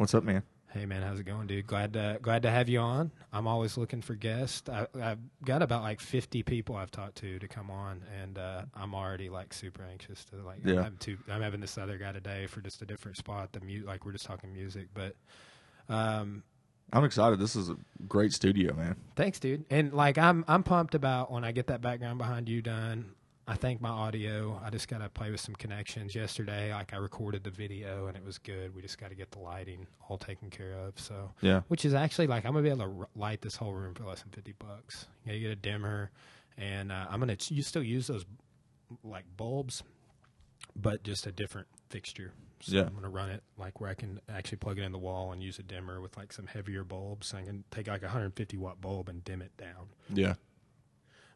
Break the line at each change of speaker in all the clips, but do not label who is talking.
What's up, man?
Hey man, how's it going, dude? Glad to glad to have you on. I'm always looking for guests. I, I've got about like 50 people I've talked to to come on, and uh, I'm already like super anxious to like.
Yeah.
I'm, having I'm having this other guy today for just a different spot. The mute, like we're just talking music, but um,
I'm excited. This is a great studio, man.
Thanks, dude. And like I'm I'm pumped about when I get that background behind you done. I think my audio. I just got to play with some connections. Yesterday, like I recorded the video and it was good. We just got to get the lighting all taken care of. So
Yeah.
which is actually like I'm gonna be able to r- light this whole room for less than fifty bucks. Yeah, you get a dimmer, and uh, I'm gonna you still use those like bulbs, but just a different fixture. So
Yeah.
I'm gonna run it like where I can actually plug it in the wall and use a dimmer with like some heavier bulbs. So I can take like a 150 watt bulb and dim it down.
Yeah.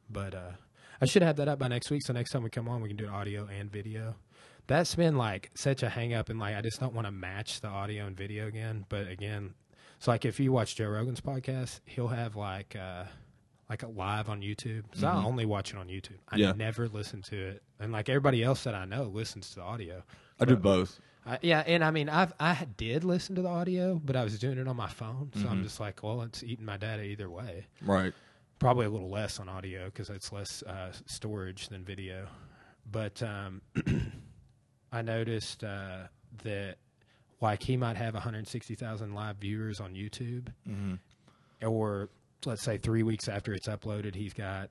But uh, I should have that up by next week. So next time we come on, we can do audio and video. That's been like such a hang up, and like I just don't want to match the audio and video again. But again, so like if you watch Joe Rogan's podcast, he'll have like uh, like a live on YouTube. So I only watch it on YouTube. I
Yeah.
never listen to it, and like everybody else that I know listens to the audio.
I do both.
I, yeah, and I mean, I've I did listen to the audio, but I was doing it on my phone, so
Mm-hmm.
I'm just like, well, it's eating my data either way
Right.
Probably a little less on audio because it's less uh, storage than video. But um, I noticed uh, that like he might have 160,000 live viewers on YouTube, or let's say three weeks after it's uploaded, he's got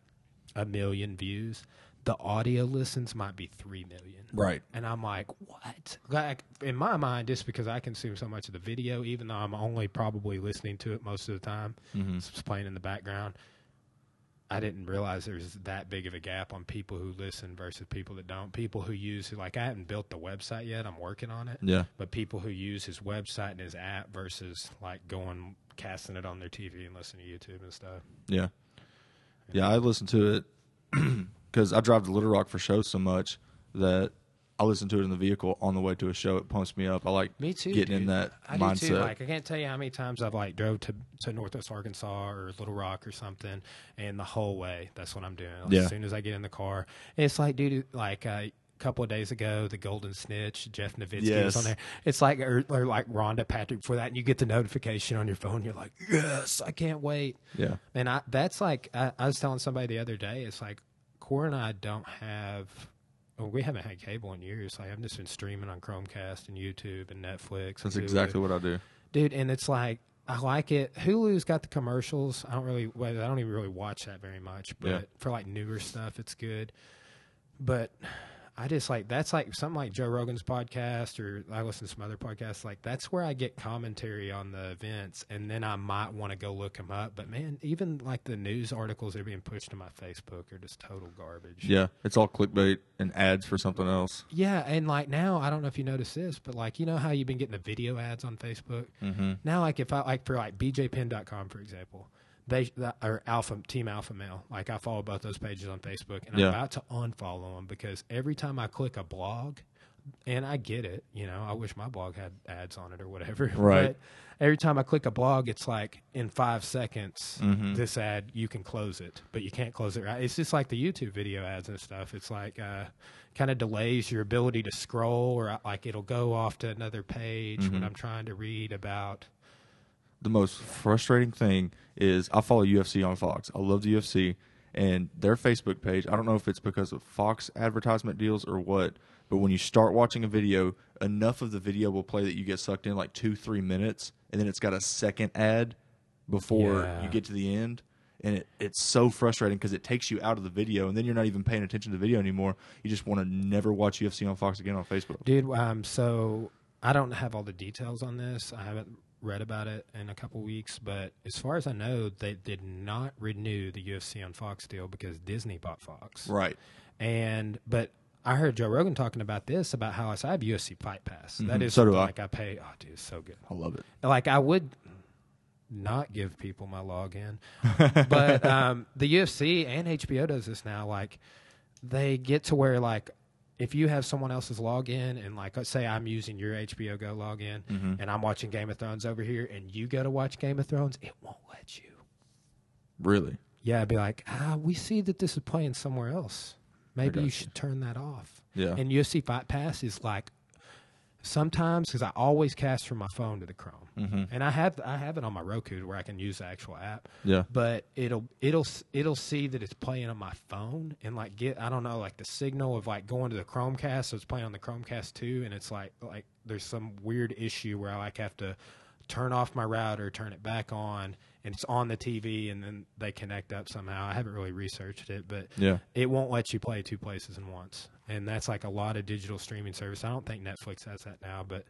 a million views. The audio listens might be three million.
Right.
And I'm like, what? Like in my mind, just because I consume so much of the video, even though I'm only probably listening to it most of the time, it's playing in the background. I didn't realize there was that big of a gap on people who listen versus people that don't. People who use like I haven't built the website yet. I'm working on it.
Yeah.
But people who use his website and his app versus like going casting it on their TV and listening to YouTube and stuff.
Yeah. Yeah, I listen to it because I drive to Little Rock for shows so much that I listen to it in the vehicle on the way to a show. It pumps me up. I like
Me too.
getting in that
I
mindset.
do too. Like I can't tell you how many times I've like drove to to Northwest Arkansas or Little Rock or something, and the whole way that's what I'm doing. Like,
Yeah.
As soon as I get in the car, it's like, dude, like. Uh, a couple of days ago, the Golden Snitch, Jeff Novitzky was on there. It's like, or, or like Rhonda Patrick for that, and you get the notification on your phone. You're like, yes, I can't wait.
yeah.
And I that's like I, I was telling somebody the other day. It's like Core and I don't have. Well, we haven't had cable in years. Like I've just been streaming on Chromecast and YouTube and Netflix.
That's
and
exactly what I do.
dude. And it's like I like it. Hulu's got the commercials. I don't really. Well, I don't even really watch that very much. But
Yeah.
for like newer stuff, it's good. But I just like that's like something like Joe Rogan's podcast, or I listen to some other podcasts. Like that's where I get commentary on the events, and then I might want to go look them up. But man, even like the news articles that are being pushed to my Facebook are just total garbage.
Yeah. It's all clickbait and ads for something else.
Yeah, and like now, I don't know if you noticed this, but like you know how you've been getting the video ads on Facebook. Mm-hmm. Now, like if I like for like BJPenn.com for example, they that- or Alpha Team Alpha Male, like I follow both those pages on Facebook, and
Yeah.
I'm about to unfollow them because every time I click a blog, and I get it, you know, I wish my blog had ads on it or whatever.
Right.
But every time I click a blog, it's like in five seconds,
Mm-hmm.
this ad you can close it, but you can't close it. Right? It's just like the YouTube video ads and stuff. It's like uh, kind of delays your ability to scroll, or like it'll go off to another page
Mm-hmm.
when I'm trying to read about.
The most frustrating thing is I follow UFC on Fox. I love the UFC and their Facebook page. I don't know if it's because of Fox advertisement deals or what, but when you start watching a video, enough of the video will play that you get sucked in like two, three minutes, and then it's got a second ad before
Yeah.
you get to the end. And it, it's so frustrating because it takes you out of the video, and then you're not even paying attention to the video anymore. You just want to never watch UFC on Fox again on Facebook.
Dude, um, so I don't have all the details on this. I haven't read about it in a couple weeks, but as far as I know, they did not renew the UFC on Fox deal because Disney bought Fox.
Right.
And but I heard Joe Rogan talking about this about how I have UFC Fight Pass. That is
Mm-hmm. So do I.
like I pay. Oh, dude, it's so good.
I love it.
Like I would not give people my login, but um, the UFC and HBO does this now. Like they get to where like if you have someone else's login and like let's say I'm using your HBO Go login
Mm-hmm.
and I'm watching Game of Thrones over here and you go to watch Game of Thrones, it won't let you.
Really.
Yeah, I'd be like, ah, we see that this is playing somewhere else. Maybe you should turn that off.
Yeah.
And UFC Fight Pass is like, sometimes because I always cast from my phone to the Chrome,
Mhm.
and I have I have it on my Roku where I can use the actual app.
Yeah.
But it'll it'll it'll see that it's playing on my phone and like get I don't know like the signal of like going to the Chromecast, so it's playing on the Chromecast too, and it's like like there's some weird issue where I like have to turn off my router, turn it back on, and it's on the TV, and then they connect up somehow. I haven't really researched it, but
Yeah.
it won't let you play two places in once, and that's like a lot of digital streaming service. I don't think Netflix has that now, but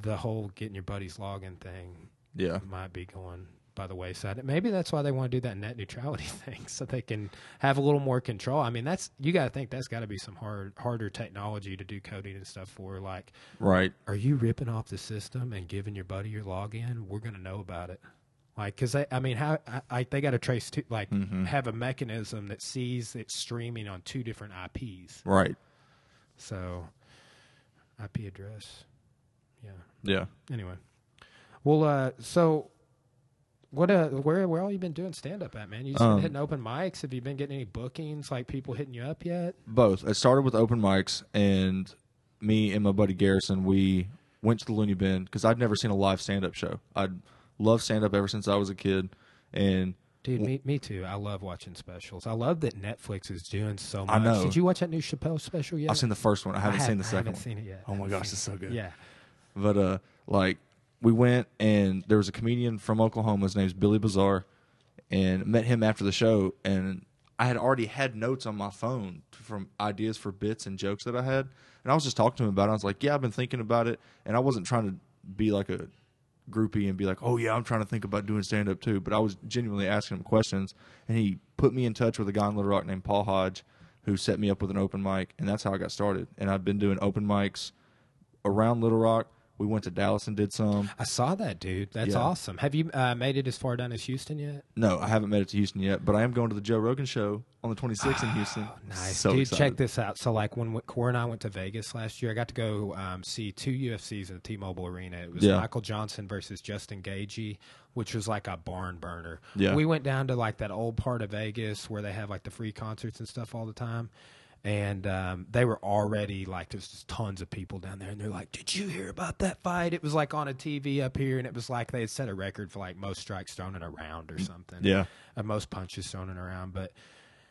the whole getting your buddies login thing
Yeah.
might be going by the wayside. Maybe that's why they want to do that net neutrality thing, so they can have a little more control. I mean, that's you got to think that's got to be some hard, harder technology to do coding and stuff for. Like,
Right.
are you ripping off the system and giving your buddy your login? We're gonna know about it. Like, because I mean, how they got to trace two, like
Mhm.
have a mechanism that sees it's streaming on two different IPs.
Right.
So, IP address, yeah.
Yeah.
Anyway, well, uh, so what? Uh, where where all you been doing stand up at, man? You just
Um,
been hitting open mics? Have you been getting any bookings? Like people hitting you up yet?
Both. It started with open mics, and me and my buddy Garrison, we went to the Looney Bin because I'd never seen a live stand up show. I'd loved stand up ever since I was a kid, and
Dude, me, me too. I love watching specials. I love that Netflix is doing so much.
I know.
Did you watch that new Chappelle special yet?
I've seen the first one. I haven't
have-
seen the second I
haven't
one.
seen it yet.
Oh my gosh, it's so good.
Yeah.
But uh, like we went and there was a comedian from Oklahoma. His name's Billy Bazaar, and met him after the show. And I had already had notes on my phone from ideas for bits and jokes that I had, and I was just talking to him about it. I was like, "Yeah, I've been thinking about it," and I wasn't trying to be like a groupie and be like, "Oh yeah, I'm trying to think about doing stand up too." But I was genuinely asking him questions, and he put me in touch with a guy in Little Rock named Paul Hodge, who set me up with an open mic, and that's how I got started. And I've been doing open mics around Little Rock. We went to Dallas and did some.
I saw that, dude. That's
Yeah.
awesome. Have you uh, made it as far down as Houston yet?
No, I haven't made it to Houston yet, but I am going to the Joe Rogan show on the 26th in Houston.
Oh, nice,
So
dude.
excited.
Check this out. So, like when Core and I went to Vegas last year, I got to go um, see two UFCs in the T-Mobile Arena. It was
Yeah.
Michael Johnson versus Justin Gaethje, which was like a barn burner.
Yeah.
we went down to like that old part of Vegas where they have like the free concerts and stuff all the time. And um, they were already like, there's just tons of people down there, and they're like, "Did you hear about that fight?" It was like on a TV up here, and it was like they had set a record for like most strikes thrown in a round or something
Yeah.
uh, most punches thrown in around. But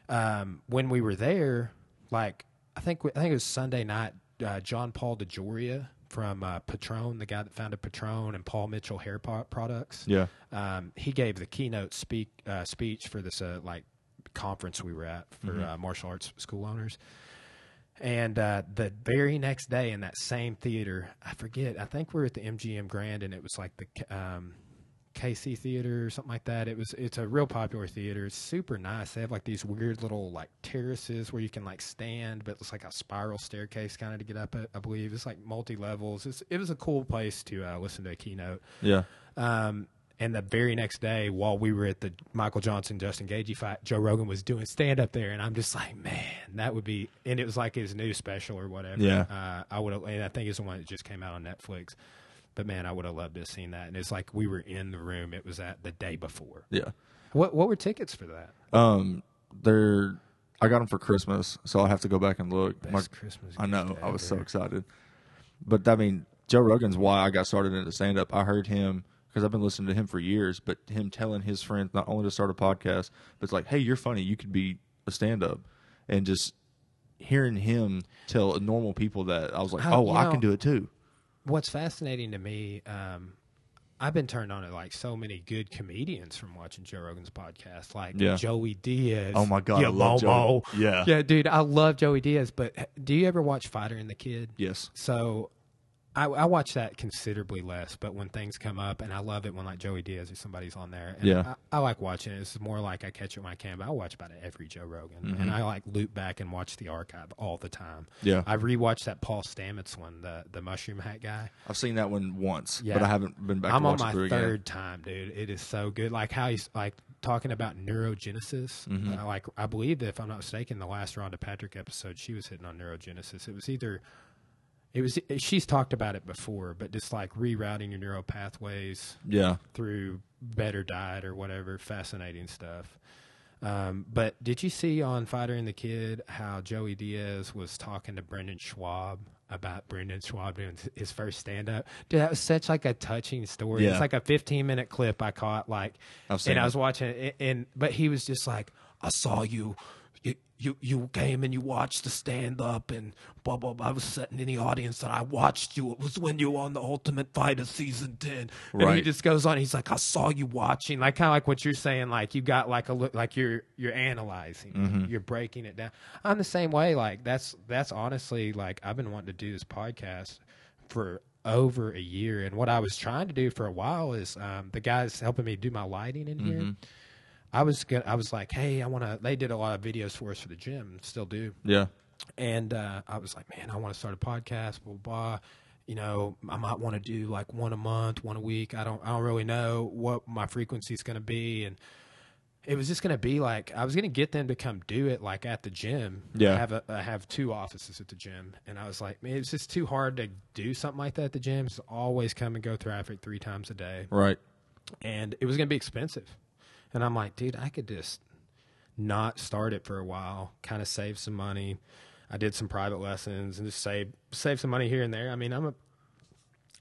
um, when we were there, like I think we, I think it was Sunday night. Uh, John Paul DeJoria from uh, Patron, the guy that founded Patron and Paul Mitchell Hair Products.
Yeah.
Um, he gave the keynote speak uh, speech for this uh, like conference we were at for uh, martial arts school owners. And uh, the very next day in that same theater, I forget. I think we were at the MGM Grand, and it was like the um, KC Theater or something like that. It was it's a real popular theater. It's super nice. They have like these weird little like terraces where you can like stand, but it's like a spiral staircase kind of to get up. It, I believe it's like multi levels. It was a cool place to uh, listen to a keynote.
Yeah.
Um, and the very next day, while we were at the Michael Johnson Justin Gaethje fight, Joe Rogan was doing stand up there, and I'm just like, man, that would be. And it was like his new special or whatever.
Yeah.
Uh, I would have, and I think it's the one that just came out on Netflix. But man, I would have loved to have seen that. And it's like we were in the room. It was at the day before.
Yeah.
What What were tickets for that?
Um, they're. I got them for Christmas, so I'll have to go back and look.
Best
My-
Christmas.
I know. I was so excited. But I mean, Joe Rogan's why I got started into stand up. I heard him because I've been listening to him for years, but him telling his friends not only to start a podcast, but it's like, hey, you're funny. You could be a stand up. And just hearing him tell normal people that, I was like, oh,
you
I
know-
can do it too.
What's fascinating to me, um, I've been turned on to like so many good comedians from watching Joe Rogan's podcast, like
Yeah.
Joey Diaz.
Oh my God,
yeah,
I love
Momo.
Joey. Yeah.
yeah, dude, I love Joey Diaz. But do you ever watch Fighter and the Kid?
Yes.
So I, I watch that considerably less, but when things come up, and I love it when like Joey Diaz or somebody's on there. And
Yeah.
I, I like watching it. It's more like I catch it when I can, but I watch about every Joe Rogan, and I like loop back and watch the archive all the time.
Mm-hmm. Yeah.
I rewatched that Paul Stamets one, the the mushroom hat guy.
I've seen that one once,
Yeah.
but I haven't been back to
the.
I'm on
my
it through again.
third time, dude. It is so good. Like how he's like talking about neurogenesis.
Mm-hmm.
Uh, like I believe that if I'm not mistaken, the last Rhonda Patrick episode, she was hitting on neurogenesis. It was either it was she's talked about it before, but just like rerouting your neural pathways
Yeah.
through better diet or whatever. Fascinating stuff. Um, but did you see on Fighter and the Kid how Joey Diaz was talking to Brendan Schaub about Brendan Schaub doing his first stand up. Dude, that was such like a touching story.
Yeah.
It's like a 15 minute clip I caught like and I was watching it and but he was just like I saw you you you, you came and you watched the stand up and blah blah blah. I was sitting in the audience and I watched you. It was when you were on the Ultimate Fighter season ten. And he just goes on. He's like, I saw you watching, like kind of like what you're saying. Like you got like a look, like you're you're analyzing,
Mm-hmm.
you're breaking it down. I'm the same way. Like that's that's honestly like I've been wanting to do this podcast for over a year, and what I was trying to do for a while is um, the guys helping me do my lighting in
Mm-hmm.
here. I was gonna, I was like, hey, I want to. They did a lot of videos for us for the gym, still do.
Yeah.
And uh, I was like, man, I want to start a podcast, blah, blah, blah. You know, I might want to do like one a month, one a week. I don't, I don't really know what my frequency is going to be. And it was just going to be like, I was going to get them to come do it like at the gym.
Yeah.
I have, a, I have two offices at the gym. And I was like, man, it's just too hard to do something like that at the gym. It's always come and go traffic three times a day
Right.
and it was going to be expensive. And I'm like, dude, I could just not start it for a while, kind of save some money. I did some private lessons and just save save some money here and there. I mean, I'm a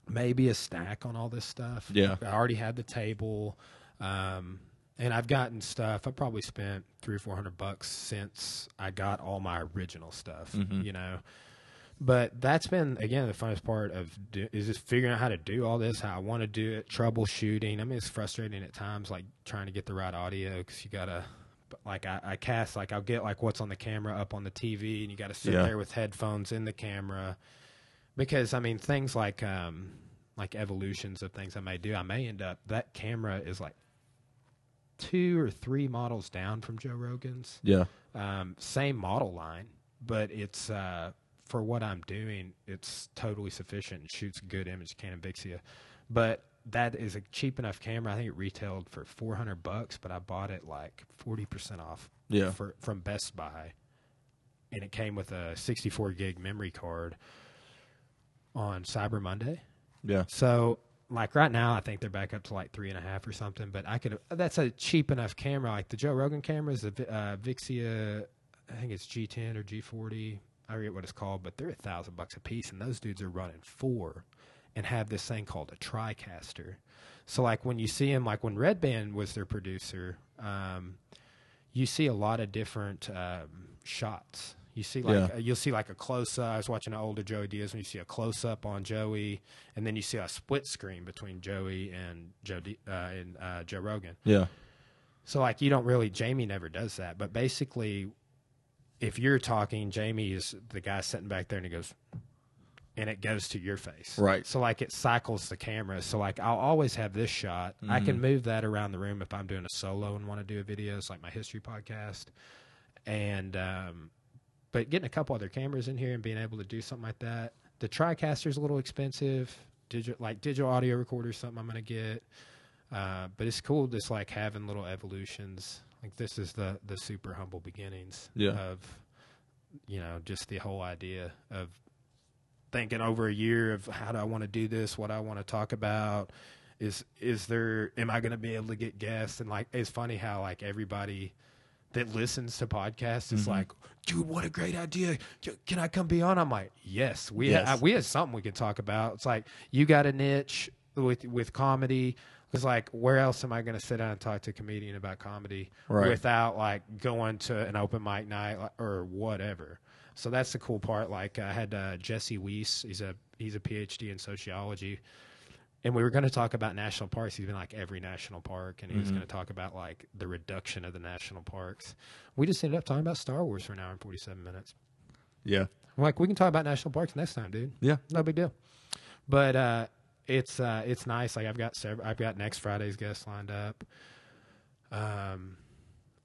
maybe a stack on all this stuff.
Yeah.
I already had the table, um, and I've gotten stuff. I probably spent three or four hundred bucks since I got all my original stuff. You know, but that's been again the funnest part of do, is just figuring out how to do all this, how I want to do it, troubleshooting. I mean, it's frustrating at times, like trying to get the right audio because you gotta. Like I, I cast, like I'll get like what's on the camera up on the TV, and you got to sit
Yeah.
there with headphones in the camera, because I mean things like um like evolutions of things I may do, I may end up that camera is like two or three models down from Joe Rogan's
Yeah.
um, same model line, but it's uh, for what I'm doing, it's totally sufficient. It shoots good image, Canon Vixia, but that is a cheap enough camera. I think it retailed for 400 bucks, but I bought it like 40 percent off.
Yeah.
for, from Best Buy, and it came with a 64 gig memory card on Cyber Monday.
Yeah.
So like right now, I think they're back up to like three and a half or something. But I could that's a cheap enough camera. Like the Joe Rogan cameras, the uh, Vixia, I think it's G10 or G40. I forget what it's called, but they're a thousand bucks a piece, and those dudes are running four, and have this thing called a TriCaster. So like when you see them, like when Redban was their producer, um, you see a lot of different um, shots. You see like
Yeah.
uh, you'll see like a close up. I was watching an older Joey Diaz when you see a close up on Joey, and then you see a split screen between Joey and Joe uh, and uh, Joe Rogan.
Yeah.
So like you don't really Jamie never does that, but basically, if you're talking, Jamie is the guy sitting back there and he goes, and it goes to your face,
Right.
So like it cycles the camera. So like I'll always have this shot. I
Mm-hmm.
can move that around the room if I'm doing a solo and want to do a video. It's like my history podcast, and um, but getting a couple other cameras in here and being able to do something like that. The TriCaster's a little expensive. Digital like digital audio recorder, something I'm gonna get. Uh, but it's cool just like having little evolutions. Like this is the the super humble beginnings
Yeah.
of you know just the whole idea of thinking over a year of how do I want to do this, what I want to talk about. Is is there? Am I going to be able to get guests? And like, it's funny how like everybody that listens to podcasts is mm-hmm. like, dude, what a great idea! Can I come be on? I'm like, yes, we
Yes.
ha- we have something we can talk about. It's like you got a niche with with comedy. It's like, where else am I going to sit down and talk to a comedian about comedy
Right.
without like going to an open mic night or whatever? So that's the cool part. Like I had uh, Jesse Weiss. He's a he's a PhD in sociology, and we were going to talk about national parks. He's been like every national park, and he was
Mm-hmm.
going to talk about like the reduction of the national parks. We just ended up talking about Star Wars for an hour and forty seven minutes.
Yeah.
I'm like, we can talk about national parks next time, dude.
Yeah.
No big deal. But uh, it's uh, it's nice. Like I've got several. I've got next Friday's guests lined up. Um,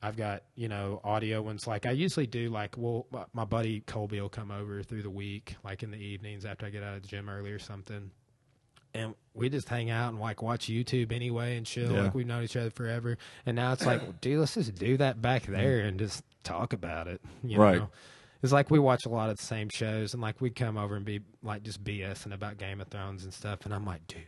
I've got you know audio ones. Like I usually do. Like well, my- buddy Colby will come over through the week, like in the evenings after I get out of the gym early or something. And we just hang out and like watch YouTube anyway and chill.
Yeah.
Like we've known each other forever. And now it's like, dude, let's just do that back there and just talk about it. You
Right.
know? It's like we watch a lot of the same shows, and like we'd come over and be like just BSing about Game of Thrones and stuff, and I'm like, dude,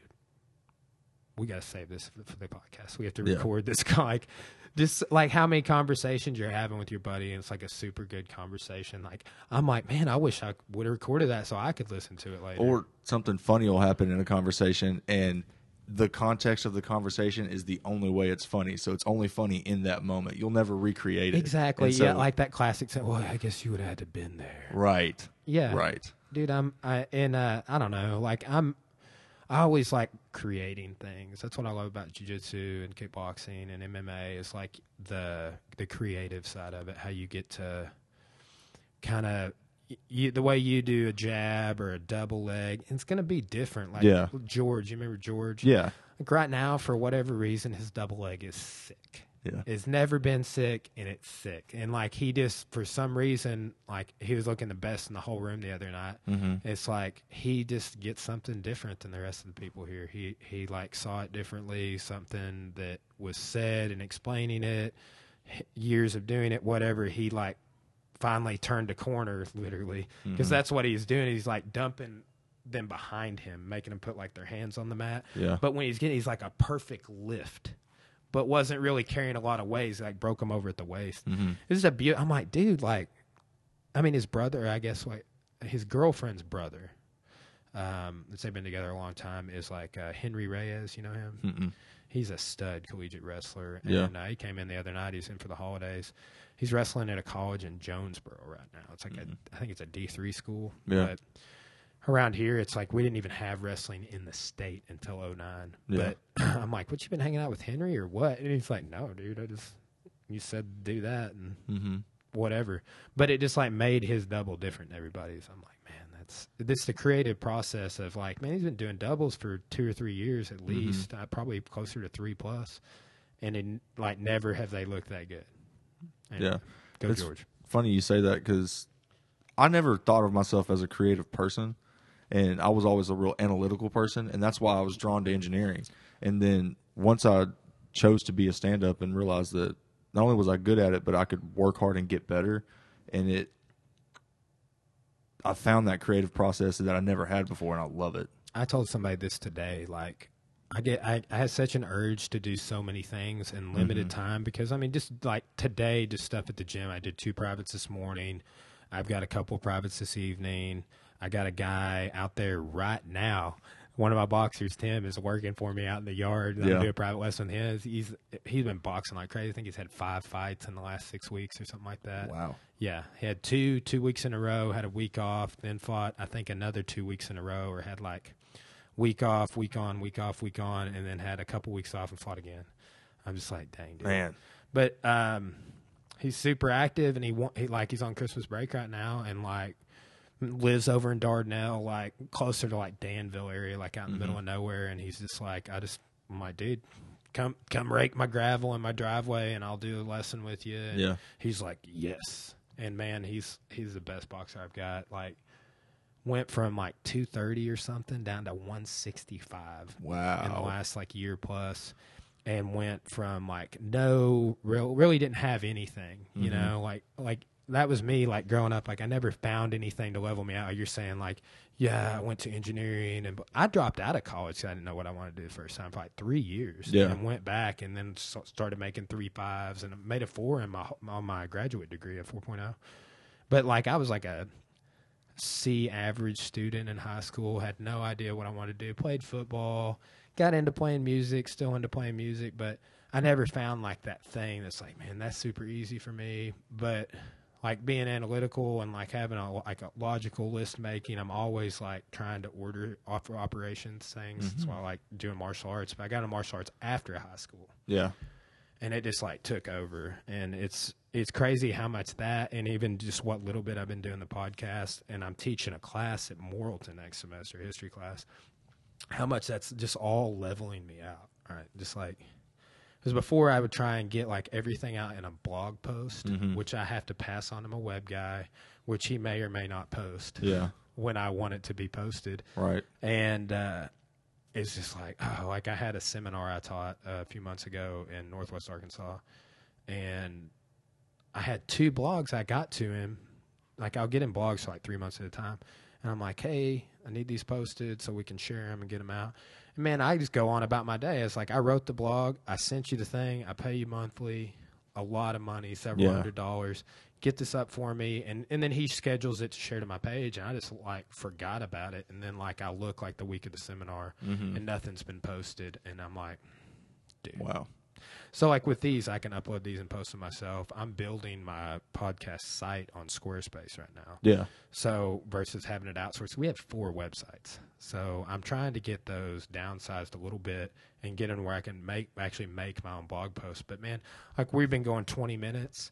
we got to save this for, the podcast. We have to
Yeah.
record this. Like, just like how many conversations you're having with your buddy, and it's like a super good conversation. Like, I'm like, man, I wish I would have recorded that so I could listen to it later.
or something funny will happen in a conversation and the context of the conversation is the only way it's funny. So it's only funny in that moment. You'll never recreate it.
Exactly,
And so-
yeah, like that classic. Saying, well, I guess you would have had to been there.
right.
Yeah,
right.
Dude i'm i and uh i don't know like i'm i always like creating things. That's what i love about jiu-jitsu and kickboxing and mma is like the the creative side of it how you get to kind of you, the way you do a jab or a double leg it's going to be different. Like
Yeah.
george you remember george?
Yeah.
Like right now for whatever reason his double leg is sick.
Yeah.
It's never been sick and it's sick. And like he just for some reason like he was looking the best in the whole room the other night.
Mm-hmm.
it's like he just gets something different than the rest of the people here. He he like saw it differently something that was said and explaining it years of doing it whatever. He like finally turned a corner literally because
Mhm.
that's what he's doing he's like dumping them behind him making them put like their hands on the mat
yeah
but when he's getting, he's like a perfect lift, but wasn't really carrying a lot of weight. He, like broke him over at the waist.
mm-hmm.
This is a beaut. I'm like, dude, like, I mean, his brother, I guess, like his girlfriend's brother, um, they've been together a long time, is like uh, Henry Reyes. You know him?
Mm-mm.
He's a stud collegiate wrestler.
Yeah.
And uh, he came in the other night. He's in for the holidays. He's wrestling at a college in Jonesboro right now. It's like
Mhm.
a, I think it's a D three school.
Yeah.
But around here, it's like we didn't even have wrestling in the state until 09.
Yeah.
But I'm like, what you been hanging out with Henry or what? And he's like, no, dude, I just you said do that and
Mm-hmm.
whatever. But it just like made his double different than everybody's. I'm like, man, that's this the creative process of like, man, he's been doing doubles for two or three years at least, uh, probably closer to three plus. plus, and in like never have they looked that good. And
Yeah.
go
It's-
George.
funny you say that because I never thought of myself as a creative person, and I was always a real analytical person, and that's why I was drawn to engineering. And then once I chose to be a stand up and realized that not only was I good at it, but I could work hard and get better, and it, I found that creative process that I never had before, and I love it.
I told somebody this today. Like, I get, I, I had such an urge to do so many things in limited mm-hmm. time because I mean, just like today, just stuff at the gym. I did two privates this morning. I've got a couple privates this evening. I got a guy out there right now. One of my boxers, Tim, is working for me out in the yard.
Yeah.
doing a private lesson with him. He's he's been boxing like crazy. I think he's had five fights in the last six weeks or something like that.
Wow.
Yeah, he had two two weeks in a row, had a week off, then fought I think another two weeks in a row, or had like week off, week on, week off, week on, and then had a couple weeks off and fought again. I'm just like, dang, dude.
Man.
But um, he's super active, and he, wa- he like he's on Christmas break right now, and like lives over in Dardanelle, like closer to like Danville area, like out in the middle of nowhere. And he's just like, I just, I'm like, dude, come come rake my gravel in my driveway, and I'll do a lesson with you. And
Yeah.
he's like, yes. And man, he's he's the best boxer I've got. Like, went from like 230 or something down to 165 wow in the last like year plus and went from like no real really didn't have anything you
Mhm.
know like like that was me like growing up like i never found anything to level me out you're saying like yeah i went to engineering and i dropped out of college 'cause i didn't know what i wanted to do the first time for like three years
Yeah.
and went back and then started making three fives and made a four in my on my graduate degree at 4.0 but like i was like a C average student in high school, had no idea what I wanted to do. Played football, got into playing music, still into playing music, but I never found like that thing that's like, man, that's super easy for me. But like being analytical and like having a like a logical list making, I'm always like trying to order off operations things. That's mm-hmm. why I like doing martial arts. But I got into martial arts after high school
Yeah.
and it just like took over and it's it's crazy how much that and even just what little bit I've been doing the podcast and I'm teaching a class at Morrilton next semester history class how much that's just all leveling me out Right. just like because before I would try and get like everything out in a blog post
Mhm.
which I have to pass on to my web guy which he may or may not post
Yeah.
when I want it to be posted
Right.
and uh, it's just like oh like i had a seminar i taught uh, a few months ago in northwest arkansas and i had two blogs i got to him like i'll get him blogs for like three months at a time and i'm like hey i need these posted so we can share them and get them out And man, I just go on about my day. It's like I wrote the blog, I sent you the thing, I pay you monthly, a lot of money, several
Yeah.
hundred dollars. Get this up for me, and and then he schedules it to share to my page, and I just like forgot about it, and then like I look like the week of the seminar, mm-hmm. and nothing's been posted, and I'm like, dude.
Wow.
So like with these, I can upload these and post them myself. I'm building my podcast site on Squarespace right now.
Yeah.
So versus having it outsourced, we have four websites. So I'm trying to get those downsized a little bit and get in where I can make actually make my own blog posts. But man, like we've been going 20 minutes.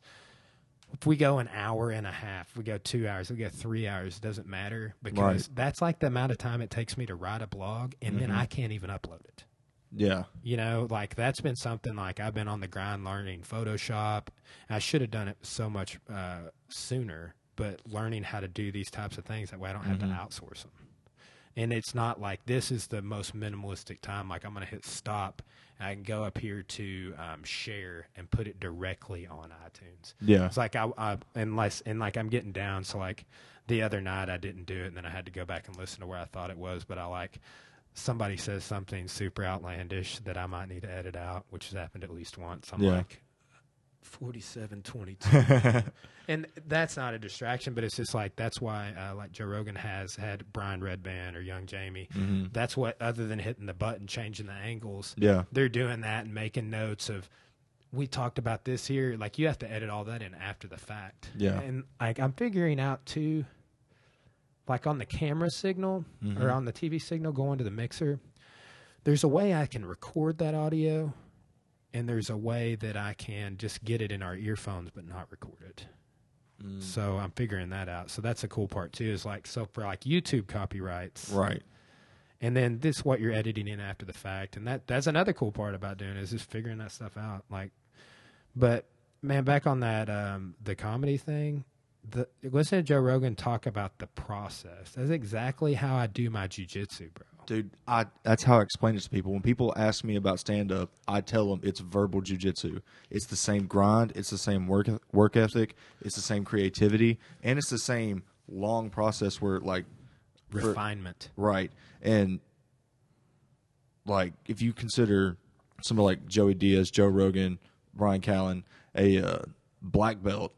If we go an hour and a half, we go two hours, we go three hours, it doesn't matter because
Right.
that's like the amount of time it takes me to write a blog, and then mm-hmm. I can't even upload it.
Yeah.
You know, like that's been something like I've been on the grind learning Photoshop. I should have done it so much uh, sooner, but learning how to do these types of things that way I don't have to outsource them. And it's not like this is the most minimalistic time. Like I'm going to hit stop. And I can go up here to um, share and put it directly on iTunes.
Yeah.
It's like I, I unless and like I'm getting down. So like the other night I didn't do it, and then I had to go back and listen to where I thought it was. But I like somebody says something super outlandish that I might need to edit out, which has happened at least once. I'm
Yeah.
like. 4722 and that's not a distraction but it's just like that's why uh, like joe rogan has had brian redban or young jamie
Mm-hmm.
that's what other than hitting the button changing the angles
Yeah.
they're doing that and making notes of we talked about this here like you have to edit all that in after the fact
Yeah.
and like i'm figuring out too like on the camera signal
Mm-hmm.
or on the tv signal going to the mixer there's a way i can record that audio and there's a way that i can just get it in our earphones but not record it
Mm.
so i'm figuring that out so that's a cool part too is like so for like youtube copyrights
Right.
and then this what you're editing in after the fact and that that's another cool part about doing is just figuring that stuff out like but man back on that um the comedy thing the listen to joe rogan talk about the process that's exactly how i do my jujitsu bro
Dude, I that's how I explain it to people. When people ask me about stand up, I tell them it's verbal jujitsu. It's the same grind, it's the same work work ethic, it's the same creativity, and it's the same long process where like for-
refinement
Right. And like if you consider somebody like Joey Diaz, Joe Rogan, Bryan Callen a uh, black belt,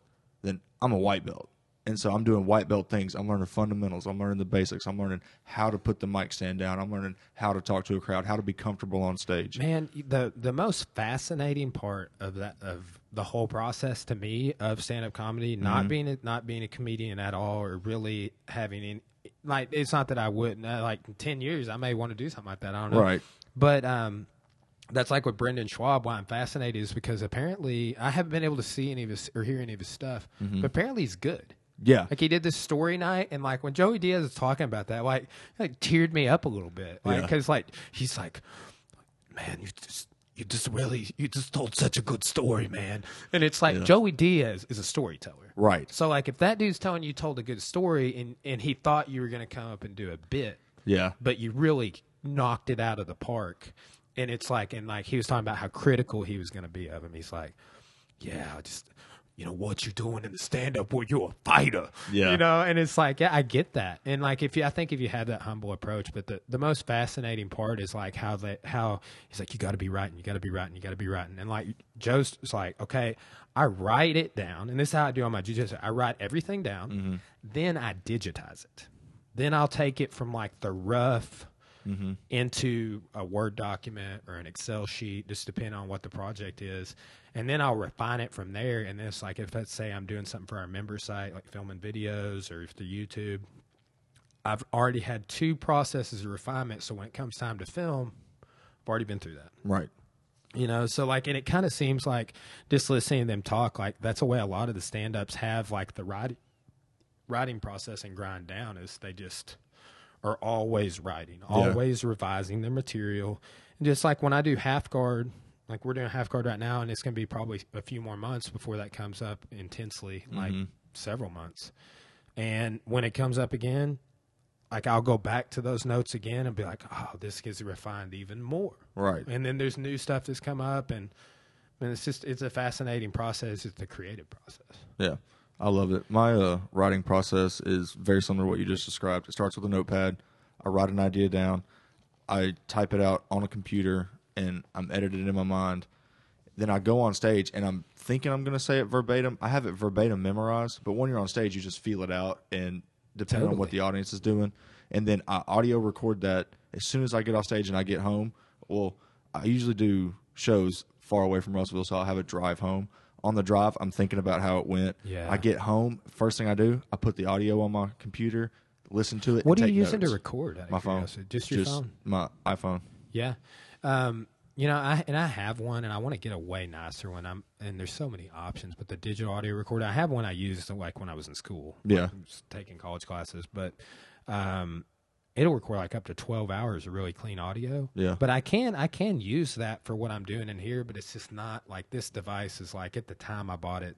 I'm a white belt. And so I'm doing white belt things. I'm learning fundamentals. I'm learning the basics. I'm learning how to put the mic stand down. I'm learning how to talk to a crowd, how to be comfortable on stage.
Man, the the most fascinating part of that of the whole process to me of stand up comedy, not being a, not being a comedian at all, or really having any, like it's not that I wouldn't uh, like in ten years I may want to do something like that. I don't know,
Right.
But um, that's like with Brendan Schaub. Why I'm fascinated is because apparently I haven't been able to see any of his or hear any of his stuff, but mm-hmm. apparently he's good.
Yeah.
Like he did this story night, and like when Joey Diaz is talking about that, like like teared me up a little bit, like
Yeah.
because like he's like, man, you just you just really you just told such a good story, man. And it's like
Yeah.
Joey Diaz is a storyteller,
Right.
So like if that dude's telling you told a good story, and and he thought you were gonna come up and do a bit,
Yeah.
but you really knocked it out of the park. And it's like, and like he was talking about how critical he was going to be of him. He's like, yeah, I just, you know, what you're doing in the stand up where you're a fighter.
Yeah.
You know, and it's like, yeah, I get that. And like, if you, I think if you have that humble approach, but the, the most fascinating part is like how that, how he's like, you got to be writing, you got to be writing, you got to be writing. And like, Joe's like, okay, I write it down. And this is how I do on my jiu-jitsu. I write everything down, mm-hmm. then I digitize it. Then I'll take it from like the rough Mm-hmm. into a Word document or an Excel sheet, just depending on what the project is. And then I'll refine it from there. And then it's like, if let's say I'm doing something for our member site, like filming videos or the YouTube, I've already had two processes of refinement. So when it comes time to film, I've already been through that
Right.
you know so like and it kind of seems like just listening to them talk like that's the way a lot of the stand-ups have like the writing writing process and grind down is they just are always writing always revising their material and just like when i do half guard like we're doing half guard right now and it's going to be probably a few more months before that comes up intensely like mm-hmm. several months and when it comes up again like I'll go back to those notes again and be like, oh, this gets refined even more.
Right.
And then there's new stuff that's come up, and, and it's just it's a fascinating process. It's the creative process.
Yeah, I love it. My uh, writing process is very similar to what you just described. It starts with a notepad. I write an idea down. I type it out on a computer and I'm editing it in my mind. Then I go on stage and I'm thinking I'm going to say it verbatim. I have it verbatim memorized, but when you're on stage, you just feel it out and depending on what the audience is doing. And then I audio record that as soon as I get off stage and I get home. Well, I usually do shows far away from Russellville, so I'll have a drive home. On the drive, I'm thinking about how it went.
Yeah.
I get home. First thing I do, I put the audio on my computer, listen to it.
What are you using to record?
My phone.
Just your phone?
My iPhone.
Yeah. Um, you know, I and I have one, and I want to get a way nicer one. I'm and there's so many options, but the digital audio recorder, I have one I used like when I was in school.
Yeah.
like, taking college classes, but um, it'll record like up to 12 hours of really clean audio.
Yeah.
But I can I can use that for what I'm doing in here, but it's just not like this device is like at the time I bought it,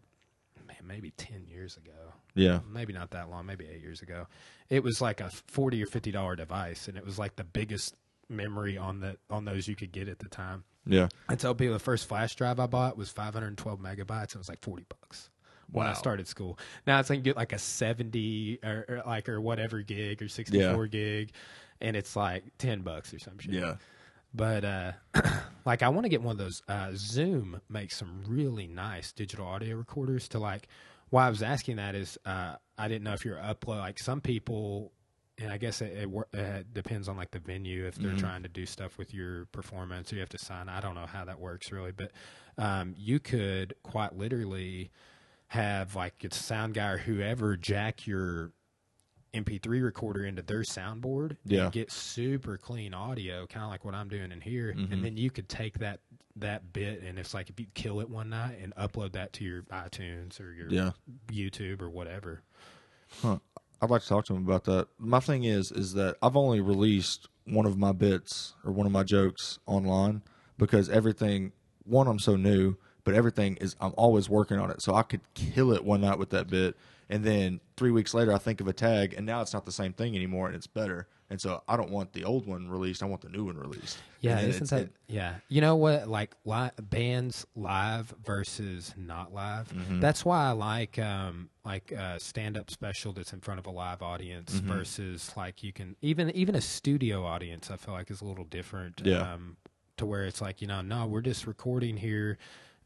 man, maybe 10 years ago
Yeah.
maybe not that long, maybe eight years ago. It was like a forty or fifty dollar device, and it was like the biggest memory on the on those you could get at the time.
Yeah.
I tell people the first flash drive I bought was 512 megabytes. and It was like 40 bucks when I started school. Now it's like you get like a 70 or, or like or whatever gig or 64 gig, and it's like 10 bucks or some shit.
Yeah.
But uh, like I want to get one of those. Uh, Zoom makes some really nice digital audio recorders. To like, why I was asking that is uh, I didn't know if you're upload like some people, and I guess it, it, uh depends on like the venue if they're trying to do stuff with your performance. or You have to sign. I don't know how that works really, but um, you could quite literally have like it's a sound guy or whoever jack your MP3 recorder into their soundboard
Yeah.
and get super clean audio, kind of like what I'm doing in here.
Mm-hmm.
And then you could take that that bit and it's like if you kill it one night and upload that to your iTunes or your
Yeah.
YouTube or whatever.
Huh. I'd like to talk to him about that. My thing is, is that I've only released one of my bits or one of my jokes online because everything. One, I'm so new, but everything is. I'm always working on it, so I could kill it one night with that bit, and then three weeks later, I think of a tag, and now it's not the same thing anymore, and it's better. And so I don't want the old one released. I want the new one released.
Yeah, isn't that? yeah, you know what? Like li- bands live versus not live.
Mm-hmm.
That's why I like um like a stand up special that's in front of a live audience
Mm-hmm.
versus like you can even even a studio audience. I feel like is a little different.
Yeah.
Um, to where it's like you know no, we're just recording here.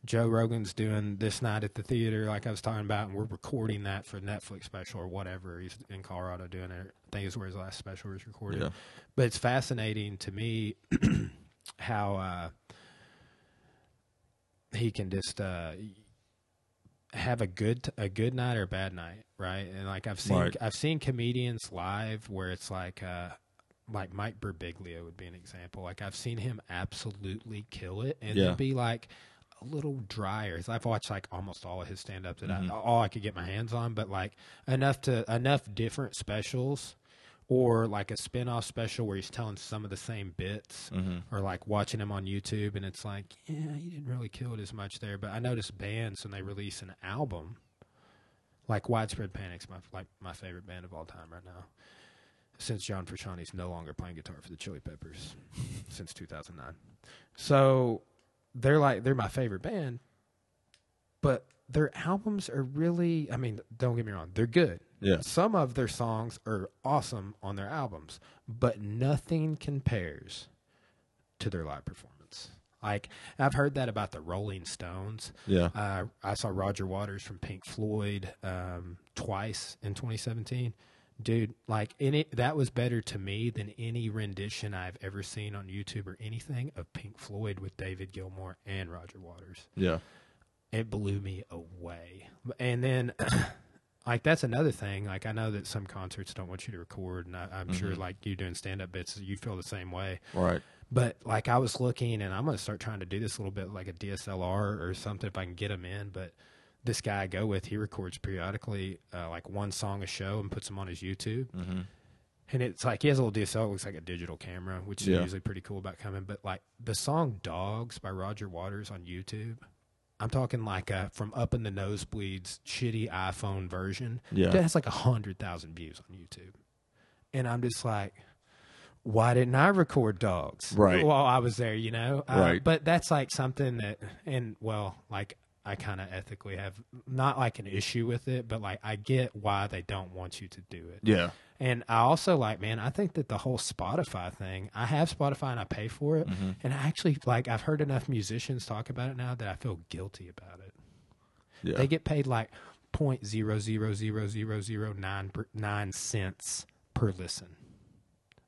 Joe Rogan's doing this night at the theater, like I was talking about, and we're recording that for Netflix special or whatever. He's in Colorado doing it. I think is where his last special was recorded.
Yeah.
But it's fascinating to me how uh, he can just uh, have a good a good night or a bad night, right? And like I've seen
Right.
I've seen comedians live where it's like uh, like Mike Birbiglia would be an example. Like I've seen him absolutely kill it, and
Yeah.
then be like a little drier. I've watched like almost all of his stand up that
Mm-hmm.
I, all I could get my hands on, but like enough to enough different specials or like a spin-off special where he's telling some of the same bits
Mm-hmm.
or like watching him on YouTube and it's like, yeah, he didn't really kill it as much there, but I noticed bands when they release an album like Widespread Panic's my like my favorite band of all time right now. Since John Frusciante's no longer playing guitar for the Chili Peppers since 2009. So they're like they're my favorite band, but their albums are really I mean, don't get me wrong, they're good.
Yeah.
Some of their songs are awesome on their albums, but nothing compares to their live performance. Like I've heard that about the Rolling Stones.
Yeah.
Uh, I saw Roger Waters from Pink Floyd um, twice in 2017. Dude, like any that was better to me than any rendition I've ever seen on YouTube or anything of Pink Floyd with David Gilmour and Roger Waters
Yeah.
it blew me away. And then, like that's another thing. Like I know that some concerts don't want you to record, and I, I'm sure mm-hmm. like you doing stand up bits, you feel the same way.
Right.
But like I was looking, and I'm gonna start trying to do this a little bit like a DSLR or something if I can get them in. But this guy I go with, he records periodically, uh, like one song a show, and puts them on his YouTube.
Mm-hmm.
And it's like he has a little DSL, it looks like a digital camera, which is usually pretty cool about coming. But like the song "Dogs" by Roger Waters on YouTube, I'm talking like a from up in the nosebleeds shitty iPhone version.
Yeah.
It has like a hundred thousand views on YouTube, and I'm just like, why didn't I record dogs?
Right.
While I was there, you know. Uh,
Right.
But that's like something that, and well, like I kind of ethically have not like an issue with it, but like I get why they don't want you to do it.
Yeah.
And I also like, man, I think that the whole Spotify thing, I have Spotify and I pay for it.
Mm-hmm.
And I actually, like, I've heard enough musicians talk about it now that I feel guilty about it.
Yeah.
They get paid like point zero zero zero zero zero nine per, nine cents per listen.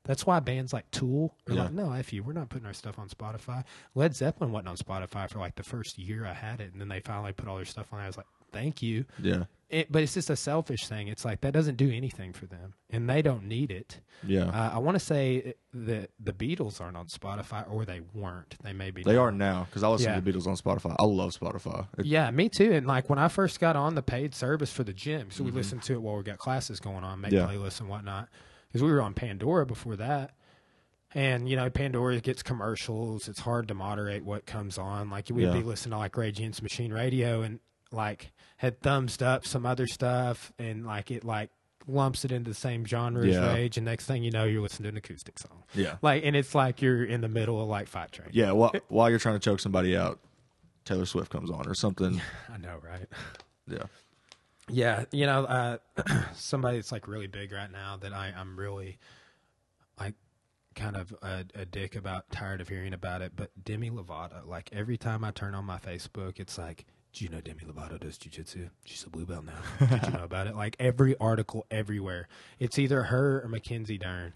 That's why bands like Tool are
Yeah.
like, no, F you, we're not putting our stuff on Spotify. Led Zeppelin wasn't on Spotify for like the first year I had it, and then they finally put all their stuff on. I was like, thank you.
yeah.
It, but it's just a selfish thing. It's like that doesn't do anything for them, and they don't need it.
Yeah.
Uh, I want to say that the Beatles aren't on Spotify, or they weren't. They may be.
they
now.
are now because I listen
Yeah.
to the Beatles on Spotify. I love Spotify. It-
Yeah, me too. And like when I first got on the paid service for the gym, so we
Mm-hmm.
listened to it while we got classes going on, make
Yeah.
playlists and whatnot. Because we were on Pandora before that. And you know, Pandora gets commercials. It's hard to moderate what comes on. Like we'd
Yeah.
be listening to like Rage Against Machine radio, and like had thumbs up some other stuff, and like it like lumps it into the same genre as
Yeah.
Rage. And next thing you know, you're listening to an acoustic song.
Yeah.
Like, and it's like you're in the middle of like Fight Train.
Yeah. While, while you're trying to choke somebody out, Taylor Swift comes on or something.
I know, right?
Yeah.
Yeah, you know, uh, somebody that's like really big right now that I, I'm really like kind of a, a dick about, tired of hearing about it. But Demi Lovato, like every time I turn on my Facebook, it's like, do you know Demi Lovato does jujitsu? She's a blue belt now. Did you know about it? Like every article everywhere, it's either her or Mackenzie Dern,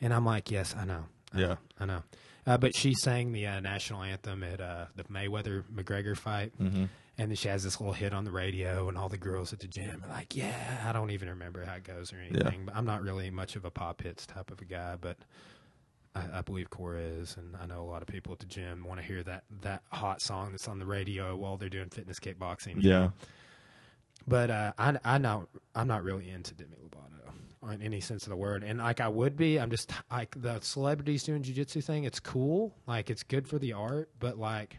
and I'm like, yes, I know. I
Yeah.
know, I know. Uh, but she sang the uh, national anthem at uh, the Mayweather McGregor fight,
Mm-hmm.
And then she has this little hit on the radio, and all the girls at the gym are like, "Yeah, I don't even remember how it goes or anything." But I'm not really much of a pop hits type of a guy, but I, I believe Cora is, and I know a lot of people at the gym want to hear that that hot song that's on the radio while they're doing fitness kickboxing.
Yeah.
But uh, I I know I'm not really into Demi Lovato in any sense of the word, and like I would be. I'm just like the celebrities doing jujitsu thing. It's cool, like it's good for the art, but like,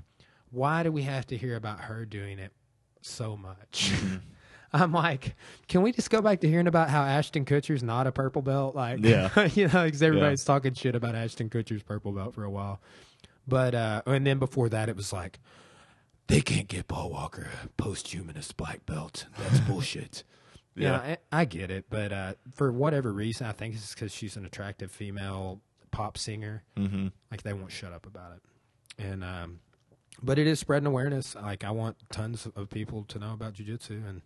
why do we have to hear about her doing it so much? I'm like, can we just go back to hearing about how Ashton Kutcher's not a purple belt? Like,
Yeah.
you know, because everybody's talking shit about Ashton Kutcher's purple belt for a while. But uh, and then before that, it was like they can't get Paul Walker a post-humanist black belt. That's bullshit. yeah,
Yeah.
I, I get it, but uh, for whatever reason, I think it's because she's an attractive female pop singer.
Mm-hmm.
Like they won't shut up about it, and um, but it is spreading awareness. Like I want tons of people to know about jujitsu, and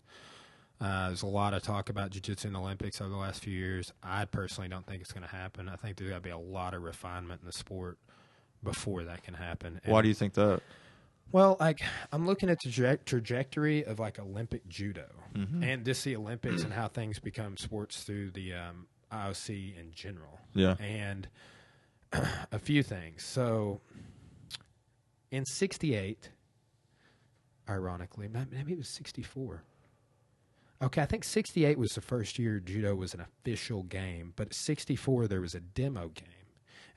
uh, there's a lot of talk about jujitsu in the Olympics over the last few years. I personally don't think it's going to happen. I think there's got to be a lot of refinement in the sport before that can happen.
Why do you think that?
well, like I'm looking at the traje- trajectory of like Olympic judo
Mm-hmm.
and just the Olympics and how things become sports through the um, IOC in general,
Yeah.
and a few things. So, in '68, ironically, maybe it was '64. Okay, I think '68 was the first year judo was an official game, but '64 there was a demo game,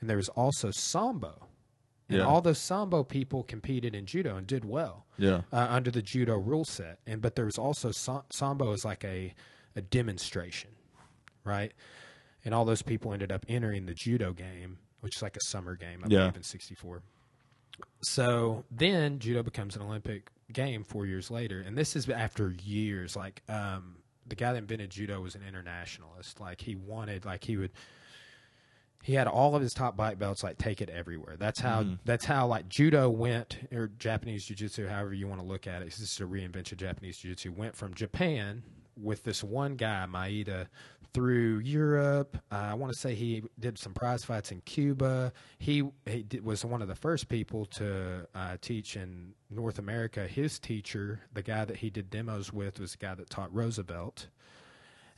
and there was also sambo. And
Yeah.
all those sambo people competed in judo and did well
Yeah.
uh, under the judo rule set. And but there was also sa- sambo as like a a demonstration, right? And all those people ended up entering the judo game, which is like a summer game, I
Yeah.
believe, in '64. So then judo becomes an Olympic game four years later, and this is after years. Like um, the guy that invented judo was an internationalist. Like he wanted, like he would. He had all of his top black belts like take it everywhere. That's how that's how like judo went or Japanese jiu-jitsu however you want to look at it. This is a reinvention of Japanese jiu-jitsu went from Japan with this one guy Maeda through Europe. Uh, I want to say he did some prize fights in Cuba. He he did, was one of the first people to uh, teach in North America. His teacher, the guy that he did demos with, was the guy that taught Roosevelt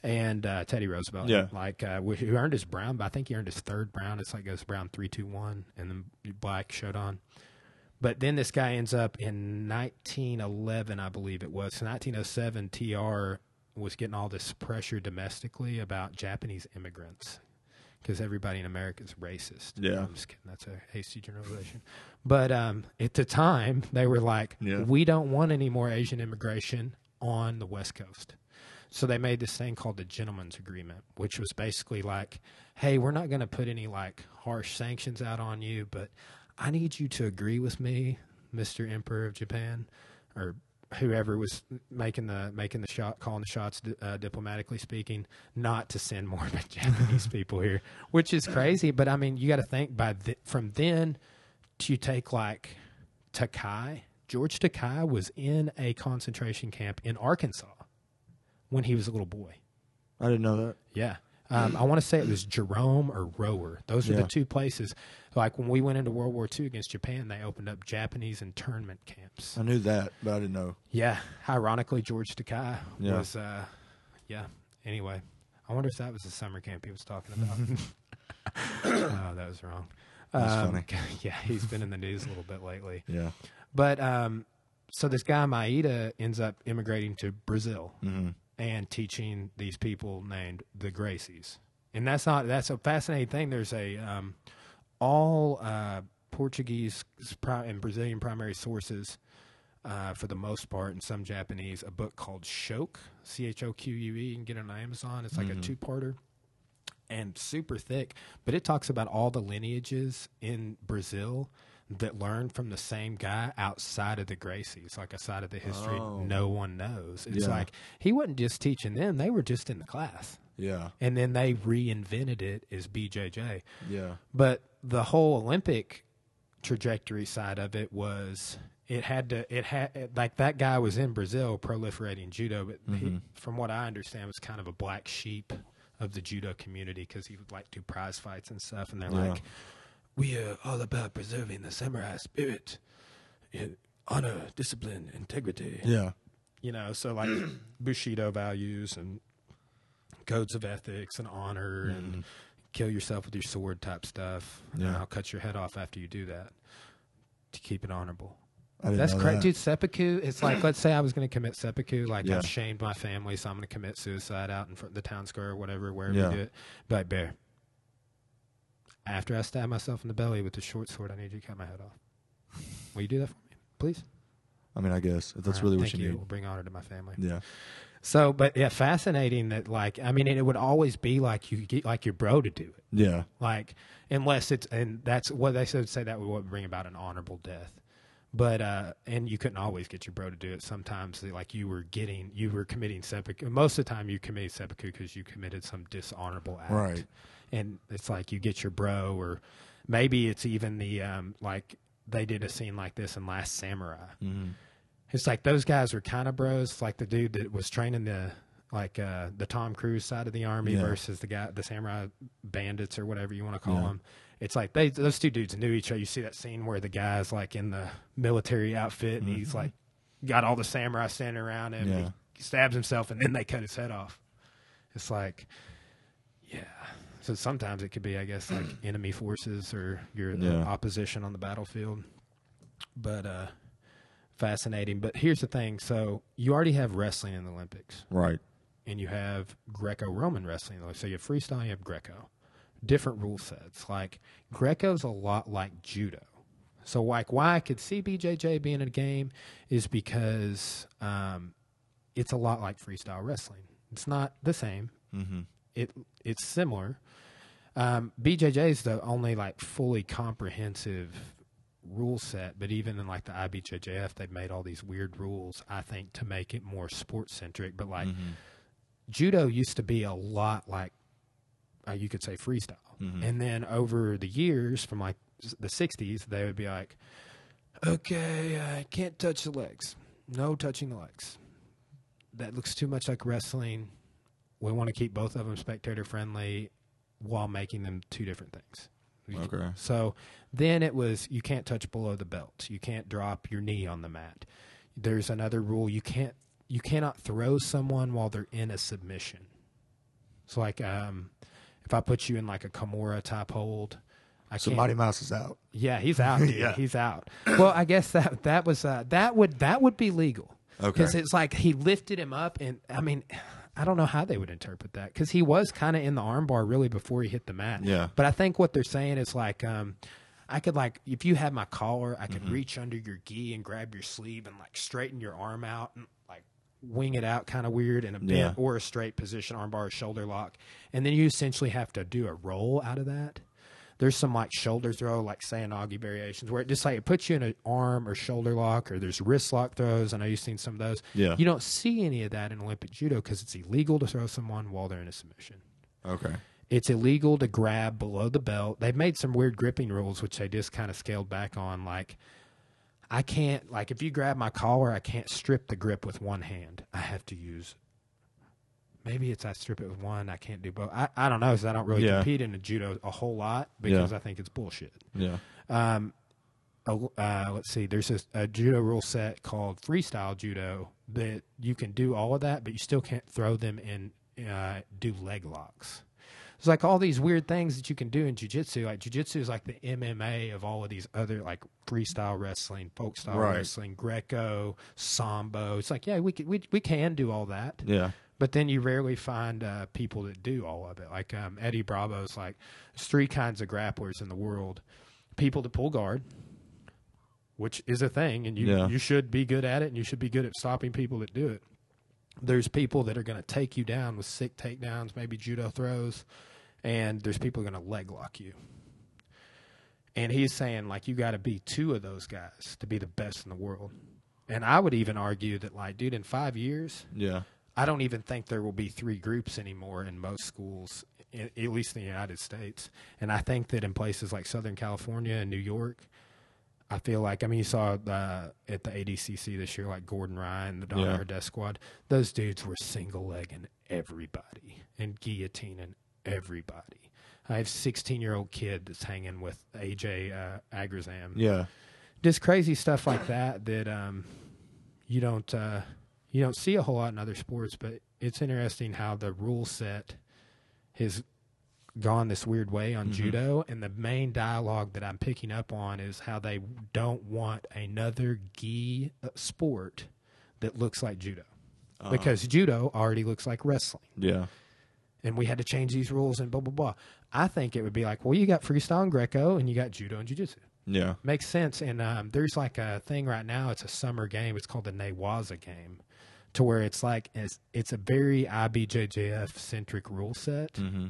and uh, Teddy Roosevelt.
Yeah.
like uh, who earned his brown, but I think he earned his third brown. It's like goes brown three two one, and then black showed on. But then this guy ends up in 1911, I believe it was. So 1907, TR was getting all this pressure domestically about Japanese immigrants because everybody in America is racist.
Yeah.
I'm just kidding. That's a hasty generalization. But um, at the time, they were like,
Yeah.
we don't want any more Asian immigration on the West Coast. So they made this thing called the Gentleman's Agreement, which was basically like, hey, we're not going to put any like harsh sanctions out on you, but I need you to agree with me, Mr. Emperor of Japan, or whoever was making the making the shot, calling the shots, uh, diplomatically speaking, not to send more Japanese people here, which is crazy. But I mean, you got to think by th- from then to take like Takei. George Takei was in a concentration camp in Arkansas when he was a little boy.
I didn't know that.
Yeah. Um, I want to say it was Jerome or Rohwer. Those are
Yeah.
the two places. Like when we went into World War II against Japan, they opened up Japanese internment camps.
I knew that, but I didn't know.
Yeah. Ironically, George Takei
Yeah.
was, uh, yeah. Anyway, I wonder if that was the summer camp he was talking about. oh, that was wrong.
That's
Um,
funny.
Yeah, he's been in the news a little bit lately.
Yeah.
But um, so this guy Maeda ends up immigrating to Brazil
hmm
and teaching these people named the Gracies. And that's not that's a fascinating thing. There's a um, all uh, Portuguese and Brazilian primary sources, uh, for the most part, and some Japanese, a book called Choque, C H O Q U E. You can get it on Amazon. It's like a two parter and super thick, but it talks about all the lineages in Brazil that learned from the same guy outside of the Gracies, like a side of the history
Oh.
no one knows. It's
Yeah.
like he wasn't just teaching them; they were just in the class,
Yeah.
and then they reinvented it as BJJ.
Yeah.
But the whole Olympic trajectory side of it was it had to it had like that guy was in Brazil proliferating judo, but he, mm-hmm. from what I understand, was kind of a black sheep of the judo community because he would like do prize fights and stuff, and they're
Yeah.
like, "We are all about preserving the samurai spirit, honor, discipline, integrity."
Yeah.
you know so like bushido values and codes of ethics and honor and mm-hmm. kill yourself with your sword type stuff and
Yeah.
i'll cut your head off after you do that to keep it honorable
I
that's crazy
that.
dude seppuku it's like let's say i was going to commit seppuku like
Yeah.
i've shamed my family so i'm going to commit suicide out in front of the town square or whatever wherever
Yeah.
you do it like bear after i stab myself in the belly with the short sword i need you to cut my head off will you do that for me please
I mean, I guess if that's
right,
really what
thank
you
It
need.
will bring honor to my family
Yeah.
so, but yeah, fascinating that like I mean, it would always be like you get like your bro to do it,
Yeah.
like unless it's and that's what they said say that would bring about an honorable death. But uh, and you couldn't always get your bro to do it. Sometimes like you were getting you were committing seppuku. Most of the time you committed seppuku because you committed some dishonorable act.
Right.
And it's like you get your bro, or maybe it's even the um, like they did a scene like this in Last Samurai.
hmm
It's like those guys were kind of bros, like the dude that was training the like uh, the Tom Cruise side of the army
Yeah.
versus the guy, the samurai bandits or whatever you want to call
Yeah.
them. It's like they those two dudes knew each other. You see that scene where the guy's like in the military outfit and he's like got all the samurai standing around him.
Mm-hmm. Yeah.
He stabs himself and then they cut his head off. It's like, yeah. So sometimes it could be, I guess, like enemy forces or your
Yeah.
opposition on the battlefield. But uh, fascinating. But here's the thing: so you already have wrestling in the Olympics,
Right.
and you have Greco-Roman wrestling. So you have freestyle, you have Greco. Different rule sets. Like Greco's a lot like judo. So like why I could see BJJ being a game is because um, it's a lot like freestyle wrestling. It's not the same.
Mm-hmm.
It it's similar. Um, BJJ is the only like fully comprehensive rule set, but even in like the IBJJF, they've made all these weird rules. I think to make it more sports centric. But like
Mm-hmm.
judo used to be a lot like uh, you could say freestyle,
Mhm.
and then over the years, from like the '60s, they would be like, "Okay, I can't touch the legs. No touching the legs. That looks too much like wrestling. We want to keep both of them spectator friendly, while making them two different things."
Okay.
So then it was you can't touch below the belt. You can't drop your knee on the mat. There's another rule you can't you cannot throw someone while they're in a submission. So like um if I put you in like a Kimura type hold, I
So Mighty Mouse is out.
yeah, he's out. Dude.
Yeah.
He's out. Well, I guess that that was uh, that would that would be legal
Okay.
because it's like he lifted him up, and I mean, I don't know how they would interpret that because he was kind of in the armbar really before he hit the mat.
Yeah.
But I think what they're saying is like, um, I could like if you had my collar, I could
Mm-hmm.
reach under your gi and grab your sleeve and like straighten your arm out and like wing it out kind of weird in a bent
Yeah.
or a straight position, armbar shoulder lock, and then you essentially have to do a roll out of that. There's some like shoulder throw, like seoi nage variations, where it just like it puts you in an arm or shoulder lock, or there's wrist lock throws. I know you've seen some of those.
Yeah.
You don't see any of that in Olympic judo because it's illegal to throw someone while they're in a submission.
Okay.
It's illegal to grab below the belt. They've made some weird gripping rules, which they just kind of scaled back on. Like, I can't, like, if you grab my collar, I can't strip the grip with one hand. I have to use. Maybe it's I strip it with one. I can't do both. I, I don't know because I don't really
Yeah.
compete in judo a whole lot because I think it's bullshit.
Yeah.
Um, uh, let's see. There's a, a judo rule set called freestyle judo that you can do all of that, but you still can't throw them in. Uh, do leg locks. It's like all these weird things that you can do in jujitsu. Like jujitsu is like the MMA of all of these other like freestyle wrestling, folk style
Right.
wrestling, Greco, Sambo. It's like yeah, we can, we we can do all that.
Yeah.
But then you rarely find uh, people that do all of it. Like um, Eddie Bravo's like, there's three kinds of grapplers in the world: people that pull guard, which is a thing, and you
Yeah.
you should be good at it, and you should be good at stopping people that do it. There's people that are going to take you down with sick takedowns, maybe judo throws, and there's people going to leg lock you. And he's saying like you got to be two of those guys to be the best in the world. And I would even argue that like, dude, in five years,
Yeah.
I don't even think there will be three groups anymore in most schools, i- at least in the United States. And I think that in places like Southern California and New York, I feel like I mean you saw uh, at the ADCC this year, like Gordon Ryan, the Donna
Yeah.
Ardez squad. Those dudes were single legging everybody and guillotining everybody. I have sixteen year old kid that's hanging with AJ uh, Agazarm
Yeah.
just crazy stuff like that that um, you don't uh, you don't see a whole lot in other sports. But it's interesting how the rule set has gone this weird way on judo, and the main dialogue that I'm picking up on is how they don't want another gi uh, sport that looks like judo because judo already looks like wrestling
Yeah.
and we had to change these rules and blah blah blah. I think it would be like, well, you got freestyle and Greco, and you got judo and jiu-jitsu.
Yeah.
Makes sense. And um, there's like a thing right now. It's a summer game. It's called the Newaza game, to where it's like it's, it's a very IBJJF centric rule set,
Mm-hmm.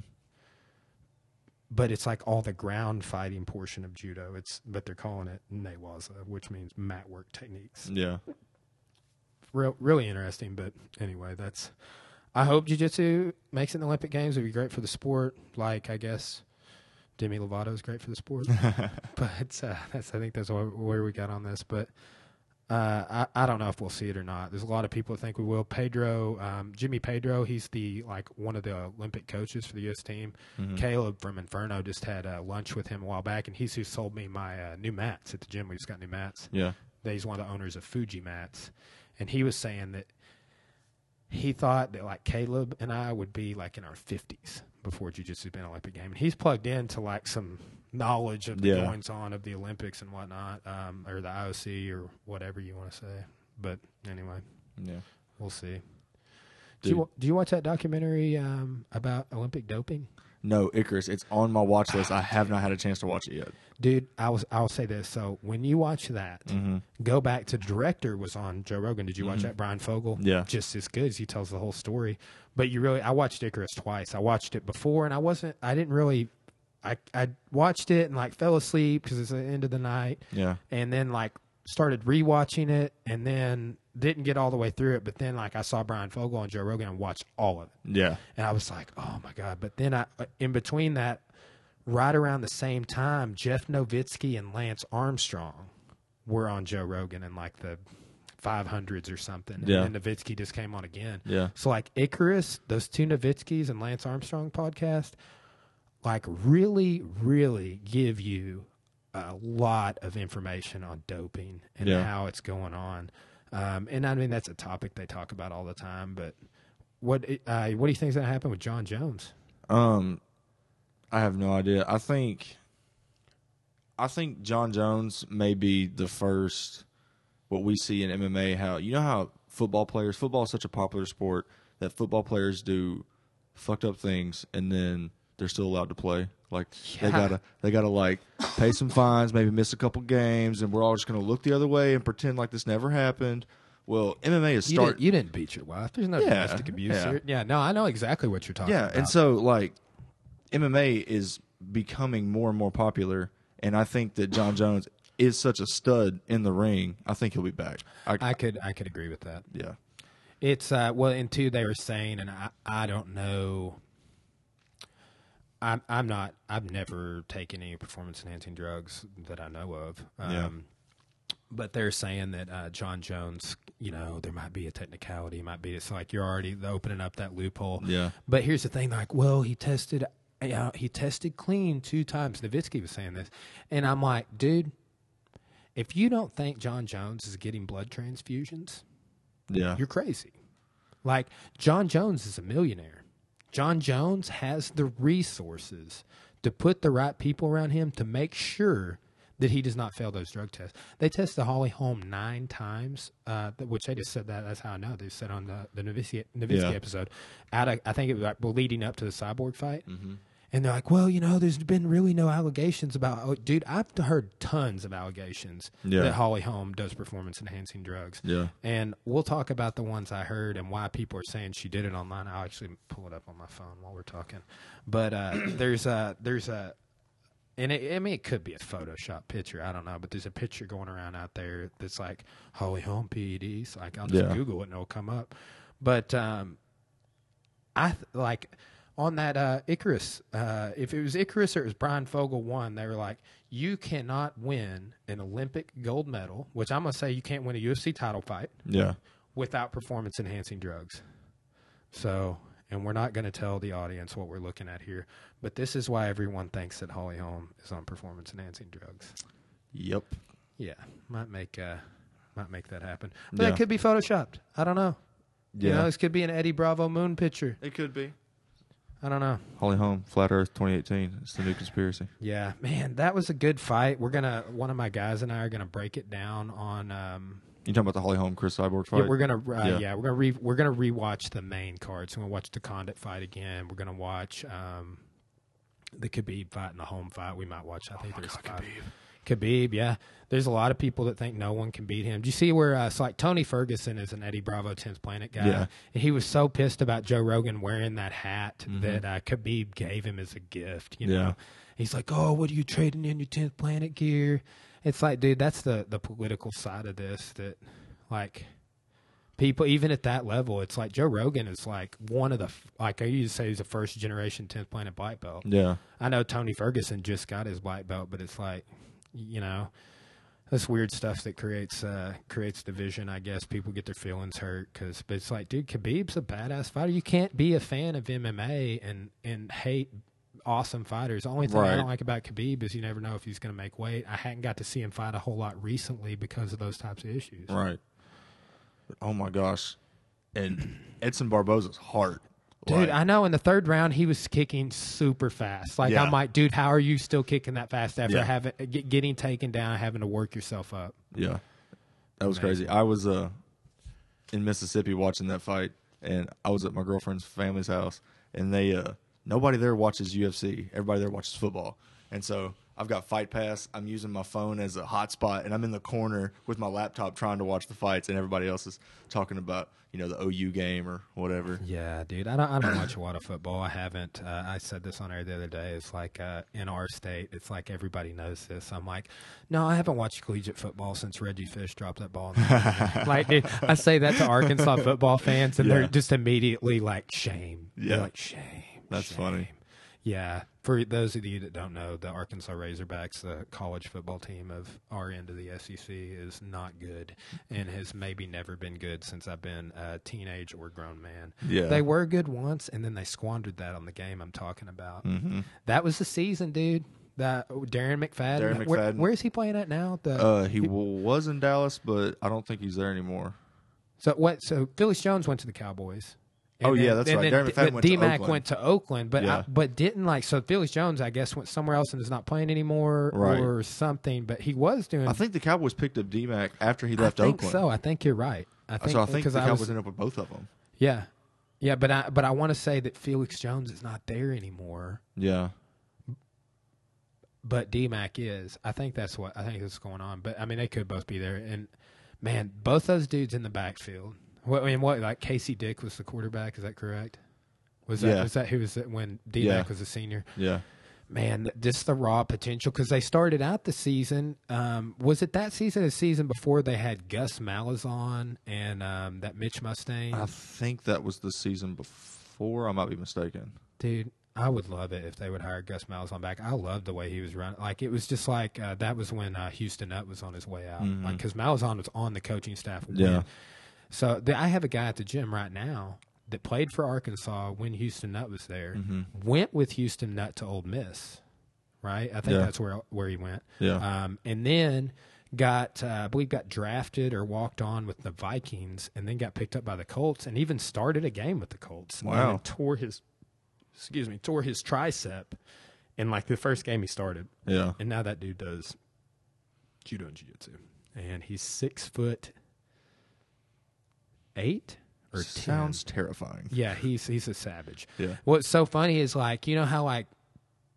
but it's like all the ground fighting portion of judo. It's but they're calling it Newaza, which means mat work techniques.
Yeah.
Real, really interesting. But anyway, that's. I hope jiu-jitsu makes it in the Olympic Games. It'd be great for the sport. Like I guess Demi Lovato is great for the sport. but uh, that's I think that's where, where we got on this. But uh, I I don't know if we'll see it or not. There's a lot of people that think we will. Pedro, um, Jimmy Pedro, he's the like one of the Olympic coaches for the U.S. team.
Mhm.
Caleb from Inferno just had uh, lunch with him a while back, and he's who sold me my uh, new mats at the gym. We just got new mats
Yeah.
he's one of the owners of Fuji Mats, and he was saying that he thought that like Caleb and I would be like in our fifties before Jiu-Jitsu's been an Olympic game, and he's plugged into like some knowledge of the
Yeah.
goings on of the Olympics and whatnot, um, or the IOC or whatever you want to say. But anyway,
Yeah.
we'll see. Do you, do you watch that documentary um, about Olympic doping?
No, Icarus. It's on my watch list. I have not had a chance to watch it yet.
Dude, I was I'll say this. So when you watch that,
Mm-hmm.
go back to director was on Joe Rogan. Did you watch that? Bryan Fogel.
Yeah.
just as good as he tells the whole story. But you really, I watched Icarus twice. I watched it before, and I wasn't. I didn't really. I I watched it and like fell asleep because it's the end of the night,
Yeah.
and then like started rewatching it, and then didn't get all the way through it. But then like I saw Bryan Fogel and Joe Rogan and watched all of it.
Yeah.
And I was like, oh my God. But then I, in between that, right around the same time, Jeff Novitzky and Lance Armstrong were on Joe Rogan and like the 500s or something.
Yeah.
And then Novitzky just came on again.
Yeah.
So like Icarus, those two Novitzkys and Lance Armstrong podcast, like really, really give you a lot of information on doping and
Yeah.
how it's going on. Um, and I mean that's a topic they talk about all the time. But what uh, what do you think is going to happen with Jon Jones?
Um, I have no idea. I think, I think John Jones may be the first. What we see in MMA, how you know how football players, football is such a popular sport that football players do fucked up things and then they're still allowed to play. Like they gotta, they gotta like pay some fines, maybe miss a couple games, and we're all just gonna look the other way and pretend like this never happened. Well, MMA is
You,
start.
didn't, you didn't beat your wife. There's no
Yeah,
domestic abuse
yeah.
here. Yeah, no, I know exactly what you're talking about.
yeah
about.
and so like mma is becoming more and more popular. And I think that Jon Jones is such a stud in the ring. I think he'll be back. I,
I could I could agree with that.
yeah,
It's uh well, and two they were saying, and I I don't know. I'm I'm not. I've never taken any performance enhancing drugs that I know of. Um,
Yeah.
But they're saying that uh, Jon Jones, you know, there might be a technicality, might be it's like you're already opening up that loophole.
yeah,
But here's the thing: like, well, he tested, uh, he tested clean two times. Novitzky was saying this, and I'm like, dude, if you don't think Jon Jones is getting blood transfusions,
yeah,
you're crazy. Like Jon Jones is a millionaire. Jon Jones has the resources to put the right people around him to make sure that he does not fail those drug tests. They tested Holly Holm nine times, uh, which they just said that. That's how I know. They said on the the Novitzky, Novitzky
Yeah.
episode. Out of, I think it was like leading up to the cyborg fight.
Mhm.
And they're like, well, you know, there's been really no allegations about. Oh, dude, I've heard tons of allegations
Yeah.
that Holly Holm does performance enhancing drugs.
yeah.
And we'll talk about the ones I heard and why people are saying she did it online. I'll actually pull it up on my phone while we're talking. But uh, there's a there's a and it, I mean it could be a Photoshop picture. I don't know, but there's a picture going around out there that's like Holly Holm PEDs. Like I'll just
Yeah.
Google it and it'll come up. But um, I th- like on that uh, Icarus. Uh, if it was Icarus or it was Bryan Fogel won, they were like, you cannot win an Olympic gold medal, which I'm gonna say you can't win a UFC title fight
Yeah.
without performance enhancing drugs. So, and we're not going to tell the audience what we're looking at here, but this is why everyone thinks that Holly Holm is on performance enhancing drugs.
Yep.
Yeah, might make uh, might make that happen, but
Yeah.
it could be photoshopped. I don't know.
Yeah.
You know, this could be an Eddie Bravo moon picture.
it could be.
I don't know.
Holly Holm, Flat Earth 2018. It's the new conspiracy.
Yeah, man, that was a good fight. We're gonna one of my guys and I are gonna break it down on. Um,
You talking about the Holly Holm Cris Cyborg fight?
yeah, we're gonna uh, yeah.
Yeah.
we're gonna re, we're gonna rewatch the main card. So we're gonna watch the Condit fight again. We're gonna watch um, the Khabib fight and the Holm fight. We might watch. I think there's five. Khabib, yeah. There's a lot of people that think no one can beat him. Do you see where uh, it's like Tony Ferguson is an Eddie Bravo 10th Planet guy?
Yeah.
And he was so pissed about Joe Rogan wearing that hat
Mhm.
that uh, Khabib gave him as a gift. You
Yeah.
know, he's like, "Oh, what are you trading in your 10th Planet gear?" It's like, dude, that's the the political side of this. That like people even at that level, it's like Joe Rogan is like one of the like I used to say he's a first generation 10th Planet black belt.
Yeah.
I know Tony Ferguson just got his black belt, but it's like, you know, that's weird stuff that creates uh, creates division. I guess people get their feelings hurt because, but it's like, dude, Khabib's a badass fighter. You can't be a fan of MMA and and hate awesome fighters. The only thing I don't like about Khabib is you never know if he's going to make weight. I hadn't got to see him fight a whole lot recently because of those types of issues.
Right. Oh my gosh. And Edson Barboza's heart.
Dude,
Like,
I know in the third round he was kicking super fast. Like
Yeah.
I'm like, dude, how are you still kicking that fast after
Yeah.
having get, getting taken down, having to work yourself up?
Yeah. That was
Amazing.
crazy. I was uh in Mississippi watching that fight and I was at my girlfriend's family's house and they uh nobody there watches UFC. Everybody there watches football. And so I've got Fight Pass. I'm using my phone as a hotspot and I'm in the corner with my laptop trying to watch the fights and everybody else is talking about, you know, the OU game or whatever.
Yeah, dude. I don't. I don't watch a lot of football. I haven't. Uh, I said this on air the other day. It's like uh, in our state, it's like everybody knows this. I'm like, no, I haven't watched collegiate football since Reggie Fish dropped that ball. Like, dude, I say that to Arkansas football fans, and
Yeah.
they're just immediately like, shame. They're
Yeah.
like shame.
That's
shame."
funny.
Yeah. For those of you that don't know, the Arkansas Razorbacks, the college football team of our end of the SEC, is not good and has maybe never been good since I've been a teenage or grown man.
Yeah.
They were good once, and then they squandered that on the game I'm talking about.
hmm
That was the season, dude. That Darren McFadden.
Darren
Where,
McFadden.
where is he playing at now? The,
Uh, he w- was in Dallas, but I don't think he's there anymore.
so what? So Felix Jones went to the Cowboys.
Oh, yeah, that's
and
right.
Then,
Darren
D-
went
D-Mac
Oakland.
went to Oakland, but
Yeah.
I, but didn't like so. Felix Jones, I guess, went somewhere else and is not playing anymore
Right.
or something. But he was doing.
I think the Cowboys picked up D-Mac after he left
I think
Oakland.
so. I think you're right. I think
so I think the Cowboys
was-
ended up with both of them.
yeah, yeah. But I but I want to say that Felix Jones is not there anymore.
Yeah.
but D-Mac is. I think that's what I think is going on. But I mean, they could both be there. And man, both those dudes in the backfield. What I mean, what like Casey Dick was the quarterback? Is that correct? Was that
Yeah.
was that who was it when D-Mac
Yeah.
was a senior?
Yeah.
man, just the raw potential because they started out the season. Um, was it that season? The season before they had Gus Malzahn and um, that Mitch Mustain.
I think that was the season before. I might be mistaken.
Dude, I would love it if they would hire Gus Malzahn back. I loved the way he was running. Like it was just like uh, that was when uh, Houston Nutt was on his way out.
Mhm.
Like because Malzahn was on the coaching staff. when-
Yeah.
So the, I have a guy at the gym right now that played for Arkansas when Houston Nutt was there.
Mhm.
Went with Houston Nutt to Ole Miss. Right. I think
Yeah.
that's where where he went.
Yeah.
Um, and then got uh, I believe got drafted or walked on with the Vikings, and then got picked up by the Colts, and even started a game with the Colts. and
Wow.
tore his excuse me tore his tricep in like the first game he started,
yeah.
and now that dude does judo and jiu-jitsu, and he's six foot eight or
Sounds
10.
terrifying.
Yeah, he's he's a savage.
Yeah.
What's so funny is like you know how like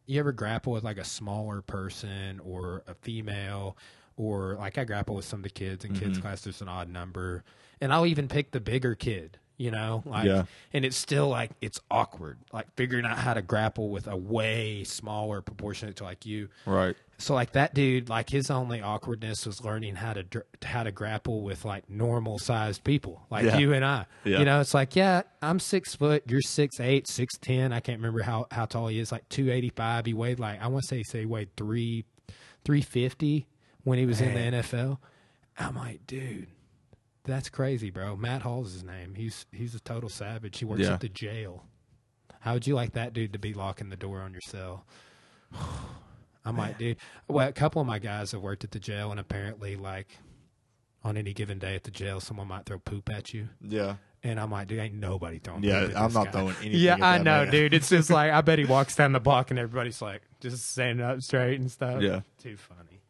you ever grapple with like a smaller person or a female or like I grapple with some of the kids in
Mm-hmm.
kids class. There's an odd number, and I'll even pick the bigger kid. You know, like,
Yeah.
and it's still like it's awkward, like figuring out how to grapple with a way smaller proportionate to like you.
Right.
So like that dude, like his only awkwardness was learning how to dr- how to grapple with like normal sized people, like
Yeah.
you and I.
Yeah.
You know, it's like yeah, I'm six foot, you're six eight, six ten. I can't remember how how tall he is, like two eighty five. He weighed like I want to say say he weighed three three fifty when he was in the NFL. I'm like, dude, that's crazy, bro. Matt Hall's his name. He's he's a total savage. He works
Yeah.
at the jail. How would you like that dude to be locking the door on your cell? I might, like, dude. Well, a couple of my guys have worked at the jail, and apparently, like, on any given day at the jail, someone might throw poop at you,
Yeah.
and I'm like, dude, ain't nobody throwing.
Yeah,
poop at
I'm
this
not
guy.
throwing anything
Yeah,
at
I
that
know,
man.
dude. It's just like I bet he walks down the block, and everybody's like just standing up straight and stuff.
Yeah.
too funny.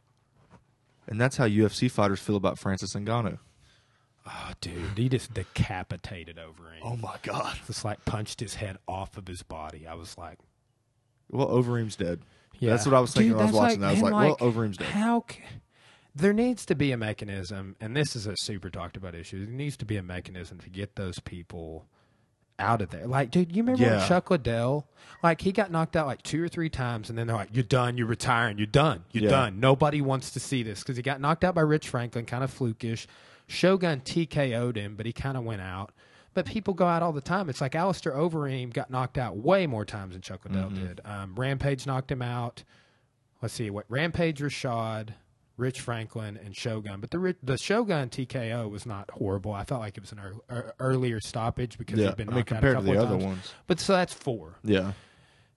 And that's how UFC fighters feel about Francis Ngannou.
Oh, dude, he just decapitated Overeem.
Oh my god.
Just like punched his head off of his body. I was like,
Well, Overeem's dead.
Yeah.
That's what I was thinking
Dude,
when I was watching that. I was
man,
like, well, Overeem's dead.
How? ca- There needs to be a mechanism, and this is a super talked about issue. There needs to be a mechanism to get those people out of there. Like, dude, you remember when
Yeah.
Chuck Liddell? Like, he got knocked out like two or three times, and then they're like, "You're done. You're retiring. You're done. You're
Yeah.
done. Nobody wants to see this because he got knocked out by Rich Franklin, kind of flukish. Shogun TKO'd him, but he kind of went out. But people go out all the time. It's like Alistair Overeem got knocked out way more times than Chuck Liddell
Mm-hmm.
did. Um, Rampage knocked him out. Let's see what Rampage, Rashad, Rich Franklin, and Shogun. But the the Shogun TKO was not horrible. I felt like it was an er, earlier stoppage because
Yeah.
he'd been
I mean,
knocked out a
compared to
couple
the
of
other
times.
ones.
But so that's four.
Yeah.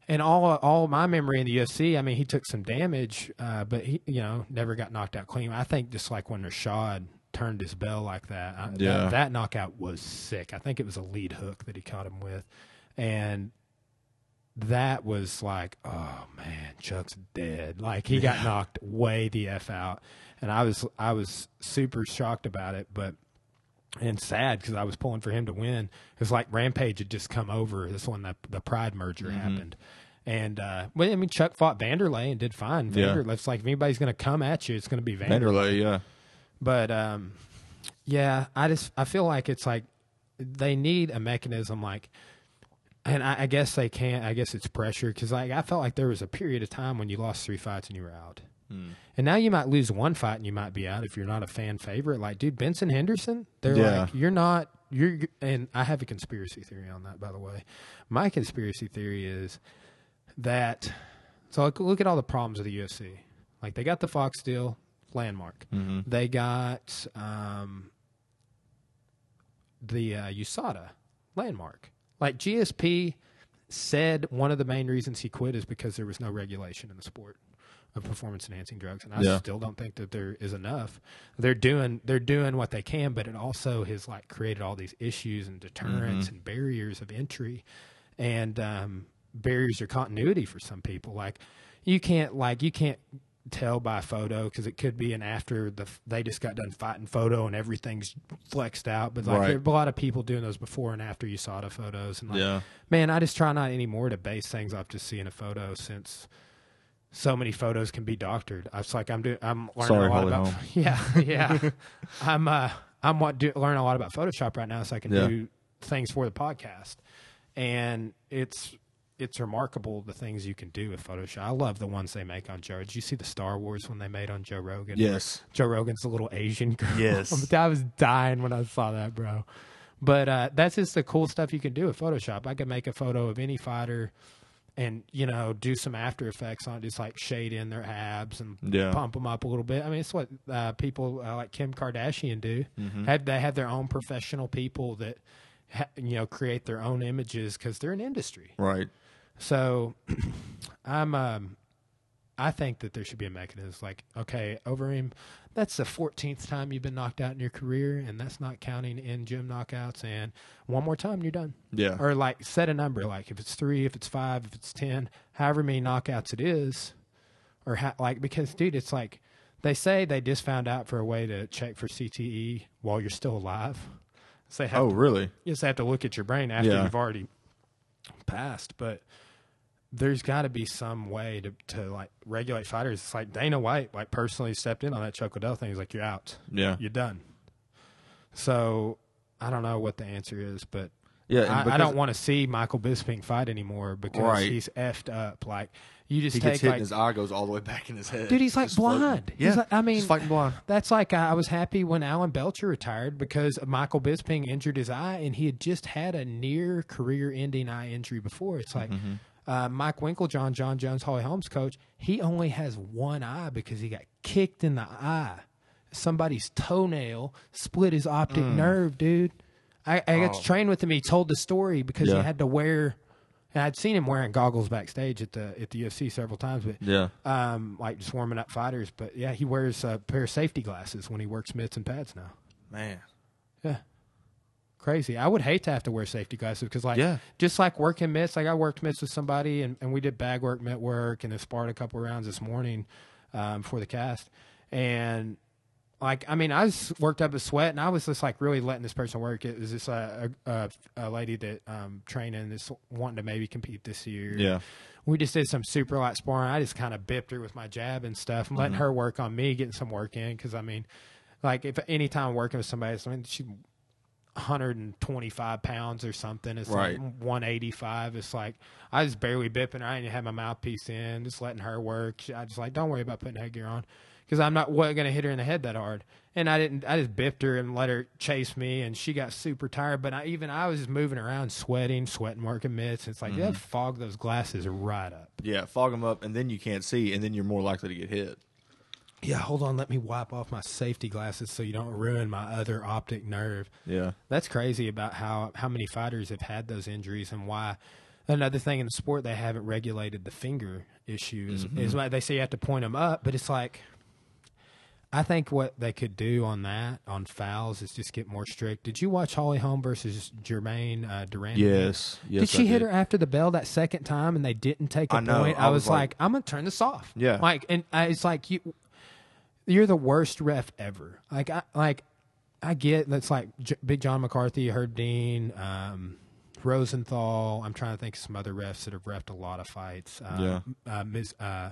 And all all my memory in the UFC, I mean, he took some damage, uh, but he you know never got knocked out clean. I think just like when Rashad turned his bell like that, I,
Yeah.
that, that knockout was sick. I think it was a lead hook that he caught him with, and that was like, oh man, Chuck's dead. Like he got knocked way the f out, and I was I was super shocked about it, but and sad because I was pulling for him to win. It was like Rampage had just come over. This when the the Pride merger
Mm-hmm.
happened, and uh, well, I mean Chuck fought Vanderlei and did fine.
Yeah.
Vanderlei's like if anybody's going to come at you, it's going to be Vanderlei.
Vanderlei, yeah.
But um, yeah, I just I feel like it's like they need a mechanism like, and I, I guess they can't. I guess it's pressure because like I felt like there was a period of time when you lost three fights and you were out.
Hmm.
And now you might lose one fight and you might be out if you're not a fan favorite. Like, dude, Benson Henderson, they're
Yeah.
like, you're not, you're, and I have a conspiracy theory on that, by the way. My conspiracy theory is that, so look at all the problems of the UFC. Like, they got the Fox deal, landmark.
Mm-hmm.
They got um, the uh, USADA landmark. Like GSP said, one of the main reasons he quit is because there was no regulation in the sport of performance enhancing drugs, and I
Yeah.
still don't think that there is enough. They're doing they're doing what they can, but it also has like created all these issues and deterrents and barriers of entry, and um, barriers of continuity for some people. Like you can't like you can't tell by photo because it could be an after the they just got done fighting photo and everything's flexed out. But like
Right.
there a lot of people doing those before and after you USADA photos, and like
Yeah.
man, I just try not anymore to base things off just seeing a photo since so many photos can be doctored. I was like, I'm doing, I'm learning
Sorry,
a lot about,
Holm.
yeah, yeah. I'm, uh, I'm what do, learning a lot about Photoshop right now, so I can
Yeah.
do things for the podcast. And it's, it's remarkable the things you can do with Photoshop. I love the ones they make on Joe. Did you see the Star Wars one they made on Joe Rogan?
Yes.
Joe Rogan's a little Asian girl.
Yes.
I was dying when I saw that, bro. But uh, that's just the cool stuff you can do with Photoshop. I could make a photo of any fighter and, you know, do some After Effects on it, just like shade in their abs and
Yeah.
pump them up a little bit. I mean, it's what uh, people uh, like Kim Kardashian do.
Mm-hmm.
Have They have their own professional people that, ha- you know, create their own images because they're an industry.
Right.
So I'm um I think that there should be a mechanism like, okay, Overeem, that's the 14th time you've been knocked out in your career, and that's not counting in gym knockouts. And one more time, you're done.
Yeah.
Or like set a number, like if it's three, if it's five, if it's 10, however many knockouts it is. Or ha- like, because, dude, it's like they say they just found out for a way to check for CTE while you're still alive. So they have
Oh,
to
really?
you just have to look at your brain after
Yeah.
you've already passed. But there's got to be some way to, to like regulate fighters. It's like Dana White, like personally stepped in on that Chuck Liddell thing. He's like, you're out,
Yeah.
you're done. So I don't know what the answer is, but
Yeah.
I, I don't want to see Michael Bisping fight anymore because
Right.
he's effed up. Like you just
He
take
gets hit
like
and his eye goes all the way back in his head.
Dude, he's like
Just floating.
blind. He's
Yeah.
like- I mean,
fighting blind.
That's like uh, I was happy when Alan Belcher retired because Michael Bisping injured his eye, and he had just had a near career-ending eye injury before. It's like uh, Mike Winkeljohn, Jon Jones, Holly Holm's coach. He only has one eye because he got kicked in the eye. Somebody's toenail split his optic nerve, dude. I, I got to
Oh.
train with him. He told the story because
Yeah.
he had to wear. And I'd seen him wearing goggles backstage at the at the UFC several times, but
Yeah.
um, like just warming up fighters. But yeah, he wears a pair of safety glasses when he works mitts and pads now.
Man.
Yeah, crazy. I would hate to have to wear safety glasses because, like,
Yeah.
just like working mitts. Like I worked mitts with somebody, and, and we did bag work, mitt work, and then sparred a couple rounds this morning um, for the cast, and. Like I mean, I was worked up a sweat, and I was just like really letting this person work. It was just a, a, a lady that um, training this wanting to maybe compete this year.
Yeah.
we just did some super light sparring. I just kind of bipped her with my jab and stuff, and letting her work on me, getting some work in. Because I mean, like if anytime I'm working with somebody, I mean, she 125 pounds or something. It's
Right.
like 185. It's like I was barely bipping her. I didn't have my mouthpiece in, just letting her work. I just like, don't worry about putting headgear on. Because I'm not going to hit her in the head that hard, and I didn't. I just bipped her and let her chase me, and she got super tired. But I, even I was just moving around, sweating, sweating, working mitts. It's like mm-hmm. that fog those glasses right up.
Yeah. Fog them up, and then you can't see, and then you're more likely to get hit.
Yeah, hold on. Let me wipe off my safety glasses so you don't ruin my other optic nerve.
Yeah.
That's crazy about how how many fighters have had those injuries and why. Another thing in the sport, they haven't regulated the finger issue. Is, is why they say you have to point them up, but it's like. I think what they could do on that on fouls is just get more strict. Did you watch Holly Holm versus Germaine uh, Durant?
Yes. Yes.
did she
I
hit her after the bell that second time and they didn't take a
I know.
point?
I
I,
was
was
like-
like, I'm gonna turn this off.
Yeah.
like, and I, it's like you, you're the worst ref ever. Like, I like, I get that's like J- Big John McCarthy, Herb Dean, um, Rosenthal. I'm trying to think of some other refs that have refed a lot of fights. Um,
Yeah.
uh, Ms., uh,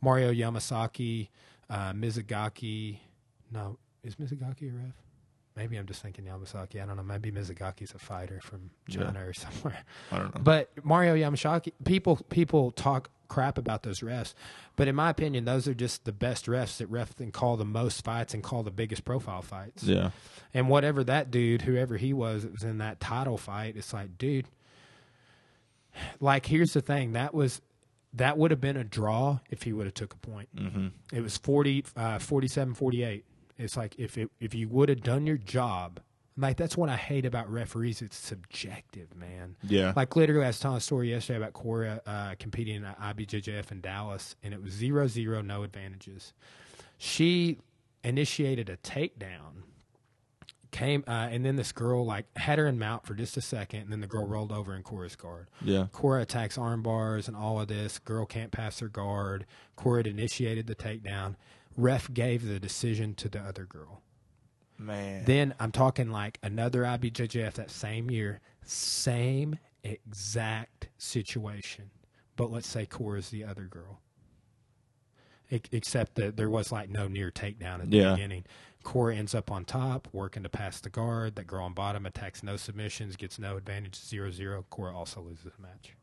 Mario Yamasaki, uh, Mizugaki. No, is Mizugaki a ref? Maybe I'm just thinking Yamasaki. I don't know. Maybe Mizugaki's a fighter from
Yeah.
China or somewhere.
I don't know.
But Mario Yamasaki, people people talk crap about those refs, but in my opinion, those are just the best refs that ref and call the most fights and call the biggest profile fights.
yeah.
And whatever that dude, whoever he was, that was in that title fight, it's like, dude. Like, here's the thing: that was that would have been a draw if he would have took a point.
Mm-hmm.
It was 40, uh, 47, 48. It's like if it, if you would have done your job, like that's what I hate about referees. It's subjective, man.
Yeah.
Like literally, I was telling a story yesterday about Cora uh, competing in IBJJF in Dallas, and it was zero zero, no advantages. She initiated a takedown, came, uh, and then this girl like had her in mount for just a second, and then the girl rolled over in Cora's guard.
Yeah.
Cora attacks arm bars and all of this. Girl can't pass her guard. Cora had initiated the takedown. Ref gave the decision to the other girl.
Man.
Then I'm talking like another IBJJF that same year, same exact situation. But let's say Cora's the other girl. Except that there was like no near takedown at the
Yeah.
beginning. Cora ends up on top, working to pass the guard. That girl on bottom attacks no submissions, gets no advantage, zero zero. Cora also loses the match.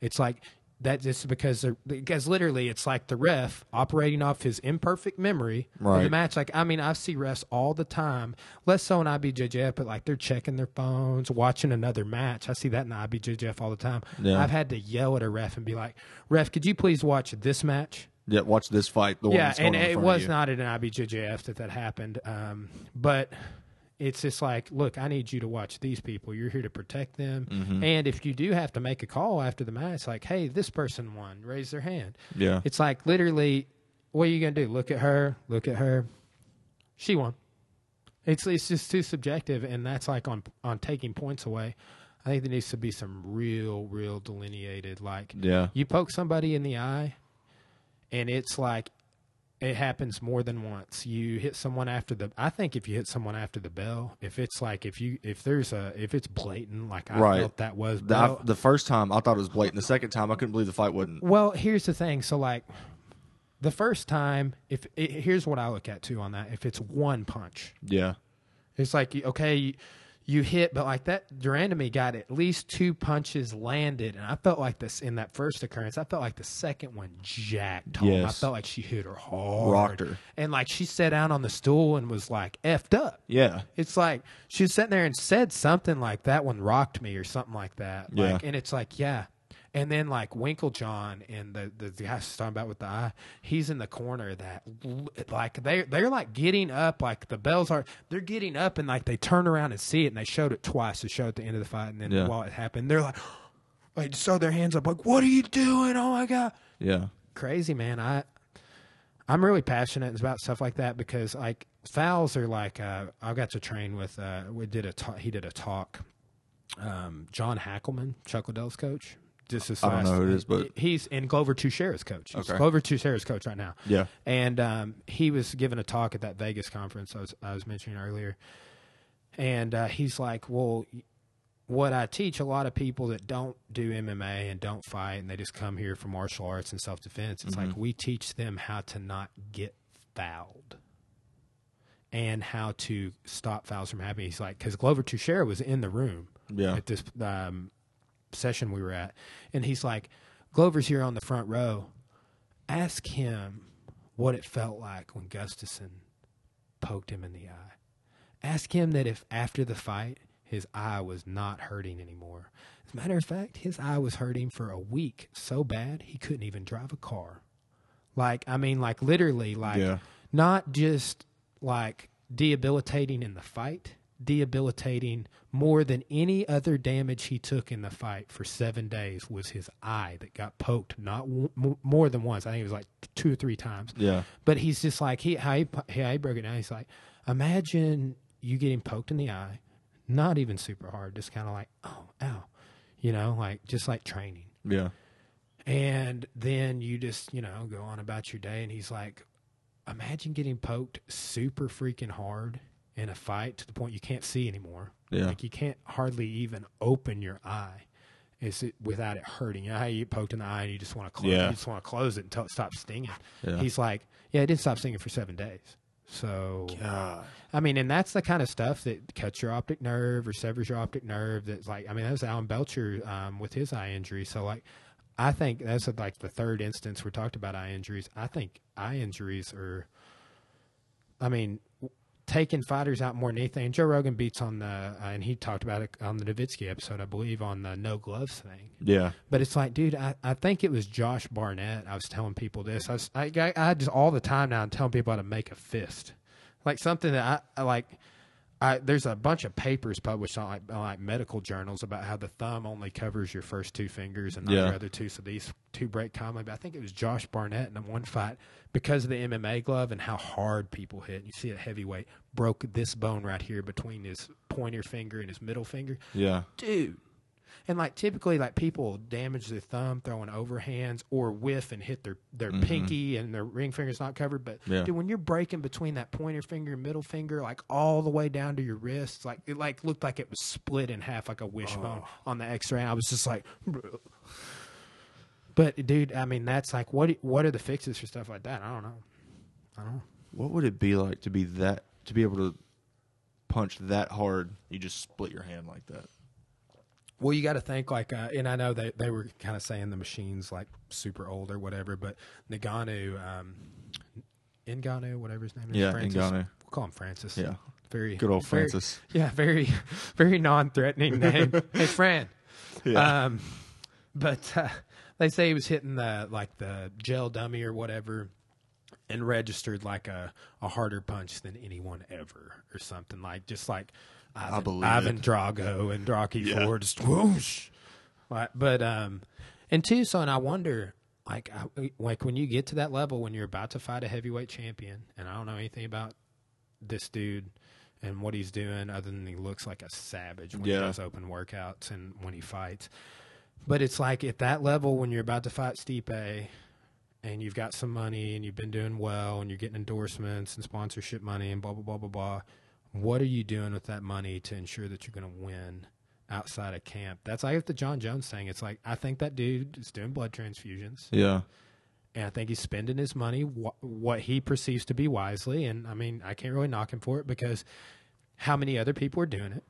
It's like that just because they're, because literally it's like the ref operating off his imperfect memory of the match. Like I mean, I see refs all the time, less so in IBJJF, but like they're checking their phones, watching another match. I see that in IBJJF all the time.
Yeah.
I've had to yell at a ref and be like, "Ref, could you please watch this match?"
Yeah, watch this fight. The
yeah, and it was not at an IBJJF that that happened. Um, but it's just like, look, I need you to watch these people. You're here to protect them.
Mm-hmm.
And if you do have to make a call after the match, like, hey, this person won, raise their hand.
Yeah,
It's like literally, what are you gonna do? Look at her. Look at her. She won. It's it's just too subjective, and that's like on on taking points away. I think there needs to be some real, real delineated. Like,
yeah,
you poke somebody in the eye, and it's like it happens more than once. You hit someone after the. I think if you hit someone after the bell, if it's like if you if there's a if it's blatant, like I
Right.
felt that was.
The, I- the first time I thought it was blatant. The second time I couldn't believe the fight wasn't.
Well, here's the thing. So, like, the first time, if it, here's what I look at too on that. If it's one punch,
Yeah,
it's like okay, you, hit, but like that de Randamie got at least two punches landed, and I felt like this in that first occurrence. I felt like the second one jacked home. I felt like she hit her hard,
Rocked her.
and like she sat down on the stool and was like effed up.
yeah,
It's like she was sitting there and said something like that one rocked me or something like that.
Yeah.
Like, and it's like, yeah. And then like Winkeljohn and the the, the guy talking about with the eye, he's in the corner that like they they're like getting up, like the bells are they're getting up and like they turn around and see it and they showed it twice to show at the end of the fight and then
Yeah.
while it happened, they're like like just throw their hands up like, What are you doing? Oh my god
yeah,
crazy, man. I I'm really passionate about stuff like that because like fouls are like uh, I got to train with uh, we did a ta- he did a talk. Um, John Hackleman, Chuck Liddell's coach. Is
I don't know who it is, but-
he's in Glover Teixeira's coach. He's
Okay.
Glover Teixeira's coach right now.
yeah,
And um, he was giving a talk at that Vegas conference I was, I was mentioning earlier. And uh, he's like, Well, what I teach a lot of people that don't do MMA and don't fight and they just come here for martial arts and self defense, it's like we teach them how to not get fouled and how to stop fouls from happening. He's like, because Glover Teixeira was in the room
yeah,
at this um, session we were at, and he's like, Glover's here on the front row. Ask him what it felt like when Gustafsson poked him in the eye. Ask him that if after the fight his eye was not hurting anymore. As a matter of fact, his eye was hurting for a week so bad he couldn't even drive a car. Like I mean, like literally, like
Yeah.
not just like debilitating in the fight, debilitating more than any other damage he took in the fight for seven days was his eye that got poked not w- more than once. I think it was like two or three times.
yeah,
But he's just like he how he, how he broke it down. He's like, imagine you getting poked in the eye, not even super hard, just kind of like oh ow, you know, like just like training.
yeah,
And then you just, you know, go on about your day. And he's like, imagine getting poked super freaking hard in a fight to the point you can't see anymore.
Yeah.
Like you can't hardly even open your eye. Is it without it hurting? You know how you get poked in the eye and you just want to close
Yeah.
you just want to close it until it stops stinging.
Yeah.
He's like, Yeah, it didn't stop stinging for seven days. So
God.
I mean, and that's the kind of stuff that cuts your optic nerve or severs your optic nerve. That's like, I mean, that was Alan Belcher um, with his eye injury. So, like, I think that's like the third instance we talked about eye injuries. I think eye injuries are, I mean, taking fighters out more than anything. Joe Rogan beats on the, uh, and he talked about it on the Novitzky episode, I believe, on the no gloves thing.
Yeah,
But it's like, dude, I, I think it was Josh Barnett. I was telling people this. I, was, I, I, I just all the time now I'm telling people how to make a fist, like something that I, I like. I, there's a bunch of papers published on like, on like medical journals about how the thumb only covers your first two fingers and not
Yeah.
your other two. So these two break commonly. But I think it was Josh Barnett in one fight because of the MMA glove and how hard people hit. You see a heavyweight broke this bone right here between his pointer finger and his middle finger
yeah,
dude. And like typically, like people damage their thumb throwing overhands or whiff and hit their their mm-hmm. pinky and their ring finger's not covered. But
Yeah.
dude, when you're breaking between that pointer finger and middle finger, like all the way down to your wrist, like it like looked like it was split in half, like a wishbone oh. on the X-ray. And I was just like, "Bro." but dude, I mean, that's like what what are the fixes for stuff like that? I don't know. I don't know.
What would it be like to be that to be able to punch that hard? You just split your hand like that.
Well, you got to think like, uh, and I know they they were kind of saying the machine's like super old or whatever, but Nagano, um, Ngannou, whatever his name is,
Yeah,
Francis,
Ngannou.
We'll call him Francis.
Yeah.
very
Good old
very-
Francis.
Yeah, very very non-threatening name. hey, Fran.
Yeah.
Um, but uh, they say he was hitting the like the gel dummy or whatever, and registered like a, a harder punch than anyone ever, or something like just like Ivan,
believe
Ivan
it.
Drago and Rocky
Yeah.
Ford, just whoosh. Like, but um, and two, so I wonder. Like, I, like when you get to that level, when you're about to fight a heavyweight champion, and I don't know anything about this dude and what he's doing other than he looks like a savage when
Yeah.
he does open workouts and when he fights. But it's like at that level when you're about to fight Stipe and you've got some money and you've been doing well and you're getting endorsements and sponsorship money and blah blah blah blah blah. What are you doing with that money to ensure that you're going to win outside of camp? That's like the Jon Jones thing. It's like I think that dude is doing blood transfusions
yeah.
and I think he's spending his money wh- what he perceives to be wisely. And I mean, I can't really knock him for it because how many other people are doing it?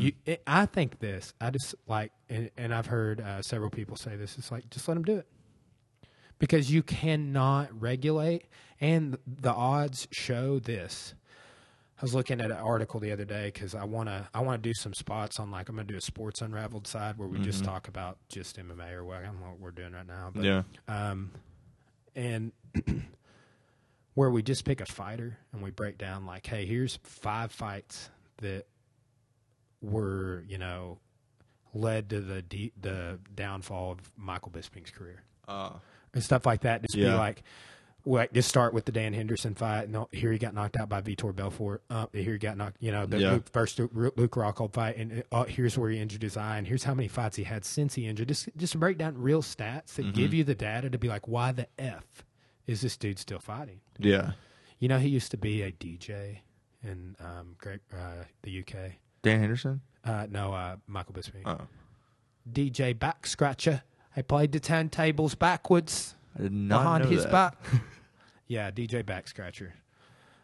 You, it, I think this. I just like, and, and I've heard uh, several people say this. It's like just let him do it because you cannot regulate, and the odds show this. I was looking at an article the other day because I want to I want to do some spots on like I'm going to do a sports unraveled side where we just talk about just MMA or what I don't know what we're doing right now. But
Yeah.
um, and where we just pick a fighter and we break down like, hey, here's five fights that were you know led to the de- the downfall of Michael Bisping's career
Uh,
and stuff like that. Just be
Yeah.
like. Like just start with the Dan Henderson fight. No, here he got knocked out by Vitor Belfort. Uh, here he got knocked. You know the
Yeah.
Luke, first Luke Rockhold fight, and uh, here's where he injured his eye, and here's how many fights he had since he injured. Just just break down real stats that give
Mm-hmm.
you the data to be like, why the f is this dude still fighting?
yeah.
You know, he used to be a DJ in um, great uh, the UK.
Dan Henderson?
Uh, no, uh, Michael Bisping.
Oh.
DJ back scratcher. I played the turntables backwards
I did not
behind his
that.
back. yeah, DJ back scratcher.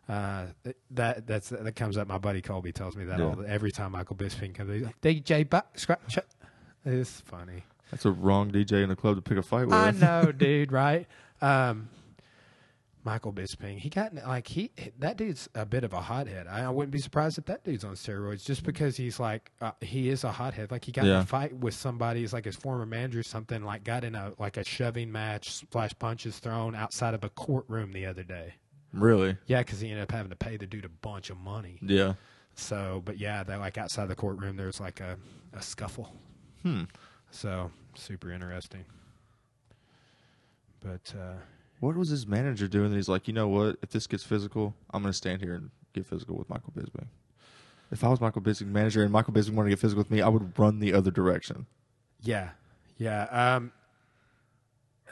Uh, that that's that comes up. My buddy Colby tells me that
Yeah.
all the, every time Michael Bisping comes. He's like, DJ back scratcher. It's funny.
That's a wrong DJ in the club to pick a fight with.
I know, dude. Right? Um, Michael Bisping. He got like he that dude's a bit of a hothead. I, I wouldn't be surprised if that dude's on steroids just because he's like uh, he is a hothead. Like he got in a fight with somebody. He's like his former manager or something. Like got in a like a shoving match, slash punches thrown outside of a courtroom the other day.
Really?
Yeah, because he ended up having to pay the dude a bunch of money.
Yeah.
So, but yeah, they like outside the courtroom. There's like a a scuffle.
Hmm.
So super interesting. But uh,
What was his manager doing? That he's like, you know what? If this gets physical, I'm going to stand here and get physical with Michael Bisping. If I was Michael Bisping manager and Michael Bisping wanted to get physical with me, I would run the other direction.
Yeah, yeah. Um,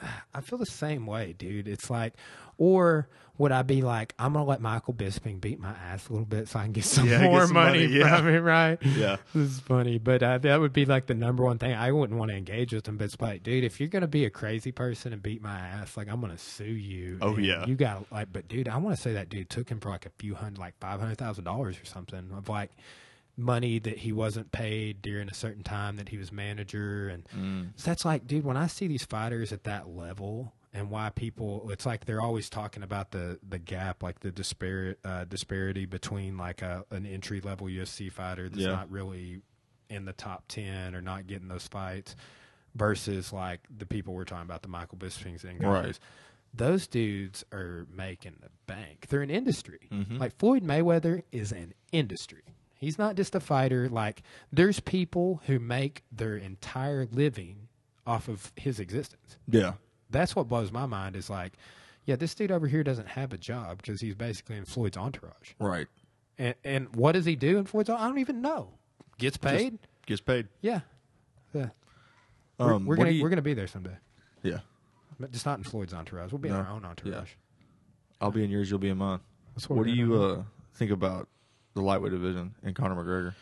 I feel the same way, dude. It's like, or would I be like, I'm gonna let Michael Bisping beat my ass a little bit so I can get some
Yeah, get
more
some
money,
money, yeah.
from it, right?
Yeah.
this is funny, but uh, that would be like the number one thing. I wouldn't want to engage with him, but it's like, dude, if you're gonna be a crazy person and beat my ass, like I'm gonna sue you.
Oh, yeah.
you got like, but dude, I want to say that dude took him for like a few hundred, like five hundred thousand dollars or something of like money that he wasn't paid during a certain time that he was manager and
Mm.
so that's like dude when i see these fighters at that level and why people it's like they're always talking about the the gap like the disparate uh, disparity between like a an entry level UFC fighter that's
Yeah.
not really in the top 10 or not getting those fights versus like the people we're talking about the Michael Bispings and guys
Right.
those dudes are making the bank they're an industry
Mhm.
like Floyd Mayweather is an industry he's not just a fighter like there's people who make their entire living off of his existence
Yeah.
that's what blows my mind is like yeah this dude over here doesn't have a job because he's basically in floyd's entourage
Right.
and, and what does he do in floyd's i don't even know gets paid
Gets paid.
yeah yeah we're,
Um,
we're gonna
you-
we're gonna be there someday
Yeah.
but just not in floyd's entourage we'll be in
No.
our own entourage Yeah.
I'll be in yours. You'll be in mine.
That's
What,
we're
do you uh, think about the lightweight division and Conor McGregor?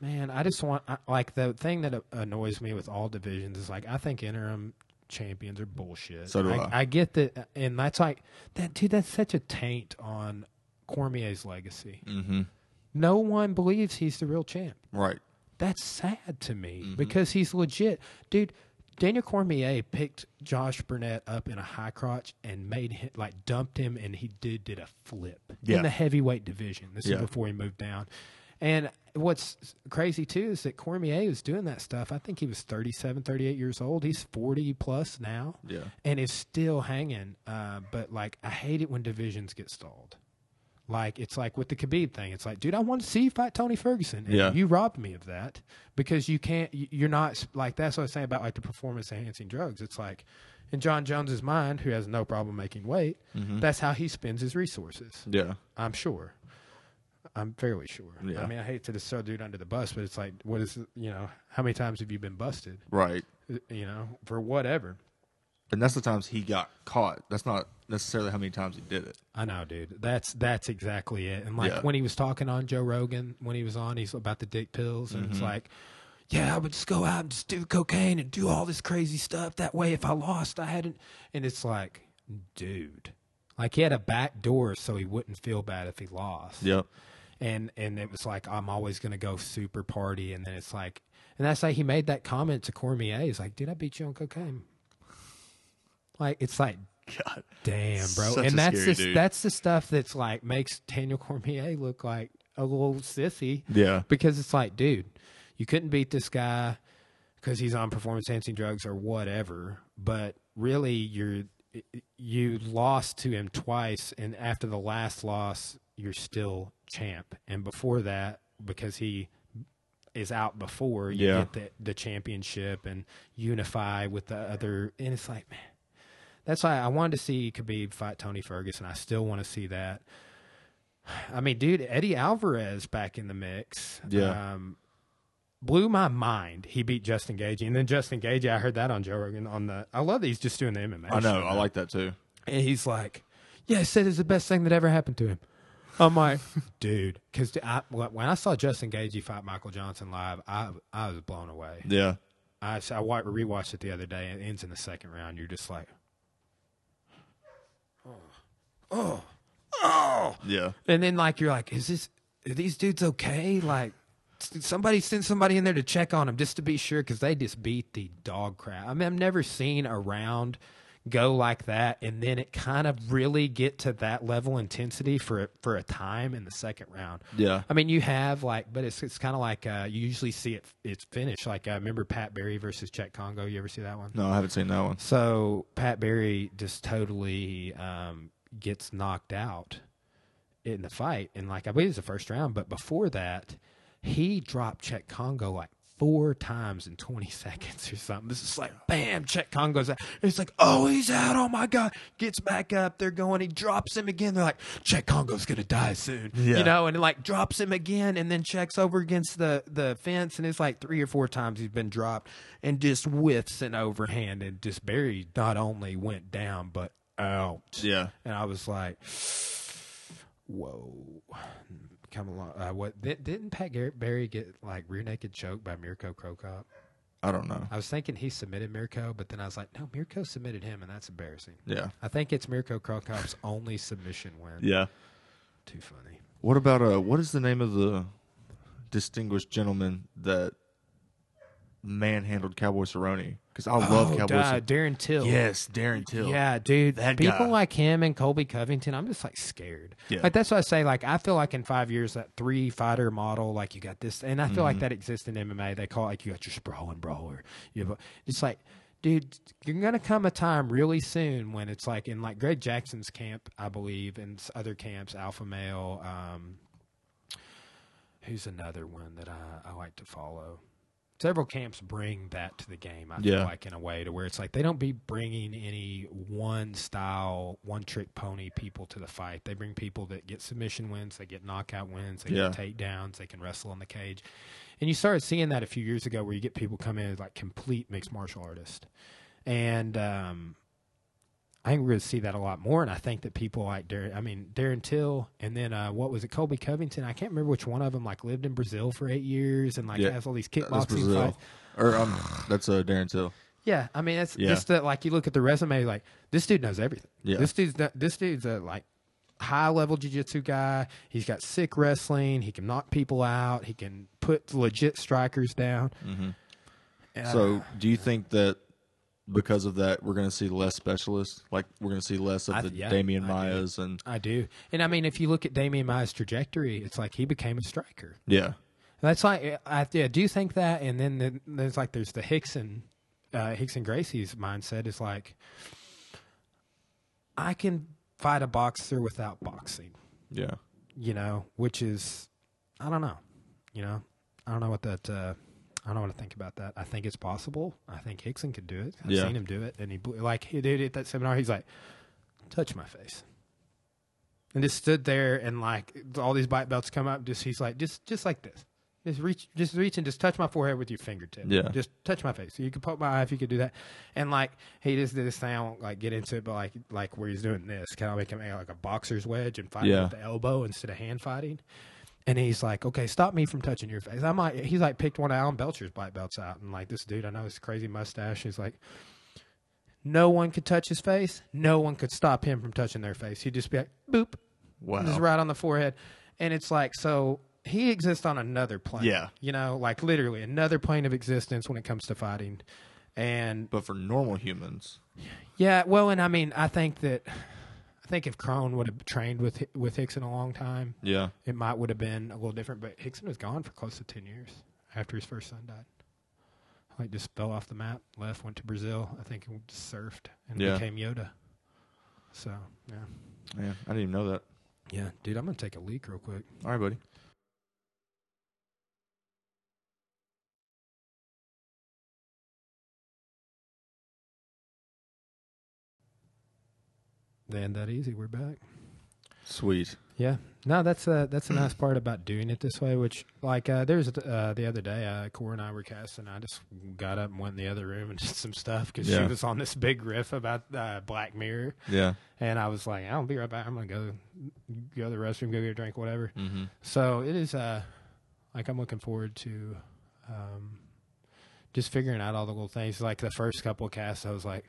Man, I just want I, like the thing that annoys me with all divisions is like I think interim champions are bullshit.
So do
I,
I.
get that, and that's like that dude. That's such a taint on Cormier's legacy.
Mm-hmm.
No one believes he's the real champ.
Right.
That's sad to me
Mm-hmm.
because he's legit, dude. Daniel Cormier picked Josh Barnett up in a high crotch and made him like dumped him, and he did did a flip
Yeah.
in the heavyweight division. This
Yeah.
is before he moved down. And what's crazy too is that Cormier was doing that stuff. I think he was 37, 38 years old. He's 40 plus now
Yeah.
and is still hanging. Uh, but like, I hate it when divisions get stalled. Like it's like with the Khabib thing. It's like, dude, I want to see you fight Tony Ferguson. And
Yeah.
you robbed me of that because you can't. you- You're not like that's what I was saying about like the performance enhancing drugs. It's like in Jon Jones's mind, who has no problem making weight,
Mm-hmm.
that's how he spends his resources.
Yeah.
I'm sure. I'm fairly sure.
Yeah.
I mean, I hate to just throw dude under the bus, but it's like, what is you know, how many times have you been busted?
Right.
You know, for whatever.
And that's the times he got caught. That's not necessarily how many times he did it.
I know, dude. That's that's exactly it. And like
Yeah.
when he was talking on Joe Rogan, when he was on, he's about the dick pills, and
Mm-hmm.
it's like, yeah, I would just go out and just do cocaine and do all this crazy stuff. That way, if I lost, I hadn't. And it's like, dude, like he had a back door so he wouldn't feel bad if he lost.
Yep.
and and it was like I'm always gonna go super party, and then it's like, and that's like he made that comment to Cormier. He's like, dude, I beat you on cocaine. Like it's like,
God.
damn, bro,
Such
and that's the
dude.
that's the stuff that's like makes Daniel Cormier look like a little sissy
Yeah.
because it's like, dude, you couldn't beat this guy because he's on performance enhancing drugs or whatever. But really, you're you lost to him twice, and after the last loss, you're still champ. And before that, because he is out before you
Yeah.
get the the championship and unify with the other, and it's like, man. That's why I wanted to see Khabib fight Tony Ferguson. I still want to see that. I mean, dude, Eddie Alvarez back in the mix.
Yeah.
Um, blew my mind. He beat Justin Gaethje. And then Justin Gaethje, I heard that on Joe Rogan on the I love that he's just doing the MMA.
I know.
show
I like that too.
And he's like, Yeah, he said it's the best thing that ever happened to him. I'm like, dude, because I, when I saw Justin Gaethje fight Michael Johnson live, I I was blown away.
Yeah.
I I wa- rewatched it the other day, and it ends in the second round. You're just like, Oh, oh,
yeah.
And then like you're like, is this are these dudes okay? Like somebody send somebody in there to check on them just to be sure because they just beat the dog crap. I mean, I've never seen a round go like that and then it kind of really get to that level intensity for for a time in the second round.
Yeah.
I mean, you have like, but it's it's kind of like uh, you usually see it it's finished. Like I remember Pat Barry versus Cheick Kongo. You ever see that one?
No, I haven't seen that one.
So Pat Barry just totally um, gets knocked out in the fight, and like I believe it's the first round, but before that, he dropped Cheick Kongo like four times in 20 seconds or something. This is like, bam, Cheick Kongo's out. It's like, oh, he's out. Oh my God. Gets back up. They're going. He drops him again. They're like, Cheick Kongo's going to die soon.
Yeah.
You know, and like drops him again and then checks over against the, the fence. And it's like three or four times he's been dropped and just whiffs an overhand. And just Barry not only went down, but out.
Yeah.
And I was like, whoa. Come along. Uh, what di- didn't Pat Garrett Barry get like rear naked choked by Mirko Cro Cop?
I don't know.
I was thinking he submitted Mirko, but then I was like, no, Mirko submitted him, and that's embarrassing.
Yeah.
I think it's Mirko Cro Cop's only submission win.
Yeah.
Too funny.
What about uh? What is the name of the distinguished gentleman that manhandled Cowboy Cerrone? Because I love
oh, duh, Darren Till.
Yes, Darren Till.
Yeah, dude.
That
people
guy.
like him and Colby Covington, I'm just like scared.
Yeah.
Like that's what I say. Like I feel like in five years that three fighter model, like you got this, and I feel
Mm-hmm.
like that exists in MMA. They call it like you got your sprawling brawler. You have, it's like, dude, you're gonna come a time really soon when it's like in like Greg Jackson's camp, I believe, and other camps, Alpha Male. Um, who's another one that I, I like to follow? Several camps bring that to the game. I feel like in a way to where it's like they don't be bringing any one style, one trick pony people to the fight. They bring people that get submission wins, they get knockout wins, they
Yeah.
get takedowns, they can wrestle in the cage. And you started seeing that a few years ago where you get people come in as like complete mixed martial artists. And um, I think we're going to see that a lot more. And I think that people like Darren, I mean, Darren Till, and then uh, what was it, Colby Covington? I can't remember which one of them like lived in Brazil for eight years and like
Yeah.
has all these kickboxing fights.
Or um, that's uh, Darren Till.
Yeah, I mean, it's
Yeah.
just that like you look at the resume, like this dude knows everything.
Yeah.
this dude's this dude's a like high level jiu-jitsu guy. He's got sick wrestling. He can knock people out. He can put legit strikers down. Uh,
So, do you think that because of that, we're going to see less specialists? Like we're going to see less of
I-
the
yeah,
Damian
I.
Mayas and
I do. And I mean, if you look at Damian Maia's trajectory, it's like he became a striker.
yeah,
That's like I yeah, do think that, and then the, there's like there's the Rickson, uh, Rickson Gracie's mindset is like, I can fight a boxer without boxing,
yeah,
you know, which is, I don't know, you know, I don't know what that, uh, I don't want to think about that. I think it's possible. I think Rickson could do it. I've
Yeah.
seen him do it, and he blew- like he did it at that seminar. He's like, touch my face. And just stood there and like all these bite belts come up. Just he's like just just like this. Just reach, just reach and just touch my forehead with your fingertip.
Yeah.
Just touch my face. So you could poke my eye if you could do that. And like he just did this thing. I won't like get into it, but like like where he's doing this, kind of make him like a boxer's wedge and fighting
Yeah.
with the elbow instead of hand fighting. And he's like, okay, stop me from touching your face. I might. he's like picked one of Alan Belcher's bite belts out, and like this dude, I know his crazy mustache. He's like, no one could touch his face. No one could stop him from touching their face. He'd just be like, boop,
wow,
just right on the forehead. And it's like, so he exists on another plane.
Yeah.
You know, like literally another plane of existence when it comes to fighting. And
But for normal humans,
yeah, well, and I mean, I think that, I think if Crone would have trained with with Rickson a long time,
yeah,
it might would have been a little different. But Rickson was gone for close to ten years after his first son died. Like just fell off the map, left, went to Brazil. I think and just surfed and
Yeah.
became Yoda. So yeah,
yeah, I didn't even know that.
yeah, dude, I'm gonna take a leak real quick.
All right, buddy.
Then that easy, we're back.
Sweet.
Yeah, no, that's a that's a nice part about doing it this way. Which, like, uh, there's uh, the other day, uh, Core and I were casting. I just got up and went in the other room and did some stuff because
Yeah.
she was on this big riff about uh, Black Mirror,
Yeah.
and I was like, I'll be right back. I'm gonna go go to the restroom, go get a drink, whatever.
Mm-hmm.
So it is uh like I'm looking forward to um just figuring out all the little things. Like the first couple of casts I was like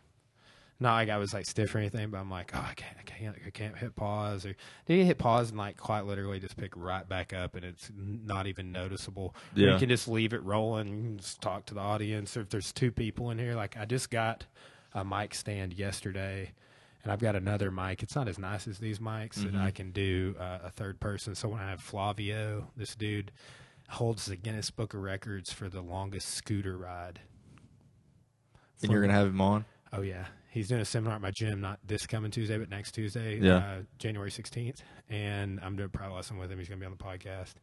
not like I was like stiff or anything, but I'm like, oh I can't I can't I can't hit pause or then you hit pause and like quite literally just pick right back up and it's not even noticeable. Or
Yeah.
You can just leave it rolling, just talk to the audience or if there's two people in here, like I just got a mic stand yesterday and I've got another mic. It's not as nice as these mics, and
Mhm.
I can do uh, a third person. So when I have Flavio, this dude holds the Guinness Book of Records for the longest scooter ride.
And you're gonna have him on.
Oh yeah, he's doing a seminar at my gym, not this coming Tuesday, but next Tuesday,
Yeah.
uh, January sixteenth, and I'm doing a pro lesson with him. He's gonna be on the podcast,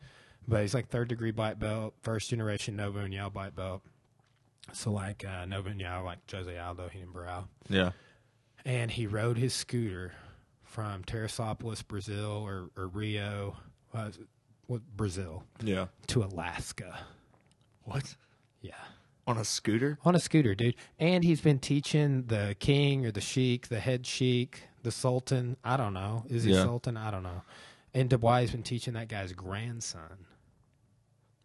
but he's like third degree black belt, first generation Nova União black belt. So like uh, Nova União, like Jose Aldo, Renan Barão,
Yeah.
and he rode his scooter from Teresópolis, Brazil, or, or Rio, uh, Brazil,
Yeah.
to Alaska.
What?
Yeah.
On a scooter?
On a scooter, dude. And he's been teaching the king or the sheik, the head sheik, the sultan. I don't know. Is he
Yeah.
sultan? I don't know. And Dubai has been teaching that guy's grandson.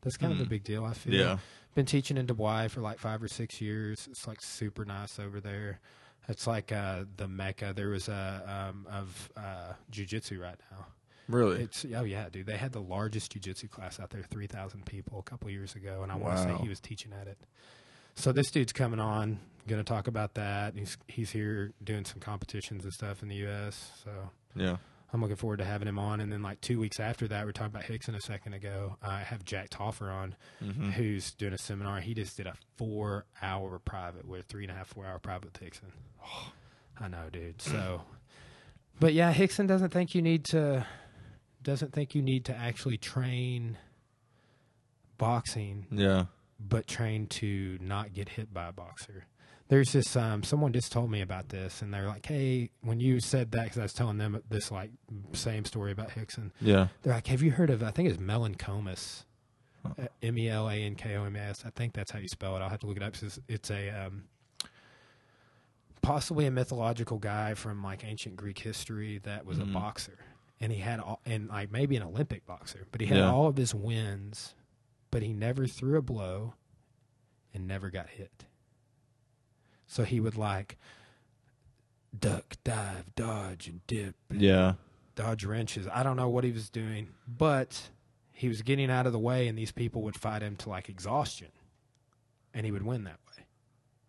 That's kind of a
Hmm.
big deal, I feel.
Yeah.
Been teaching in Dubai for like five or six years. It's like super nice over there. It's like uh, the mecca. There was a um, of uh, jujitsu right now.
Really?
It's oh yeah, dude. They had the largest jujitsu class out there, three thousand people, a couple years ago, and I want to say he was teaching at it. So this dude's coming on, going to talk about that. He's he's here doing some competitions and stuff in the U.S. So
yeah.
I'm looking forward to having him on. And then like two weeks after that, we are talking about Rickson a second ago. I have Jack Toffer on,
Mm-hmm.
who's doing a seminar. He just did a four hour private with three and a half, four hour private with Rickson. I know, dude. So, but yeah, Rickson doesn't think you need to, doesn't think you need to actually train boxing,
Yeah.
but train to not get hit by a boxer. There's this, um, someone just told me about this, and they're like, hey, when you said that, because I was telling them this like same story about Rickson,
Yeah.
they're like, have you heard of, I think it's Melancomus. M E L A N K O M S. I think that's how you spell it. I'll have to look it up. It's, it's a um, possibly a mythological guy from like ancient Greek history that was
Mhm.
a boxer, and he had all, and like maybe an Olympic boxer, but he had
Yeah.
all of his wins, but he never threw a blow, and never got hit. So he would like duck, dive, dodge, and dip,
Yeah.
dodge wrenches. I don't know what he was doing, but he was getting out of the way, and these people would fight him to like exhaustion, and he would win that way.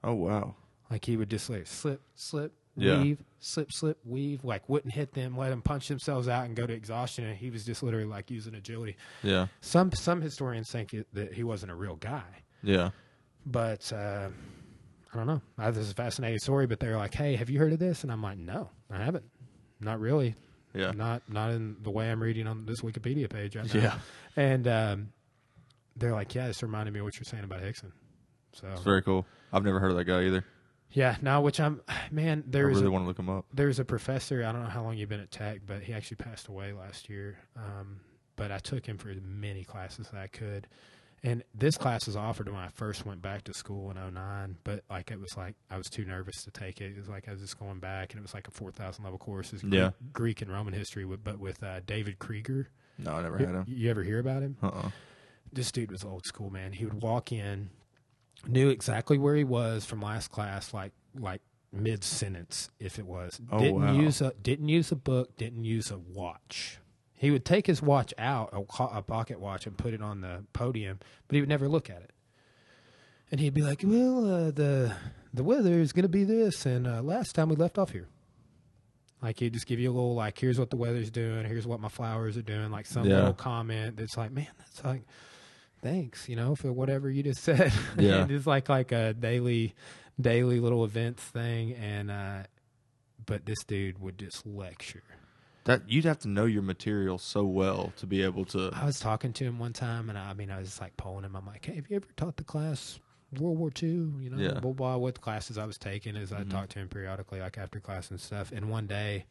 Oh wow.
Like he would just like slip, slip,
Yeah.
weave, slip, slip, weave. Like wouldn't hit them, let them punch themselves out and go to exhaustion. And he was just literally like using agility.
Yeah.
Some some historians think it, that he wasn't a real guy,
Yeah.
but uh, I don't know. I, this is a fascinating story. But they're like, "Hey, have you heard of this?" And I'm like, "No, I haven't. Not really.
Yeah.
Not not in the way I'm reading on this Wikipedia page right now."
Yeah.
And um, they're like, "Yeah, this reminded me of what you're saying about Rickson." So
It's very cool. I've never heard of that guy either.
Yeah, now which I'm man.
I
There's
really
a,
want to look him up.
there's a professor. I don't know how long you've been at Tech, but he actually passed away last year. Um, but I took him for as many classes that I could. And this class was offered when I first went back to school in 09, but like it was like I was too nervous to take it. It was like I was just going back, and it was like a 4,000 level course. It's Greek,
Yeah.
Greek and Roman history, but with uh, David Krieger.
No, I never had him.
you ever hear about him?
Uh uh
this dude was old school, man. He would walk in, knew exactly where he was from last class, like like mid sentence, if it was.
Oh,
didn't
wow.
use a didn't use a book, didn't use a watch. He would take his watch out, a, a pocket watch, and put it on the podium, but he would never look at it. And he'd be like, "Well, uh, the the weather is going to be this, and uh, last time we left off here." Like he'd just give you a little like, "Here's what the weather's doing. Here's what my flowers are doing." Like some
Yeah.
little comment that's like, "Man, that's like." Thanks, you know, for whatever you just said.
Yeah.
It's like like a daily daily little events thing and uh but this dude would just lecture.
That you'd have to know your material so well to be able to.
I was talking to him one time and I, I mean I was just like polling him. I'm like, Hey, have you ever taught the class World War II? You know,
Yeah.
blah blah what the classes I was taking as I
Mhm.
talked to him periodically, like after class and stuff. And one day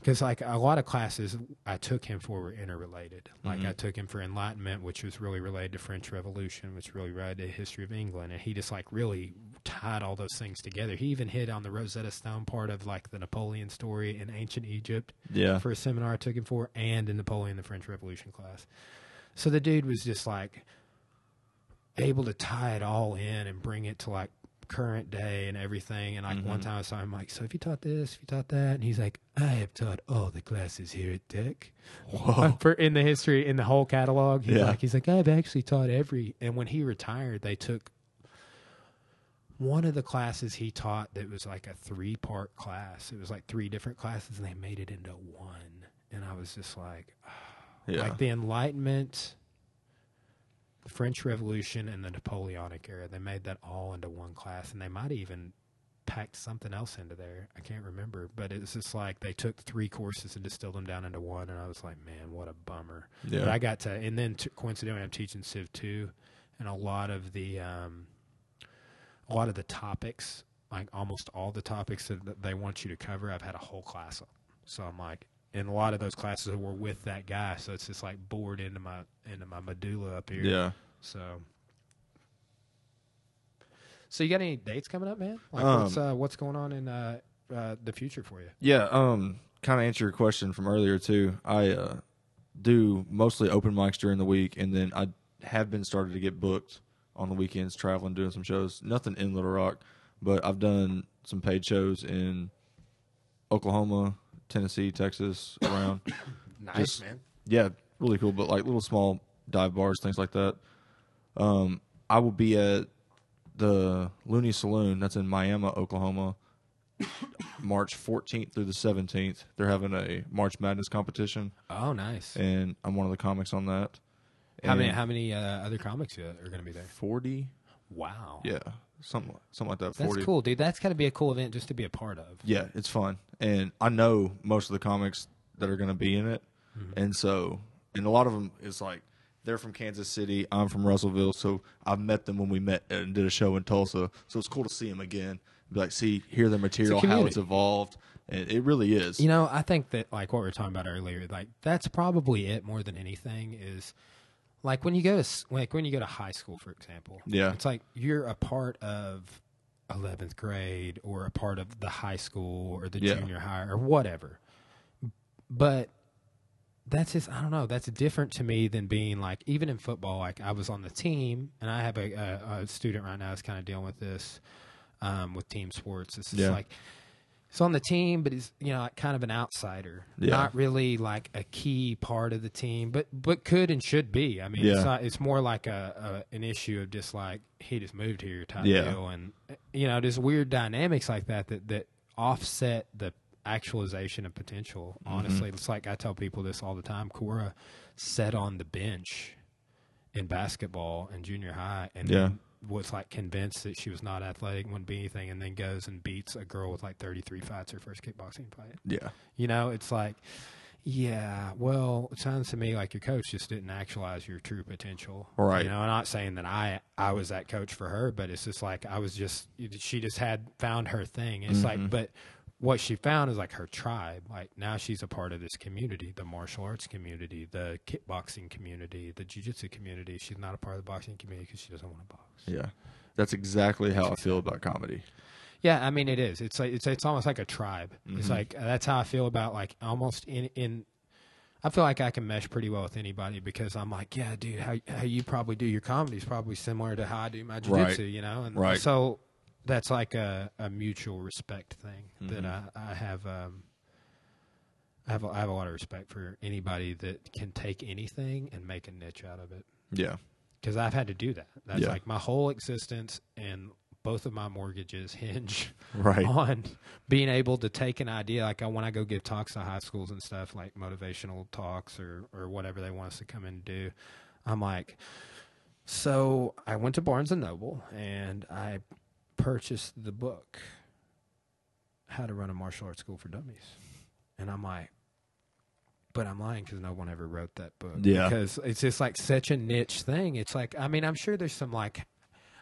because like a lot of classes I took him for were interrelated. Like
Mhm.
I took him for Enlightenment, which was really related to French Revolution, which really related to the history of England, and he just like really tied all those things together. He even hit on the Rosetta Stone part of like the Napoleon story in ancient Egypt
Yeah.
for a seminar I took him for, and in Napoleon the French Revolution class. So the dude was just like able to tie it all in and bring it to like current day and everything. And like one
Mhm.
time I saw him like, so if you taught this, if you taught that, and he's like, I have taught all the classes here at Tech.
Whoa.
For in the history in the whole catalog, he's
Yeah.
like, he's like, I've actually taught every. And when he retired, they took one of the classes he taught that was like a three part class. It was like three different classes, and they made it into one. And I was just like,
Yeah.
like the Enlightenment, the French Revolution, and the Napoleonic era. They made that all into one class, and they might even packed something else into there. I can't remember, but it's just like they took three courses and distilled them down into one, and I was like, man, what a bummer.
yeah.
But I got to, and then t- coincidentally, I'm teaching Civ two, and a lot of the, um, a lot of the topics, like almost all the topics that, that they want you to cover, I've had a whole class on. So I'm like, and a lot of those classes were with that guy, so it's just like bored into my into my medulla up here.
yeah.
So. So you got any dates coming up, man? Like
Um,
what's uh, what's going on in uh, uh, the future for you?
Yeah, um, kind of answer your question from earlier too. I uh, do mostly open mics during the week, and then I have been started to get booked on the weekends, traveling, doing some shows. Nothing in Little Rock, but I've done some paid shows in Oklahoma, Tennessee, Texas, around.
Nice,
Just-
man.
yeah, really cool. But like little small dive bars, things like that. Um, I will be at the Looney Saloon. That's in Miami, Oklahoma. March 14th through the 17th. They're having a March Madness competition,
Oh, nice.
and I'm one of the comics on that.
How many how many uh, other comics are going to be there?
40?
Wow.
Yeah, something something like that.
That's
40.
cool, dude. That's got to be a cool event just to be a part of.
Yeah, it's fun, and I know most of the comics that are going to be in it, mm-hmm. and so and a lot of them is like they're from Kansas City. I'm from Russellville, so I've met them when we met and did a show in Tulsa. So it's cool to see them again. Be like, see, hear their material, how it's evolved, and it really is.
You know, I think that like what we were talking about earlier, like that's probably it more than anything is like when you go to like when you go to high school, for example.
Yeah.
it's like you're a part of eleventh grade or a part of the high school or the
Yeah.
junior high or whatever. But that's just I don't know. That's different to me than being like even in football. Like I was on the team, and I have a, a, a student right now that's kind of dealing with this um, with team sports. It's just
Yeah.
like he's on the team, but he's you know like kind of an outsider,
Yeah.
not really like a key part of the team, but but could and should be. I mean,
Yeah.
it's not. It's more like a, a an issue of just like he just moved here type
Yeah.
deal, and you know, just weird dynamics like that that that offset the actualization of potential.
Mm-hmm.
Honestly, it's like I tell people this all the time. Cora sat on the bench in basketball in junior high, and
Yeah.
Was like convinced that she was not athletic, wouldn't be anything, and then goes and beats a girl with like 33 fights her first kickboxing fight.
Yeah.
You know, it's like, yeah, well, it sounds to me like your coach just didn't actualize your true potential.
Right.
You know, I'm not saying that I I was that coach for her, but it's just like I was just she just had found her thing. It's
Mm-hmm.
like, but what she found is like her tribe. Like now she's a part of this community, the martial arts community, the kickboxing community, the jiu-jitsu community. She's not a part of the boxing community because she doesn't want to box.
Yeah. That's exactly how I feel about comedy.
Yeah, I mean it is. It's like it's it's almost like a tribe. It's
Mm-hmm.
like that's how I feel about like almost in in. I feel like I can mesh pretty well with anybody because I'm like, yeah, dude, how how you probably do your comedy is probably similar to how I do my
Right.
jujitsu, you know, and
Right.
so that's like a, a mutual respect thing that
Mm-hmm.
I I have. Um, I have a, I have a lot of respect for anybody that can take anything and make a niche out of it
Yeah.
because I've had to do that. That's
Yeah.
like my whole existence and both of my mortgages hinge
Right.
on being able to take an idea. Like I, when I go give talks to high schools and stuff, like motivational talks or or whatever they want us to come in and do, I'm like, so I went to Barnes and Noble and I purchased the book, How to Run a Martial Arts School for Dummies, and I'm like. But I'm lying because no one ever wrote that book.
Yeah.
Because it's just like such a niche thing. It's like, I mean, I'm sure there's some like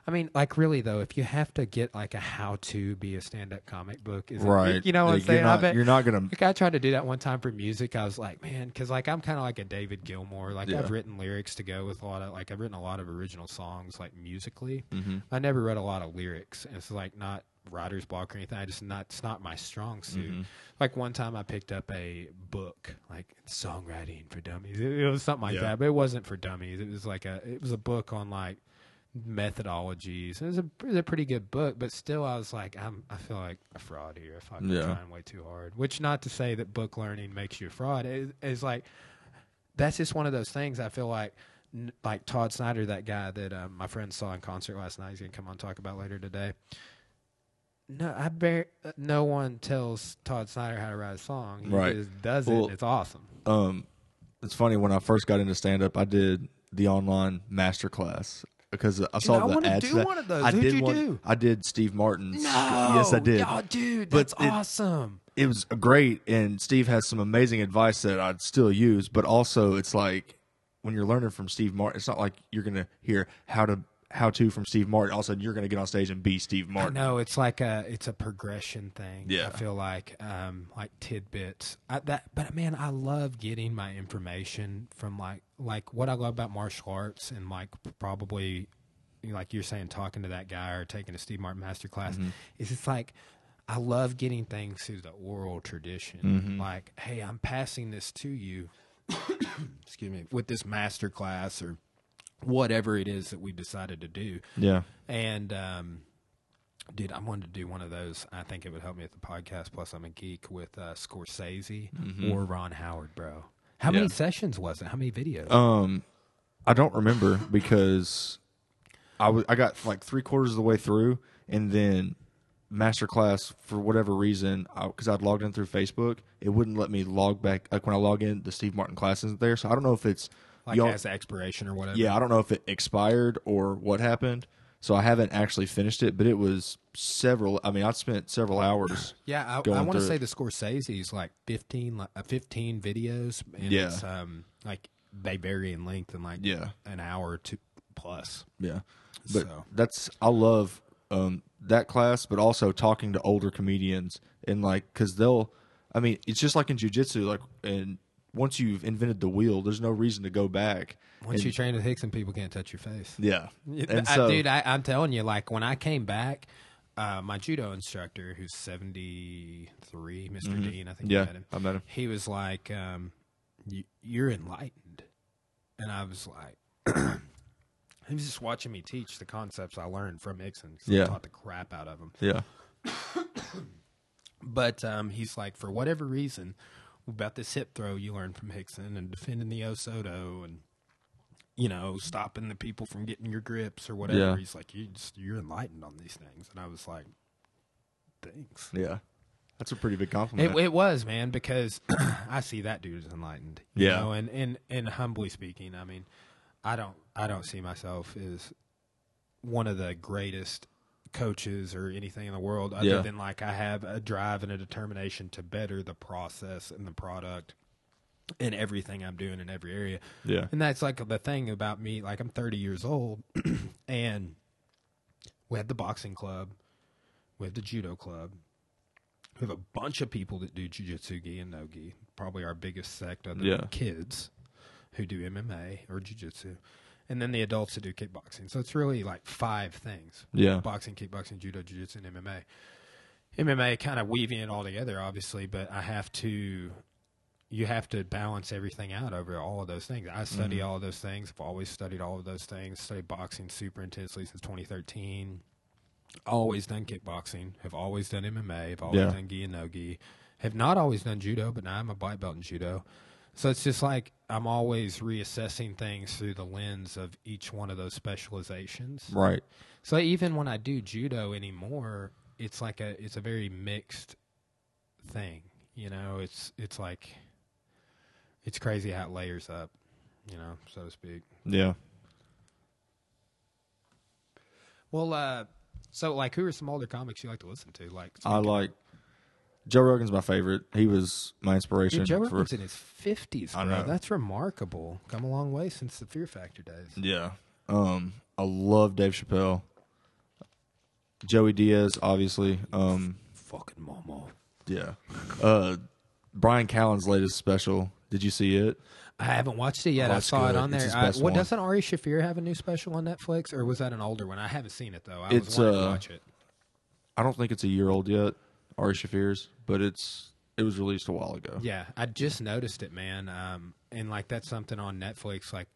I mean, like really though, if you have to get like a how to be a stand up comic book, is it-
Right.
you know what I'm saying?
You're
I
not,
bet
you're not gonna.
like I tried to do that one time for music. I was like, man, because like I'm kind of like a David Gilmour. Like
Yeah.
I've written lyrics to go with a lot of like I've written a lot of original songs like musically.
Mhm.
I never read a lot of lyrics. And it's like not writer's block or anything. I just not it's not my strong suit.
Mhm.
Like one time I picked up a book like songwriting for dummies. It, it was something like
Yeah.
that, but it wasn't for dummies. It was like a it was a book on like methodologies. It was a it was a pretty good book, but still I was like I'm I feel like a fraud here if I'm
Yeah.
trying way too hard. Which not to say that book learning makes you a fraud. It, it's like that's just one of those things I feel like like Todd Snider, that guy that um, my friend saw in concert last night. He's gonna come on talk about later today. No, I bear. No one tells Todd Snider how to write a song. He
Right.
just does it.
Well,
and it's awesome.
Um, it's funny when I first got into stand up, I did the online master class because I saw
I
the
wanna
ads.
do
that.
one of those.
I
Who'd
did
you
one.
do?
I did Steve Martin's.
No,
yes, I did.
Oh, dude,
But
that's
it-
awesome.
It was great, and Steve has some amazing advice that I'd still use. But also, it's like when you're learning from Steve Martin, it's not like you're gonna hear how to how to from Steve Martin. All of a sudden, you're gonna get on stage and be Steve Martin.
No, it's like a it's a progression thing.
Yeah.
I feel like um like tidbits. I, that but man, I love getting my information from like like what I love about martial arts and like probably like you're saying talking to that guy or taking a Steve Martin master class
Mm-hmm.
is it's like I love getting things through the oral tradition.
Mm-hmm.
Like, hey, I'm passing this to you. excuse me, with this master class or whatever it is that we decided to do.
Yeah,
And um, dude, I wanted to do one of those. I think it would help me with the podcast. Plus, I'm a geek with uh, Scorsese or Ron Howard, bro. How many
Mm-hmm.
Sessions was it? How many videos?
Um, I don't remember because I was I got like three quarters of the way through, and then masterclass for whatever reason, because I'd logged in through Facebook, it wouldn't let me log back. Like when I log in, the Steve Martin class isn't there, so I don't know if it's
like
you don't-
as expiration or whatever.
yeah, I don't know if it expired or what happened. So I haven't actually finished it, but it was several. I mean, I spent several hours.
Yeah, I, I want to say
it.
the Scorsese's like 15, like, uh, 15 videos. And
Yeah.
It's, um, like they vary in length and like
Yeah.
an hour to plus.
Yeah, but
So.
that's I love um, that class, but also talking to older comedians and like because they'll. I mean, it's just like in jujitsu, like and once you've invented the wheel, there's no reason to go back.
Once
And-
you train with Rickson, people can't touch your face.
yeah, and
I-
so
dude, I, I'm telling you, like when I came back, uh, my judo instructor, who's 73, mister Dean, I think
Mm-hmm. yeah,
you met him.
I met him.
He was like, um, "You're enlightened," and I was like, he was just watching me teach the concepts I learned from Rickson. 'cause I
Yeah.
taught the crap out of him.
Yeah,
But um, he's like, for whatever reason, about this hip throw you learned from Rickson and defending the Osoto and you know stopping the people from getting your grips or whatever.
Yeah.
He's like, you just, you're enlightened on these things, and I was like, thanks.
Yeah, that's a pretty big
It,
compliment.
it was man because I see that dude as enlightened. You
Yeah.
know, and, and and humbly speaking, I mean, I don't I don't see myself as one of the greatest coaches or anything in the world other
Yeah.
than like I have a drive and a determination to better the process and the product and everything I'm doing in every area.
yeah,
And that's like the thing about me. Like I'm 30 years old, and we have the boxing club, we have the judo club, we have a bunch of people that do jujitsu gi and no gi. Probably our biggest sect other
Yeah.
than kids who do MMA or jujitsu, and then the adults that do kickboxing. So it's really like five things:
yeah,
boxing, kickboxing, judo, jiu-jitsu, and MMA. MMA kind of weaving it all together, obviously, but I have to. You have to balance everything out over all of those things. I study mm-hmm. all of those things. I've always studied all of those things. Studied boxing super intensely since 2013. Always done kickboxing. Have always done MMA. Have always
Yeah.
done gi and no gi. Have not always done judo, but now I'm a black belt in judo. So it's just like I'm always reassessing things through the lens of each one of those specializations.
right.
So even when I do judo anymore, it's like a it's a very mixed thing. You know, it's it's like it's crazy how it layers up, you know, so to speak.
Yeah.
Well, uh so like who are some older comics you like to listen to? Like
I like Joe Rogan's my favorite. He was my inspiration.
Dude, Joe
for-
Rogan's in his fifties,
I
bro.
know.
That's remarkable. Come a long way since the Fear Factor days.
Yeah. Um, I love Dave Chappelle. Joey Diaz, obviously. Um,
Fucking Momo.
yeah. Uh, Bryan Callen's latest special. Did you see it?
I haven't watched it yet.
Oh,
I saw it on there. I, what
one.
doesn't Ari Shaffir have a new special on Netflix, or was that an older one? I haven't seen it though. I
It's,
was wanting to
uh,
watch it.
I don't think it's a year old yet, Ari Shaffir's, but it's it was released a while ago.
Yeah, I just noticed it, man. Um, and like that's something on Netflix. Like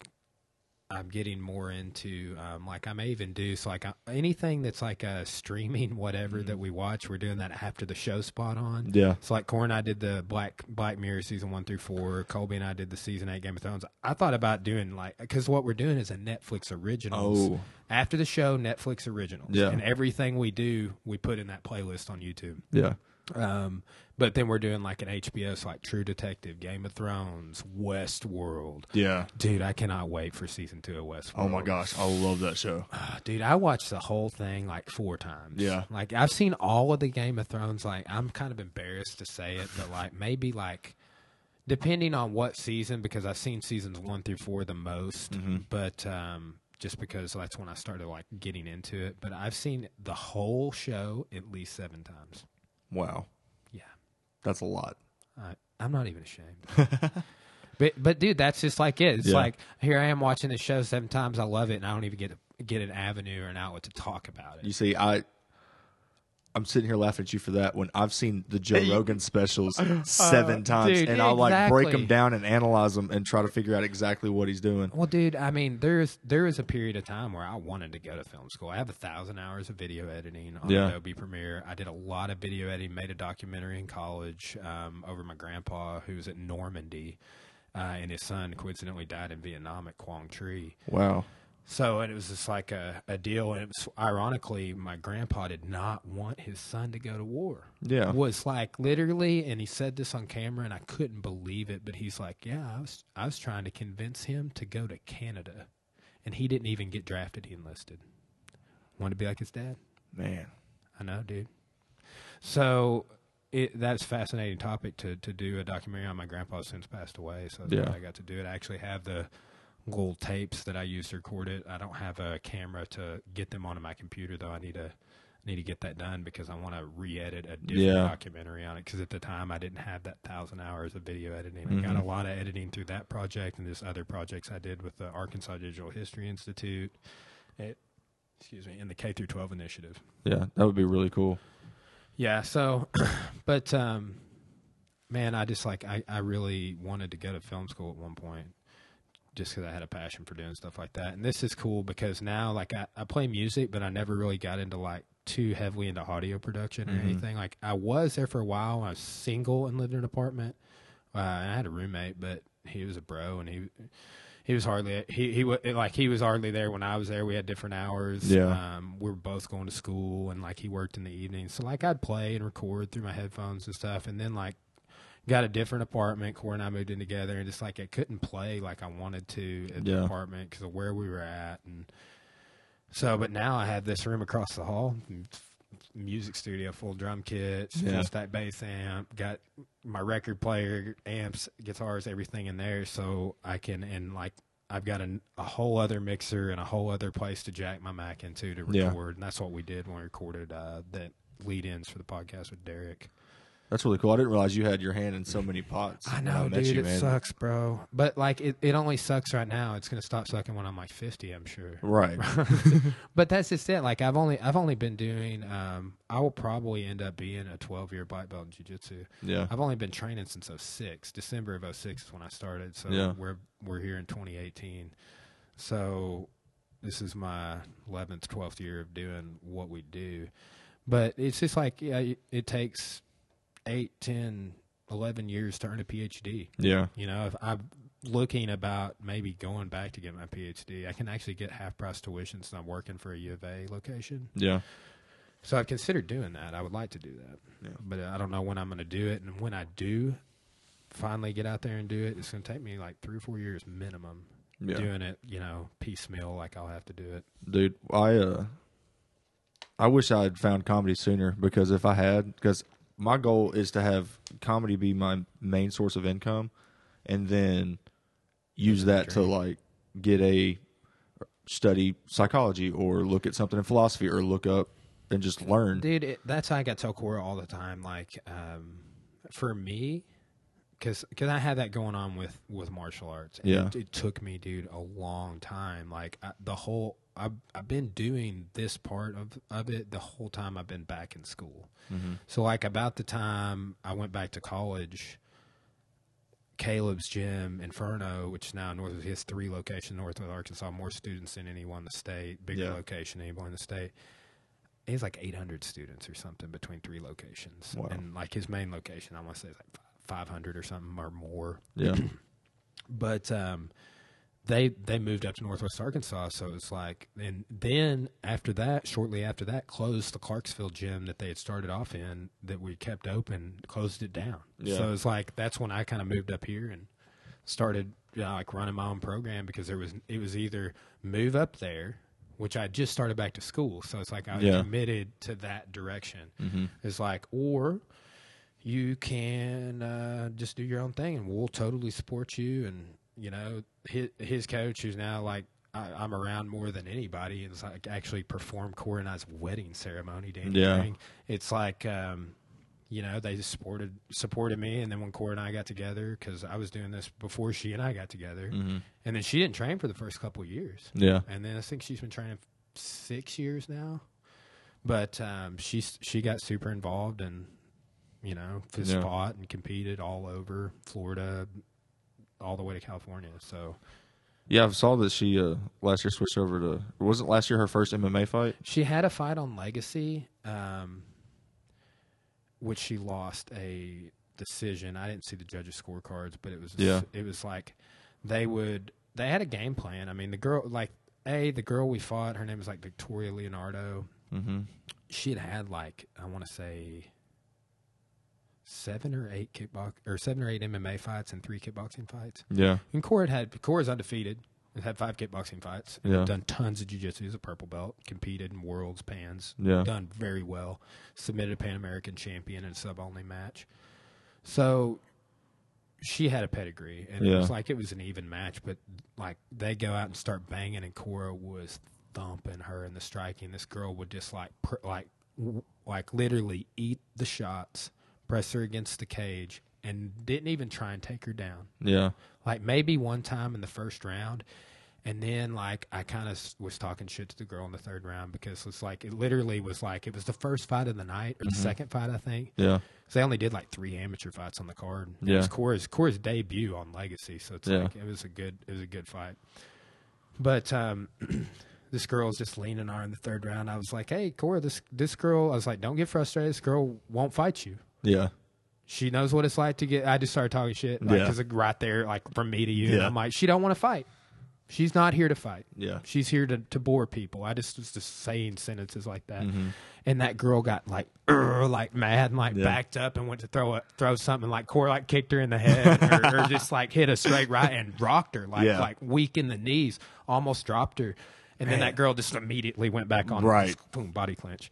I'm getting more into. Um, like I may even do so like uh, anything that's like a streaming whatever that we watch. We're doing that after the show spot on.
Yeah.
So like Corey and I did the Black Black Mirror season one through four. Colby and I did the season eight Game of Thrones. I thought about doing like because what we're doing is a Netflix originals.
Oh.
After the show, Netflix originals.
Yeah.
And everything we do, we put in that playlist on YouTube.
Yeah.
Um, but then we're doing like an HBO, so like True Detective, Game of Thrones, Westworld.
Yeah.
Dude, I cannot wait for season two of Westworld.
Oh my gosh, I love that show.
Ah, dude, I watched the whole thing like four times.
Yeah.
like I've seen all of the Game of Thrones. Like I'm kind of embarrassed to say it, but like maybe like depending on what season, because I've seen seasons one through four the most.
Mm-hmm.
But um, just because that's when I started like getting into it. But I've seen the whole show at least seven times.
Wow. That's a lot.
I, I'm not even ashamed. but but dude, that's just like it. It's
Yeah.
like here I am watching the show seven times. I love it, and I don't even get a, get an avenue or an outlet to talk about it.
You see, I I'm sitting here laughing at you for that when I've seen the Joe Rogan specials seven times,
Uh, dude,
and I'll like break them down and analyze them and try to figure out exactly what he's doing.
Well, dude, I mean, there's there was a period of time where I wanted to go to film school. I have a thousand hours of video editing on
Yeah.
Adobe Premiere. I did a lot of video editing. Made a documentary in college um, over my grandpa, who was at Normandy, uh, and his son coincidentally died in Vietnam at Quang Tri.
Wow.
So and it was just like a, a deal, and it was ironically, my grandpa did not want his son to go to war.
Yeah.
was like literally, and he said this on camera, and I couldn't believe it. But he's like, "Yeah, I was I was trying to convince him to go to Canada, and he didn't even get drafted. He enlisted. Wanted to be like his dad.
Man.
I know, dude. So." It, that's a fascinating topic to, to do a documentary on. My grandpa since passed away, so that's
Yeah.
why I got to do it. I actually have the little tapes that I use to record it. I don't have a camera to get them onto my computer though. I need to I need to get that done because I want to re-edit a different
Yeah.
documentary on it. Because at the time I didn't have that thousand hours of video editing. I got a lot of editing through that project and this other projects I did with the Arkansas Digital History Institute. It, excuse me, and the K through 12 initiative.
Yeah, that would be really cool.
Yeah. So, but um, man, I just like I I really wanted to go to film school at one point, just because I had a passion for doing stuff like that. And this is cool because now like I, I play music, but I never really got into like too heavily into audio production or
Mhm.
anything. Like I was there for a while. I was single and lived in an apartment. Uh, and I had a roommate, but he was a bro, and he he was hardly he he like he was hardly there when I was there. We had different hours.
Yeah.
Um, we were both going to school, and like he worked in the evening. so like I'd play and record through my headphones and stuff, and then like got a different apartment. Corey and I moved in together, and just like I couldn't play like I wanted to at
Yeah.
the apartment because of where we were at, and so. But now I have this room across the hall, music studio, full drum kits,
Yeah.
stack bass amp, got my record player, amps, guitars, everything in there, so I can and like. I've got a, a whole other mixer and a whole other place to jack my Mac into to
Yeah.
record, and that's what we did when we recorded uh, that lead ins for the podcast with Derek.
That's really cool. I didn't realize you had your hand in so many pots.
I know,
met
dude.
you,
it
man.
sucks, bro. But like, it, it only sucks right now. It's gonna stop sucking when I'm like 50. I'm sure.
Right.
but that's just it. Like, I've only I've only been doing. Um, I will probably end up being a 12 year black belt in jiu-jitsu.
Yeah.
I've only been training since 06. December of 06 is when I started. So
Yeah.
we're we're here in 2018. So this is my 11th, 12th year of doing what we do. But it's just like yeah, it takes eight, ten, eleven years to earn a PhD.
Yeah.
You know, if I'm looking about maybe going back to get my PhD, I can actually get half price tuition since I'm working for a U of A location.
Yeah.
So I've considered doing that. I would like to do that,
Yeah.
but I don't know when I'm going to do it. And when I do finally get out there and do it, it's going to take me like three or four years minimum
Yeah.
doing it. You know, piecemeal. Like I'll have to do it.
Dude, I uh I wish I had found comedy sooner because if I had because my goal is to have comedy be my main source of income and then use that to like get a study psychology or look at something in philosophy or look up and just learn.
Dude, it, that's how I got tell Cora all the time. Like, um, for me, because I had that going on with with martial arts. And
Yeah.
it, it took me, dude, a long time. Like I, the whole, I've I've been doing this part of of it the whole time I've been back in school.
Mhm.
So like about the time I went back to college. Caleb's gym, Inferno, which is now north, has three locations north of Arkansas, more students than anyone in the state, bigger
Yeah.
location than anyone in the state he has like 800 students or something between three locations.
Wow.
And like his main location, I want to say is like 500 or something or more.
Yeah.
But um, they they moved up to Northwest Arkansas, so it's like, and then after that, shortly after that, closed the Clarksville gym that they had started off in that we kept open, closed it down.
Yeah.
So it's like that's when I kind of moved up here and started you know, like running my own program because there was it was either move up there, which I just started back to school, so it's like I was
Yeah.
committed to that direction.
Mhm.
It's like or you can uh, just do your own thing, and we'll totally support you. And you know, his, his coach, who's now like I, I'm around more than anybody, is like actually performed Corey and I's wedding ceremony. Danny
Yeah.
Ring. it's like um, you know they supported supported me, and then when Corey and I got together, because I was doing this before she and I got together,
Mhm.
and then she didn't train for the first couple of years.
Yeah.
And then I think she's been training six years now. But um, she's she got super involved and you know
Yeah.
fought and competed all over Florida, all the way to California. So
Yeah, I saw that she uh last year switched over to wasn't last year her first MMA fight?
she had a fight on Legacy, um, which she lost a decision. I didn't see the judges' scorecards, but it was
Yeah.
it was like they would they had a game plan. I mean, the girl like a the girl we fought, her name was like Victoria Leonardo.
Mhm.
she had had like I want to say seven or eight kickbox or seven or eight MMA fights and three kickboxing fights.
Yeah.
And Core had Core's undefeated. Had had five kickboxing fights.
Yeah.
Done tons of jiu-jitsu. He's a purple belt. Competed in worlds, pans.
Yeah.
Done very well. Submitted a Pan American champion in a sub only match. So she had a pedigree, and it was like it was an even match. But like they go out and start banging, and Cora was thumping her in the striking. This girl would just like pr- like w- like literally eat the shots, press her against the cage, and didn't even try and take her down.
Yeah.
Like maybe one time in the first round. And then, like, I kind of was talking shit to the girl in the third round because it's like it literally was like it was the first fight of the night or the second fight, I think.
Yeah.
So they only did like three amateur fights on the card. It
Yeah.
was Cora's Cora's debut on Legacy, so it's
Yeah.
like it was a good it was a good fight. But um, this girl's just leaning on her in the third round. I was like, "Hey, Cora, this this girl." I was like, "Don't get frustrated. This girl won't fight you.
Yeah.
She knows what it's like to get." I just started talking shit, like,
Yeah.
because right there, like from me to you, and
Yeah.
I'm like, "She don't want to fight. She's not here to fight.
Yeah.
She's here to, to bore people." I just was just saying sentences like that,
Mm-hmm.
and that girl got like, like mad, and like backed up and went to throw a throw something. Like Cora like kicked her in the head, or, or just like hit a straight right and rocked her, like
Yeah.
like weak in the knees, almost dropped her. And then that girl just immediately went back on,
Right.
boom, body clinch.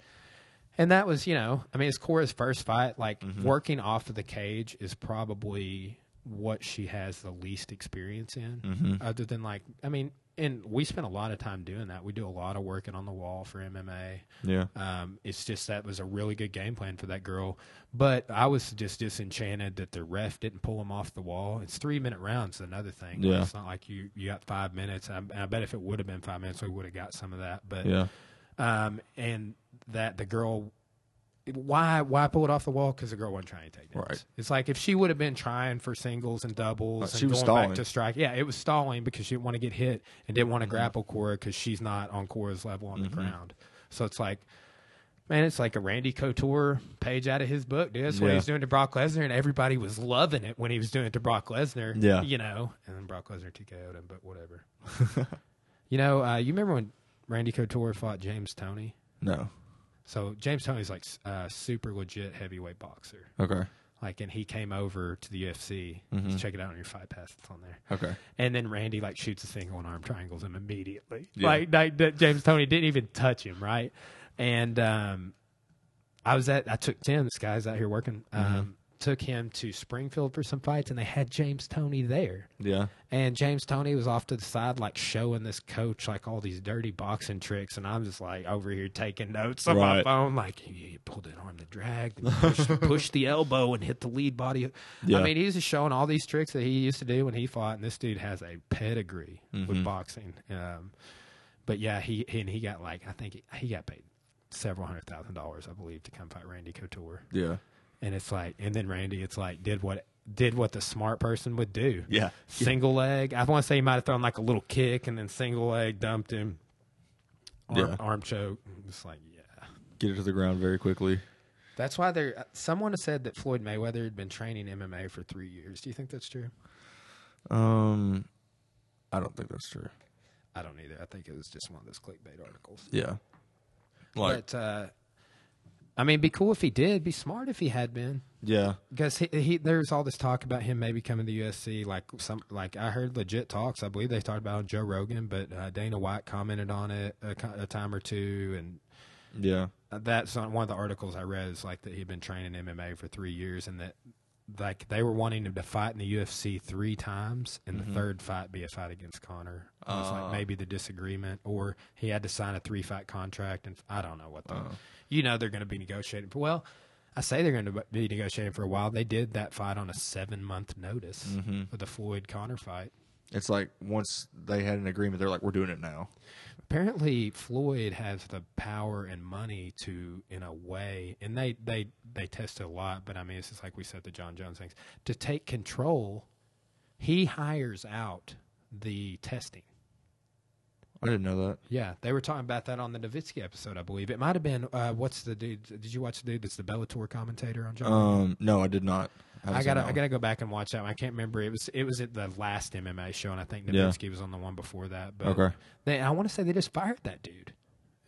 And that was, you know, I mean, it's Cora's first fight. Like
Mm-hmm.
working off of the cage is probably what she has the least experience in,
Mm-hmm.
other than like, I mean, and we spent a lot of time doing that. We do a lot of working on the wall for MMA.
Yeah.
Um, it's just that was a really good game plan for that girl. But I was just disenchanted that the ref didn't pull him off the wall. It's three minute rounds. Another thing.
Yeah.
It's not like you you got five minutes. I, I bet if it would have been five minutes, we would have got some of that. But
Yeah.
um, and that the girl. Why why pull it off the wall? Because the girl wasn't trying to take downs.
Right.
It's like if she would have been trying for singles and doubles and
she was
going
stalling.
back to strike. Yeah, it was stalling because she didn't want to get hit and didn't
Mm-hmm.
want to grapple Cora because she's not on Cora's level on the
Mhm.
ground. So it's like, man, it's like a Randy Couture page out of his book, dude. That's what
Yeah.
he was doing to Brock Lesnar, and everybody was loving it when he was doing it to Brock Lesnar.
Yeah.
you know, and then Brock Lesnar TKO'd him, but whatever. you know, uh, you remember when Randy Couture fought James Toney?
No.
So James Toney's like a super legit heavyweight boxer.
Okay.
Like, and he came over to the UFC.
Mhm.
Check it out on your Fight Pass. It's on there.
Okay.
And then Randy like shoots a single and arm triangles him immediately.
Yeah.
Like, like that James Tony didn't even touch him, right? And um, I was at I took Tim, this guy's out here working.
Mm-hmm.
Took him to Springfield for some fights, and they had James Toney there.
Yeah.
And James Toney was off to the side, like showing this coach like all these dirty boxing tricks, and I'm just like over here taking notes on my phone, like you, you pulled an arm to drag, then push, push the elbow and hit the lead body.
Yeah.
I mean, he's just showing all these tricks that he used to do when he fought, and this dude has a pedigree with
Mhm.
boxing. Um, but yeah, he and he got like I think he, he got paid several hundred thousand dollars, I believe, to come fight Randy Couture.
Yeah.
And it's like, and then Randy, it's like did what did what the smart person would do
Yeah.
single leg. I want to say he might have thrown like a little kick and then single leg dumped him. Arm,
Yeah.
arm choke. It's like, yeah.
Get it to the ground very quickly.
That's why there. Someone said that Floyd Mayweather had been training MMA for three years. Do you think that's true?
Um, I don't think that's true.
I don't either. I think it was just one of those clickbait articles.
Yeah. Like,
but uh, I mean, it'd be cool if he did. Be smart if he had been.
yeah.
Because he, he, there's all this talk about him maybe coming to UFC. Like some, like I heard legit talks. I believe they talked about Joe Rogan, but uh, Dana White commented on it a, a time or two, and
Yeah.
that's on one of the articles I read is like that he'd been training MMA for three years, and that like they were wanting him to fight in the UFC three times, and the third fight be a fight against Conor. And It's
Uh.
like maybe the disagreement, or he had to sign a three fight contract, and I don't know what the.
Uh.
You know they're going to be negotiating. For well, I say they're going to be negotiating for a while. They did that fight on a seven month notice
Mhm.
for the Floyd Conor fight.
It's like once they had an agreement, they're like, we're doing it now.
apparently Floyd has the power and money to, in a way, and they they they test it a lot. But I mean, it's just like we said the Jon Jones things to take control. He hires out the testing.
I didn't know that.
Yeah, they were talking about that on the Novitzky episode, I believe. It might have been uh, what's the dude? Did you watch the dude that's the Bellator commentator on John?
Um, no, I did not. haven't
I gotta I gotta go back and watch that. One. I can't remember. It was it was at the last MMA show, and I think
Yeah.
Was on the one before that. But
Okay.
they, I want to say they just fired that dude.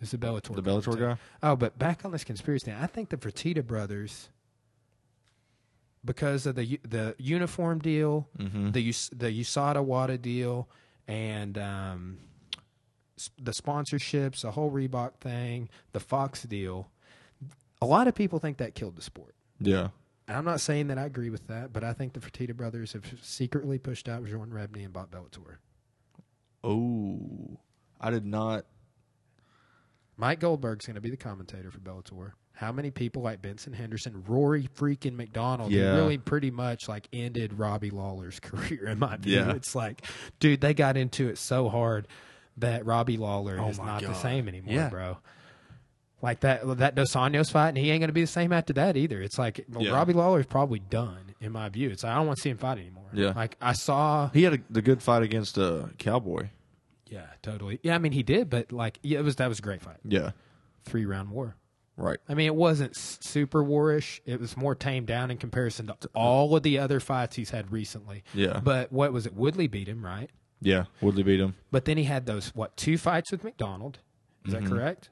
It's the Bellator.
The Bellator guy.
Oh, but back on this conspiracy thing, I think the Fertitta brothers, because of the the uniform deal,
Mm-hmm.
the the USADA WADA deal, and um, the sponsorships, the whole Reebok thing, the Fox deal. A lot of people think that killed the sport.
Yeah.
And I'm not saying that I agree with that, but I think the Fertitta brothers have secretly pushed out Bjorn Rebney and bought Bellator.
Oh, I did not.
Mike Goldberg's going to be the commentator for Bellator. How many people like Benson Henderson, Rory freaking MacDonald,
Yeah.
really pretty much like ended Robbie Lawler's career in my view.
Yeah.
It's like, dude, they got into it so hard that Robbie Lawler
Oh
is not the same anymore,
Yeah.
bro. Like that that Dos Anjos fight, and he ain't going to be the same after that either. It's like well,
Yeah.
Robbie Lawler's probably done in my view. It's like, I don't want to see him fight anymore.
Yeah.
like I saw
He had a, the good fight against uh, Cowboy.
Yeah, totally. Yeah, I mean he did, but like yeah, it was that was a great fight.
Yeah,
Three round war.
right.
I mean, it wasn't super warish. It was more tamed down in comparison to all of the other fights he's had recently.
Yeah.
But what was it? Woodley beat him, right?
Yeah, Woodley beat him.
But then he had those what two fights with MacDonald? Is that correct?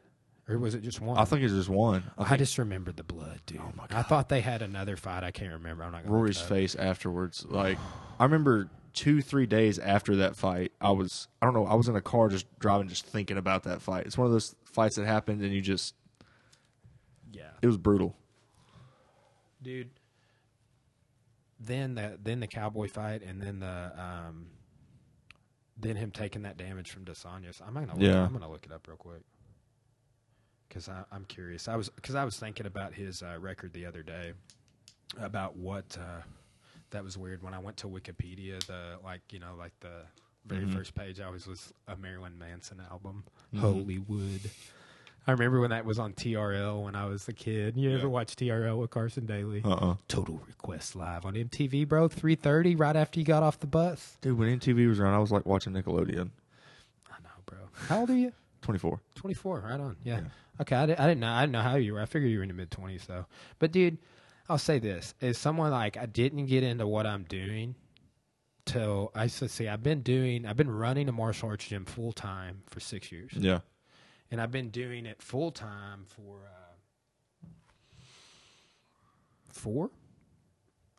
Or was it just one?
Mm-hmm. I think it's just one. I
I just remember the blood, dude. Oh my God. I thought they had another fight. I can't remember. I'm not gonna.
Rory's face afterwards. Like, I remember two, three days after that fight, I was, I don't know, I was in a car just driving, just thinking about that fight. It's one of those fights that happened and you just,
Yeah,
it was brutal.
dude. Then the then the cowboy fight, and then the um, then him taking that damage from Dos Anjos. I'm gonna look,
Yeah.
I'm gonna look it up real quick because I'm curious. I was because I was thinking about his uh, record the other day about what uh, that was weird when I went to Wikipedia. The like you know like the very
Mhm.
first page always was a Marilyn Manson album, Hollywood. I remember when that was on TRL when I was a kid. You ever watch TRL with Carson Daly?
Uh uh
Total Request Live on MTV, bro. Three thirty, right after you got off the bus.
Dude, when MTV was around, I was like watching Nickelodeon.
I know, bro. How old are you?
24.
Twenty four. Right on. Yeah.
Yeah.
Okay. I, di- I didn't know. I didn't know how you were. I figured you were in the mid twenties though. But dude, I'll say this: as someone like I didn't get into what I'm doing till I said, see, I've been doing, I've been running a martial arts gym full time for six years.
Yeah.
And I've been doing it full time for uh, four.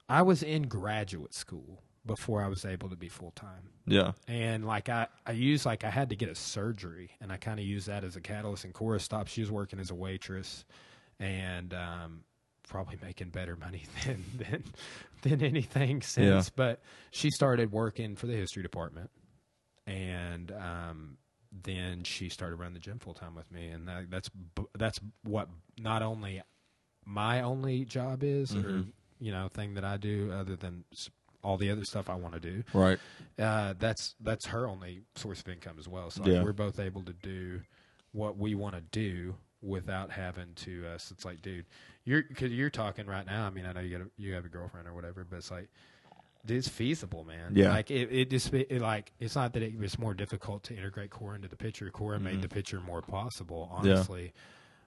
I was in graduate school before I was able to be full time,
Yeah.
and like I, I used like I had to get a surgery, and I kind of used that as a catalyst. And Cora stopped; she was working as a waitress, and um, probably making better money than than than anything since. But she started working for the history department, and um, then she started running the gym full time with me, and that, that's that's what not only my only job is, or
Mhm.
you know, thing that I do, other than all the other stuff I want to do.
Right.
Uh, that's that's her only source of income as well. So like,
Yeah.
we're both able to do what we want to do without having to. Uh, so it's like, dude, you're because you're talking right now. I mean, I know you got a, you have a girlfriend or whatever, but it's like. It's feasible, man.
Yeah.
like it. It just it, like it's not that it was more difficult to integrate core into the picture. Core made
Mhm.
the picture more possible,
Yeah.
honestly.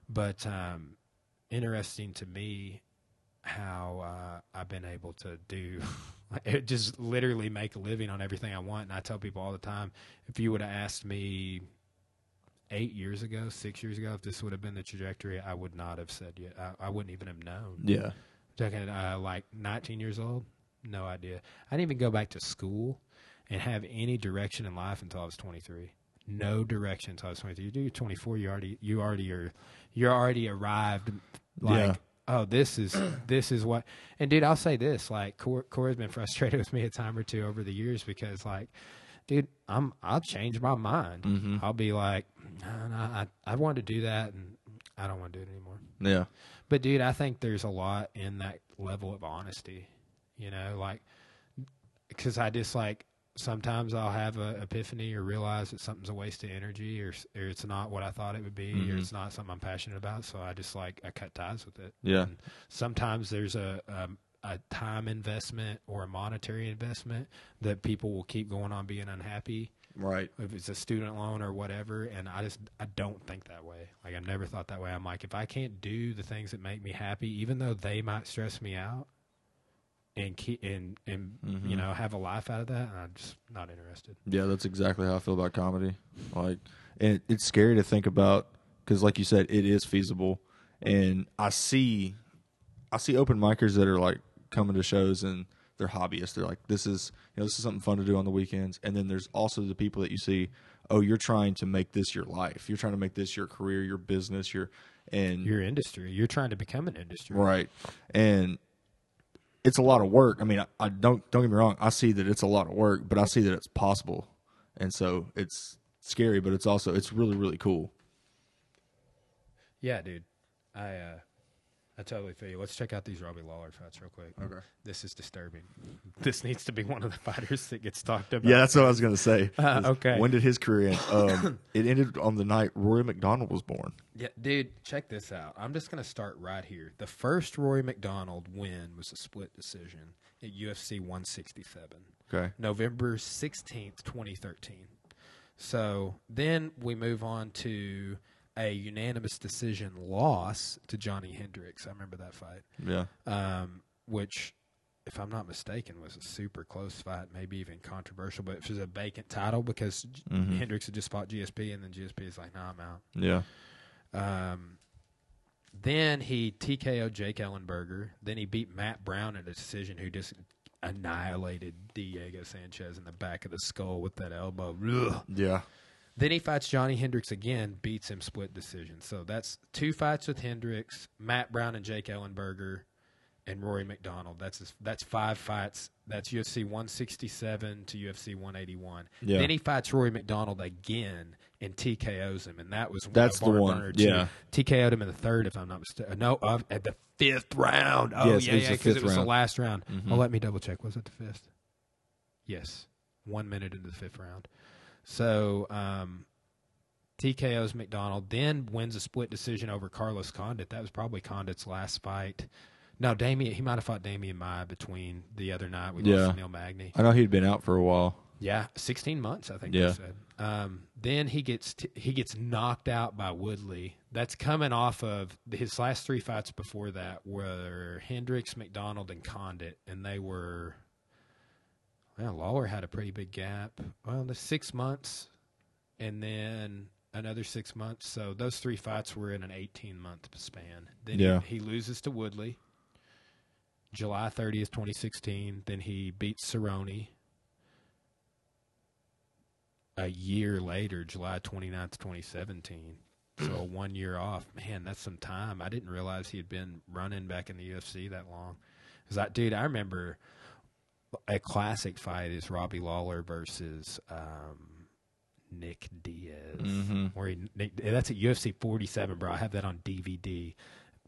But um, interesting to me how uh, I've been able to do it just literally make a living on everything I want. And I tell people all the time, if you would have asked me eight years ago, six years ago, if this would have been the trajectory, I would not have said yet. I, I wouldn't even have known.
Yeah.
Talking uh, like 19 years old, no idea. I didn't even go back to school and have any direction in life until I was 23. No direction until I was 23. You do 24, you already you already are you're already arrived. Like,
Yeah.
oh, this is this is what. And dude, I'll say this: like, Cor- Cora's been frustrated with me a time or two over the years because, like, dude, I'm I'll change my mind.
Mhm.
I'll be like, no, no, I I wanted to do that, and I don't want to do it anymore.
Yeah.
But dude, I think there's a lot in that level of honesty. You know, like because I just like sometimes I'll have a epiphany or realize that something's a waste of energy or, or it's not what I thought it would be or
Mhm.
it's not something I'm passionate about. So I just like I cut ties with it.
Yeah.
And sometimes there's a um, a time investment or a monetary investment that people will keep going on being unhappy
Right.
if it's a student loan or whatever and i just i don't think that way like i've never thought that way i'm like if i can't do the things that make me happy even though they might stress me out and keep and and
Mhm.
you know have a life out of that i'm just not interested
Yeah, that's exactly how I feel about comedy. Like, and it's scary to think about because, like you said, it is feasible. And I see, I see open micers that are like coming to shows and they're hobbyists. They're like, this is, you know, this is something fun to do on the weekends. And then there's also the people that you see, oh, you're trying to make this your life. You're trying to make this your career, your business, your, and
your industry you're trying to become an industry
Right. And it's a lot of work. I mean, I, I don't don't get me wrong. I see that it's a lot of work, but I see that it's possible. And so it's scary, but it's also it's really really cool.
yeah dude i uh I totally feel you. Let's check out these Robbie Lawler fights real quick.
Okay.
This is disturbing. This needs to be one of the fighters that gets talked about.
Yeah, that's what I was gonna say.
Uh, okay.
When did his career end? Um, it ended on the night Rory MacDonald was born.
Yeah, dude, check this out. I'm just going to start right here. The first Rory MacDonald win was a split decision at UFC 167,
Okay.
November 16th, 2013. So then we move on to a unanimous decision loss to Johnny Hendricks. I remember that fight,
Yeah.
um, which, if I'm not mistaken, was a super close fight, maybe even controversial, but it was a vacant title because
Mhm.
Hendricks had just fought GSP, and then GSP is like, "Nah, I'm out."
Yeah.
Um, then he TKO'd Jake Ellenberger. Then he beat Matt Brown in a decision, who just annihilated Diego Sanchez in the back of the skull with that elbow. Ugh.
Yeah.
Then he fights Johnny Hendricks again, beats him split decision. So that's two fights with Hendricks, Matt Brown and Jake Ellenberger, and Rory MacDonald. That's his, that's five fights. That's UFC 167 to UFC 181.
Yeah.
Then he fights Rory MacDonald again and TKOs him, and that was
That's the one. Yeah.
TKO'd him in the third, if I'm not mistaken. No, uh, at the fifth round. Oh
Yes,
yeah, yeah, because it was the last round.
Mhm.
Oh, let me double check. Was it the fifth? Yes, one minute into the fifth round. So um, TKO's MacDonald, then wins a split decision over Carlos Condit. That was probably Condit's last fight. No, Damian. He might have fought Damian Maia between the other night. We
Yeah.
lost Neil Magny.
I know he'd been out for a while.
Yeah, sixteen months, I think
Yeah.
they said. Um, then he gets t- he gets knocked out by Woodley. That's coming off of his last three fights before that were Hendricks, MacDonald, and Condit, and they were. Well, Lawler had a pretty big gap. Well, the six months, and then another six months. So those three fights were in an eighteen month span. Then
Yeah.
he, he loses to Woodley. July thirtieth, twenty sixteen. Then he beats Cerrone a year later, July 29th, 2017. So one year off. Man, that's some time. I didn't realize he had been running back in the UFC that long. Cause I, dude, I remember a classic fight is Robbie Lawler versus um, Nick Diaz,
Mhm.
where he Nick, that's at UFC 47, bro. I have that on DVD.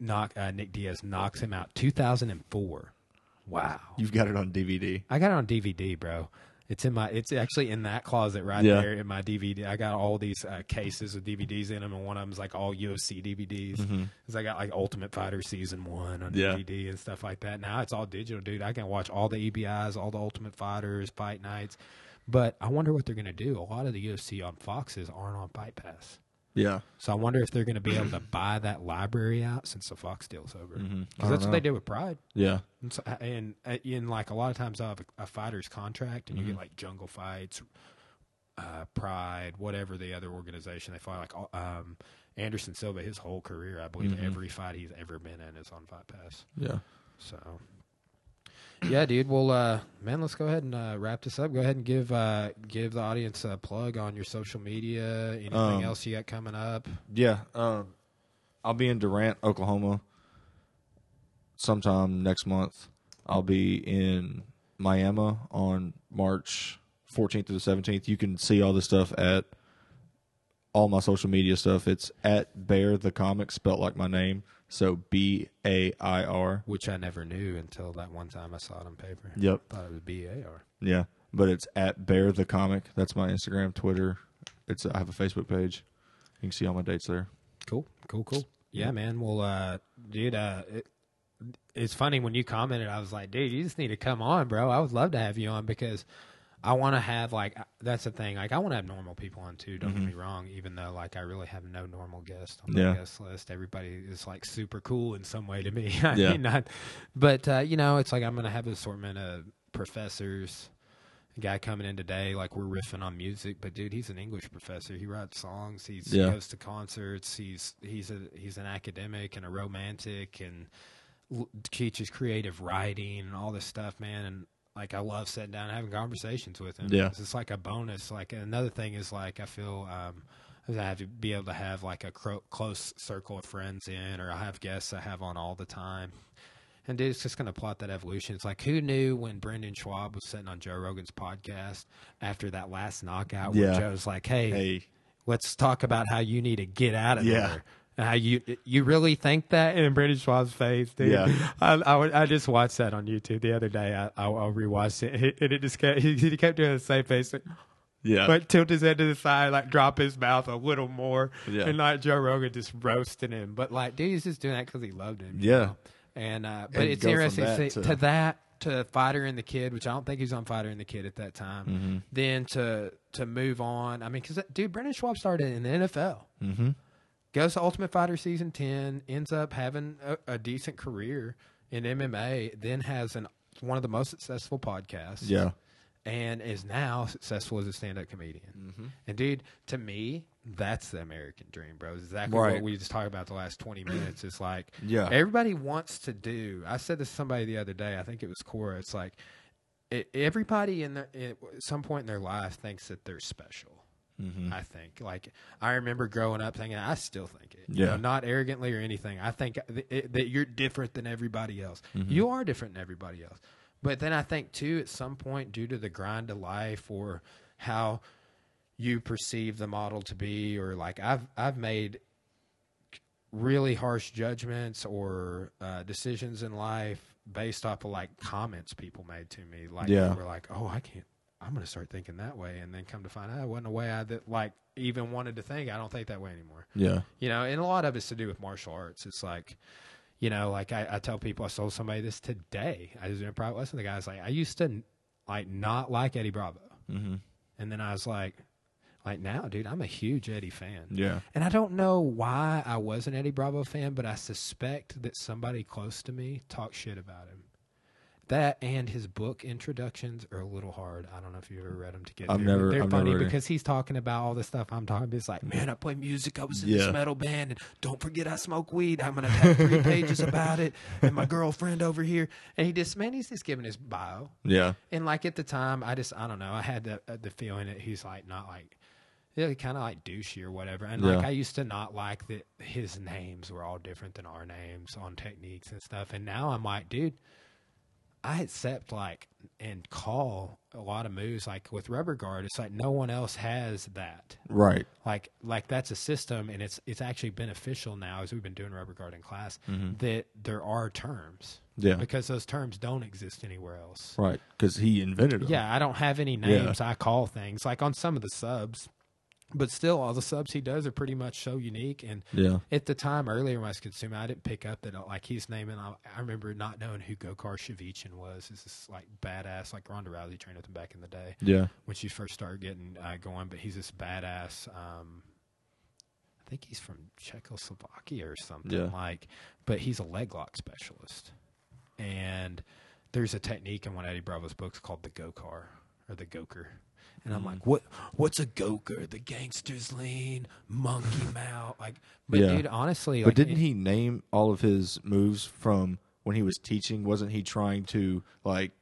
Knock uh, Nick Diaz knocks him out 2004. Wow.
You've got it on DVD.
I got it on DVD, bro. It's in my. It's actually in that closet right
Yeah.
there in my DVD. I got all these uh, cases with DVDs in them, and one of them's like all UFC DVDs. Cause I got like Ultimate Fighter season one on
Mm-hmm. Yeah.
DVD and stuff like that. Now it's all digital, dude. I can watch all the EBIs, all the Ultimate Fighters, Fight Nights. But I wonder what they're gonna do. A lot of the UFC on Foxes aren't on Fight Pass.
Yeah.
So I wonder if they're going to be able to buy that library out since the Fox deal's over. Because
Mhm.
That's
don't
what they did with Pride.
Yeah.
And, so, and uh, in like a lot of times, I have a, a fighter's contract, and you
Mm-hmm.
get like Jungle Fights, uh, Pride, whatever the other organization they fight. Like um, Anderson Silva, his whole career, I believe
Mhm.
every fight he's ever been in is on Fight Pass.
Yeah.
So, yeah, dude. Well, uh, man, let's go ahead and uh, wrap this up. Go ahead and give uh, give the audience a plug on your social media. Anything
Um,
else you got coming up?
Yeah. Um, I'll be in Durant, Oklahoma, sometime next month. I'll be in Miami on March 14th to the 17th. You can see all this stuff at all my social media stuff. It's at Bear the Comic, spelt like my name. So B A I R.
Which I never knew until that one time I saw it on paper.
Yep.
Thought it was B A R.
Yeah. But it's at Bear the Comic. That's my Instagram, Twitter. It's I have a Facebook page. You can see all my dates there.
Cool, cool, cool. Yeah, man. Well, uh, dude, uh, it, it's funny when you commented. I was like, dude, you just need to come on, bro. I would love to have you on because I want to have like that's the thing. Like, I want to have normal people on too. Don't get me wrong. Even though like I really have no normal guest on
Yeah.
guest list. Everybody is like super cool in some way to me. I
Yeah.
mean, not, but uh, you know, it's like I'm gonna have an assortment of professors. A guy coming in today, like we're riffing on music, but dude, he's an English professor. He writes songs. He's
Yeah.
he goes to concerts. He's he's a he's an academic and a romantic and l- teaches creative writing and all this stuff, man. And like I love sitting down and having conversations with him.
Yeah.
it's just like a bonus. Like another thing is like I feel um, I have to be able to have like a cro- close circle of friends in, or I have guests I have on all the time. And dude, it's just going to plot that evolution. It's like, who knew when Brendan Schaub was sitting on Joe Rogan's podcast after that last knockout where
Yeah.
Joe's like, hey,
Hey.
let's talk about how you need to get out of
Yeah.
there. How you you really think that in Brendan Schaub's face, dude?
Yeah.
I, I, I just watched that on YouTube the other day. I I, I rewatched it, and it just kept he, he kept doing the same face, like,
Yeah.
but tilt his head to the side, like drop his mouth a little more,
Yeah.
and like Joe Rogan just roasting him. But like, dude, he's just doing that because he loved him.
Yeah.
know? And uh, but
And
it's interesting
that
to,
to-
to that to Fighter and the Kid, which I don't think he was on Fighter and the Kid at that time.
Mm-hmm.
Then to to move on. I mean, because dude, Brendan Schaub started in the NFL.
Mm-hmm.
Goes to Ultimate Fighter season ten, ends up having a, a decent career in MMA. Then has an one of the most successful podcasts.
Yeah.
and is now successful as a stand-up comedian.
Mm-hmm.
And dude, to me, that's the American dream, bro. It's exactly
Right.
what we just talked about the last twenty minutes. It's like
Yeah.
everybody wants to do. I said this to somebody the other day. I think it was Cora. It's like it, everybody in their at some point in their life thinks that they're special.
Mm-hmm.
I think. Like I remember growing up thinking, I still think it. You
Yeah.
know, not arrogantly or anything. I think th- it, that you're different than everybody else.
Mm-hmm.
You are different than everybody else. But then I think too, at some point, due to the grind of life or how you perceive the model to be, or like I've I've made really harsh judgments or uh, decisions in life based off of like comments people made to me. Like
Yeah.
they were like, "Oh, I can't. I'm going to start thinking that way," and then come to find out it wasn't a way I that like even wanted to think. I don't think that way anymore.
Yeah.
You know, and a lot of it's to do with martial arts. It's like, you know, like I, I tell people, I told somebody this today. I was in a private lesson. The guy's like, I used to like not like Eddie Bravo,
Mm-hmm.
and then I was like, like now, dude, I'm a huge Eddie fan.
Yeah.
And I don't know why I was an Eddie Bravo fan, but I suspect that somebody close to me talked shit about him. That and his book introductions are a little hard. I don't know if you ever read them to get.
I've never-
They're
I've
funny
never-
because he's talking about all the stuff I'm talking about. It's like, man, I play music. I was in
Yeah.
this metal band, and don't forget I smoke weed. I'm gonna have three pages about it, and my girlfriend over here. And he just, man, he's just giving his bio.
Yeah.
And like at the time, I just I don't know. I had the uh, the feeling that he's like not like yeah, kind of like douchey or whatever. And like I used to not like that his names were all different than our names on techniques and stuff. And now I'm like, dude, I accept like and call a lot of moves like with rubber guard. It's like no one else has that.
Right.
Like like that's a system, and it's it's actually beneficial now as we've been doing rubber guard in class
Mm-hmm.
that there are terms
Yeah.
because those terms don't exist anywhere else.
Right. Because he invented them.
Yeah, I don't have any
Yeah.
names. I call things like on some of the subs, but still, all the subs he does are pretty much so unique. And
Yeah.
at the time earlier when I was consuming, I didn't pick up that like he's naming. I, I remember not knowing who Gokor Chivichyan was. He's this is like badass, like Ronda Rousey trained with him back in the day
Yeah.
when she first started getting uh, going. But he's this badass. Um, I think he's from Czechoslovakia or something
Yeah.
like. But he's a leg lock specialist, and there's a technique in one of Eddie Bravo's books called the Gokor or the Gokor. And I'm mm. like, what? What's a Gokor? The gangster's lean, monkey mouth. Like, but
Yeah.
dude, honestly,
But
like,
didn't
it-
he name all of his moves from when he was teaching? Wasn't he trying to like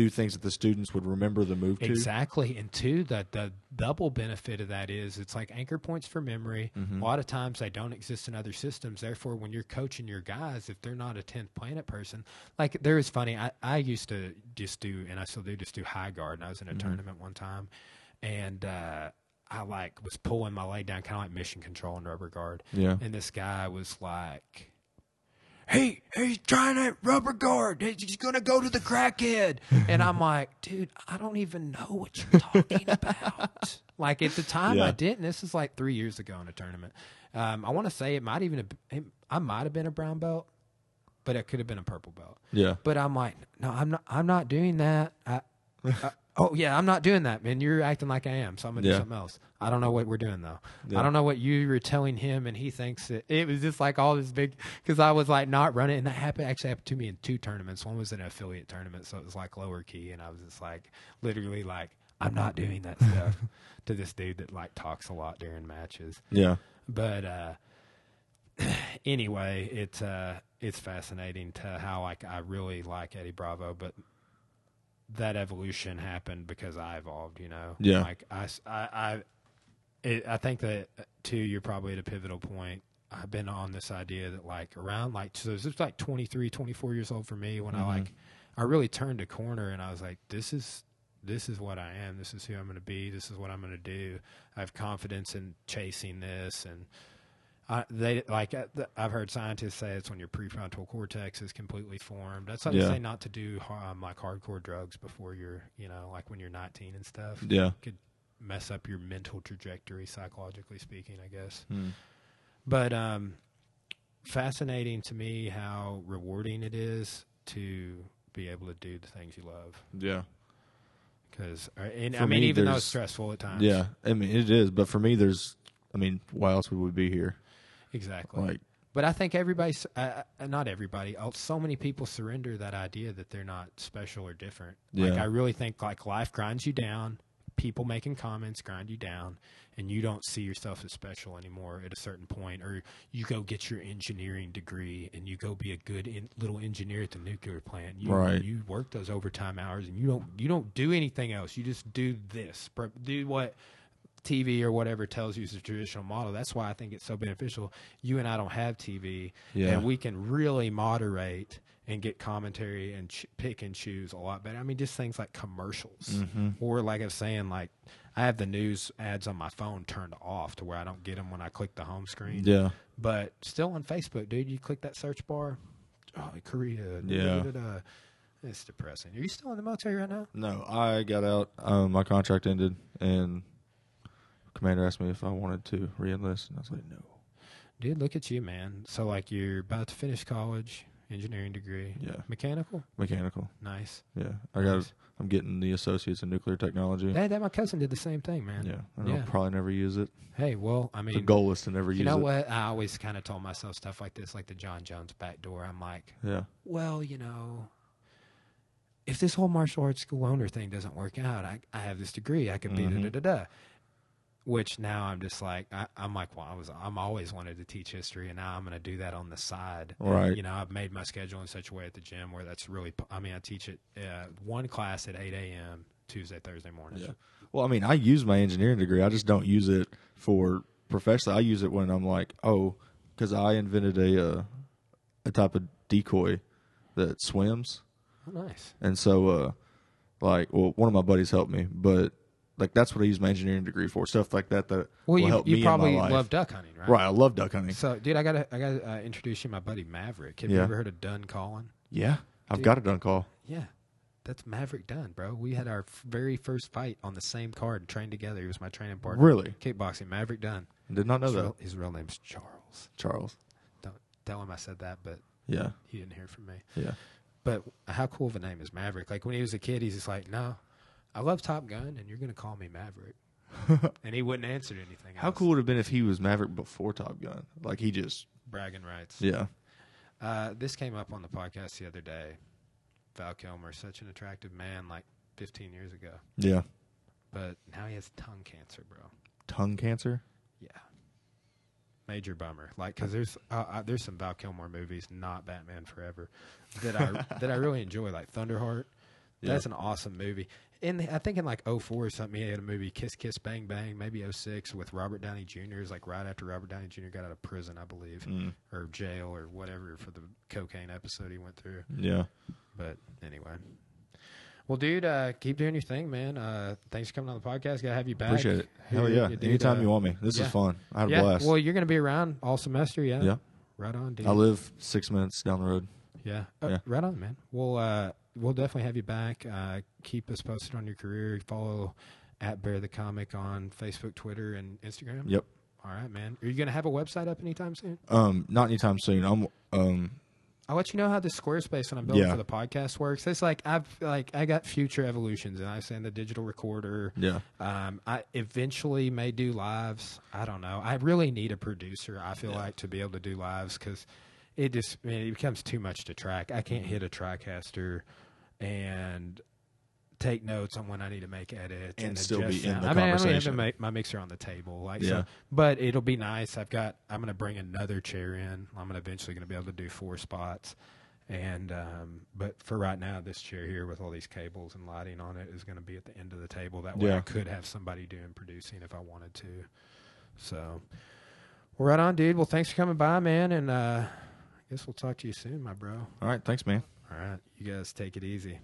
do things that the students would remember the move to?
Exactly. And two, the the double benefit of that is it's like anchor points for memory.
Mm-hmm.
A lot of times they don't exist in other systems. Therefore, when you're coaching your guys, if they're not a tenth planet person, like there is funny. I, I used to just do, and I still do, just do high guard. And I was in a
Mm-hmm.
tournament one time, and uh, I like was pulling my leg down, kind of like mission control in rubber guard.
Yeah.
And this guy was like, "Hey, he's trying that rubber guard. He's gonna go to the crackhead." And I'm like, "Dude, I don't even know what you're talking about." like at the time, I didn't. This is like three years ago in a tournament. Um, I want to say it might even have, it, I might have been a brown belt, but it could have been a purple belt.
Yeah.
But I'm like, no, I'm not. I'm not doing that. I, I- oh yeah, I'm not doing that, man. You're acting like I am, so I'm gonna
Yeah.
do something else. I don't know what we're doing though.
Yeah.
I don't know what you were telling him, and he thinks it. It was just like all this big because I was like not running, and that happened actually happened to me in two tournaments. One was an affiliate tournament, so it was like lower key, and I was just like literally like I'm not doing that stuff to this dude that like talks a lot during matches.
Yeah.
But uh, anyway, it's uh, it's fascinating to how like I really like Eddie Bravo, but that evolution happened because I evolved. You know,
Yeah.
Like I, it, I think that too. You're probably at a pivotal point. I've been on this idea that like around like so this was like 23, 24 years old for me when I mm-hmm. like I really turned a corner and I was like, this is this is what I am. This is who I'm going to be. This is what I'm going to do. I have confidence in chasing this, and I, they like uh, I've heard scientists say it's when your prefrontal cortex is completely formed. That's why they say not to do um, like hardcore drugs before you're, you know, like when you're 19 and stuff.
Yeah.
could mess up your mental trajectory, psychologically speaking, I guess.
Hmm.
But um, fascinating to me how rewarding it is to be able to do the things you love.
Yeah.
Because and
For
I mean,
me,
even though it's stressful at times.
Yeah. I mean, it is, but for me, there's. I mean, why else would we be here?
Exactly.
Like,
But I think everybody, uh, uh, not everybody, uh, so many people surrender that idea that they're not special or different. Like I really think like life grinds you down. People making comments grind you down, and you don't see yourself as special anymore at a certain point. Or you go get your engineering degree and you go be a good in, little engineer at the nuclear plant. You,
Right.
You work those overtime hours, and you don't you don't do anything else. You just do this. Do what TV or whatever tells you is the traditional model. That's why I think it's so beneficial. You and I don't have TV,
Yeah.
and we can really moderate and get commentary and ch- pick and choose a lot better. I mean, just things like commercials,
Mm-hmm.
or like I was saying, like I have the news ads on my phone turned off to where I don't get them when I click the home screen.
yeah.
But still on Facebook, dude, you click that search bar. Oh, Korea.
Yeah.
It's depressing. Are you still in the military right now?
No, I got out. Um, my contract ended, and commander asked me if I wanted to reenlist, and I was like, no.
Dude, look at you, man. So like you're about to finish college, engineering degree,
Yeah.
mechanical.
Mechanical.
Nice.
Yeah. I got.
Nice.
I'm getting the associates in nuclear technology.
Hey, that my cousin did the same thing, man.
Yeah. And
Yeah.
I'll probably never use it.
Hey, well, I mean, The
goal is to never use it.
you know
it.
what? I always kind of told myself stuff like this, like the Jon Jones back door. I'm like,
Yeah.
well, you know, if this whole martial arts school owner thing doesn't work out, I, I have this degree. I could be da
Mhm.
da da da. Which now I'm just like I, I'm like well I was I'm always wanted to teach history and now I'm going to do that on the side. And,
Right.
you know I've made my schedule in such a way at the gym where that's really I mean I teach it uh, one class at 8 a.m. Tuesday Thursday morning.
Yeah. Well, I mean, I use my engineering degree. I just don't use it for professionally. I use it when I'm like, oh, because I invented a uh, a type of decoy that swims,
Oh, nice.
and so uh, like, well, one of my buddies helped me, but like that's what I use my engineering degree for. Stuff like that that
Well,
will
you
help
you
me
probably
in my life.
love duck hunting, right?
right. I love duck hunting.
So, dude, I gotta I gotta uh, introduce you to my buddy Maverick. Have you
Yeah.
ever heard of Dunn Collin?
Yeah, I've
Dude.
got a dunk call.
Yeah, that's Maverick Dunn, bro. We had our f- very first fight on the same card and trained together. He was my training partner.
Really,
Kickboxing, Maverick Dunn.
did not know
his,
that.
real, his real name's Charles.
Charles.
Don't tell him I said that, but
Yeah,
he didn't hear from me.
yeah,
But how cool of a name is Maverick? Like when he was a kid, he's just like, no, I love Top Gun, and you're gonna call me Maverick. and he wouldn't answer to anything.
How
else.
cool would it have been if he was Maverick before Top Gun? Like he just,
bragging rights.
yeah,
Uh, this came up on the podcast the other day. Val Kilmer, such an attractive man, like 15 years ago,
yeah.
but now he has tongue cancer, bro.
Tongue cancer.
Yeah, major bummer. Like, cause there's uh, uh, there's some Val Kilmer movies, not Batman Forever, that I that I really enjoy, like Thunderheart.
Yeah.
That's an awesome movie. And I think in like 04 or something, he had a movie Kiss Kiss Bang Bang, maybe 06 with Robert Downey Jr. Was like right after Robert Downey Jr. got out of prison, I believe,
Mm,
or jail or whatever for the cocaine episode he went through.
yeah.
But anyway. Well, dude, uh, keep doing your thing, man. Uh, thanks for coming on the podcast. Gotta have you back.
Appreciate it. Hell
Here,
yeah.
dude,
Anytime
uh,
you want me. This
yeah.
is fun. I had a blast.
Well, you're gonna be around all semester, yeah.
Yeah.
Right on, dude.
I live six minutes down the road.
Yeah. Uh,
Yeah.
Right on, man. We'll uh, we'll definitely have you back. Uh, keep us posted on your career. Follow at Bear the Comic on Facebook, Twitter, and Instagram.
Yep.
All right, man. Are you gonna have a website up anytime soon?
Um, not anytime soon. I'm um
I'll let you know how the Squarespace when I'm building
Yeah.
for the podcast works. It's like I've like I got future evolutions, and I send the digital recorder.
yeah.
Um, I eventually may do lives. I don't know. I really need a producer. I feel
Yeah.
like to be able to do lives because it just I mean, it becomes too much to track. I can't hit a TriCaster and take notes on when I need to make edits
And
and,
still be in the
I mean, I don't have my, my mixer on the table, like
Yeah.
so. But it'll be nice. I've got. I'm going to bring another chair in. I'm gonna eventually going to be able to do four spots. And um, but for right now, this chair here with all these cables and lighting on it is going to be at the end of the table. That way, I could have somebody doing producing if I wanted to. So, well, right on, dude. Well, thanks for coming by, man. And uh, guess we'll talk to you soon, my bro.
All right. Thanks, man.
All right, you guys take it easy.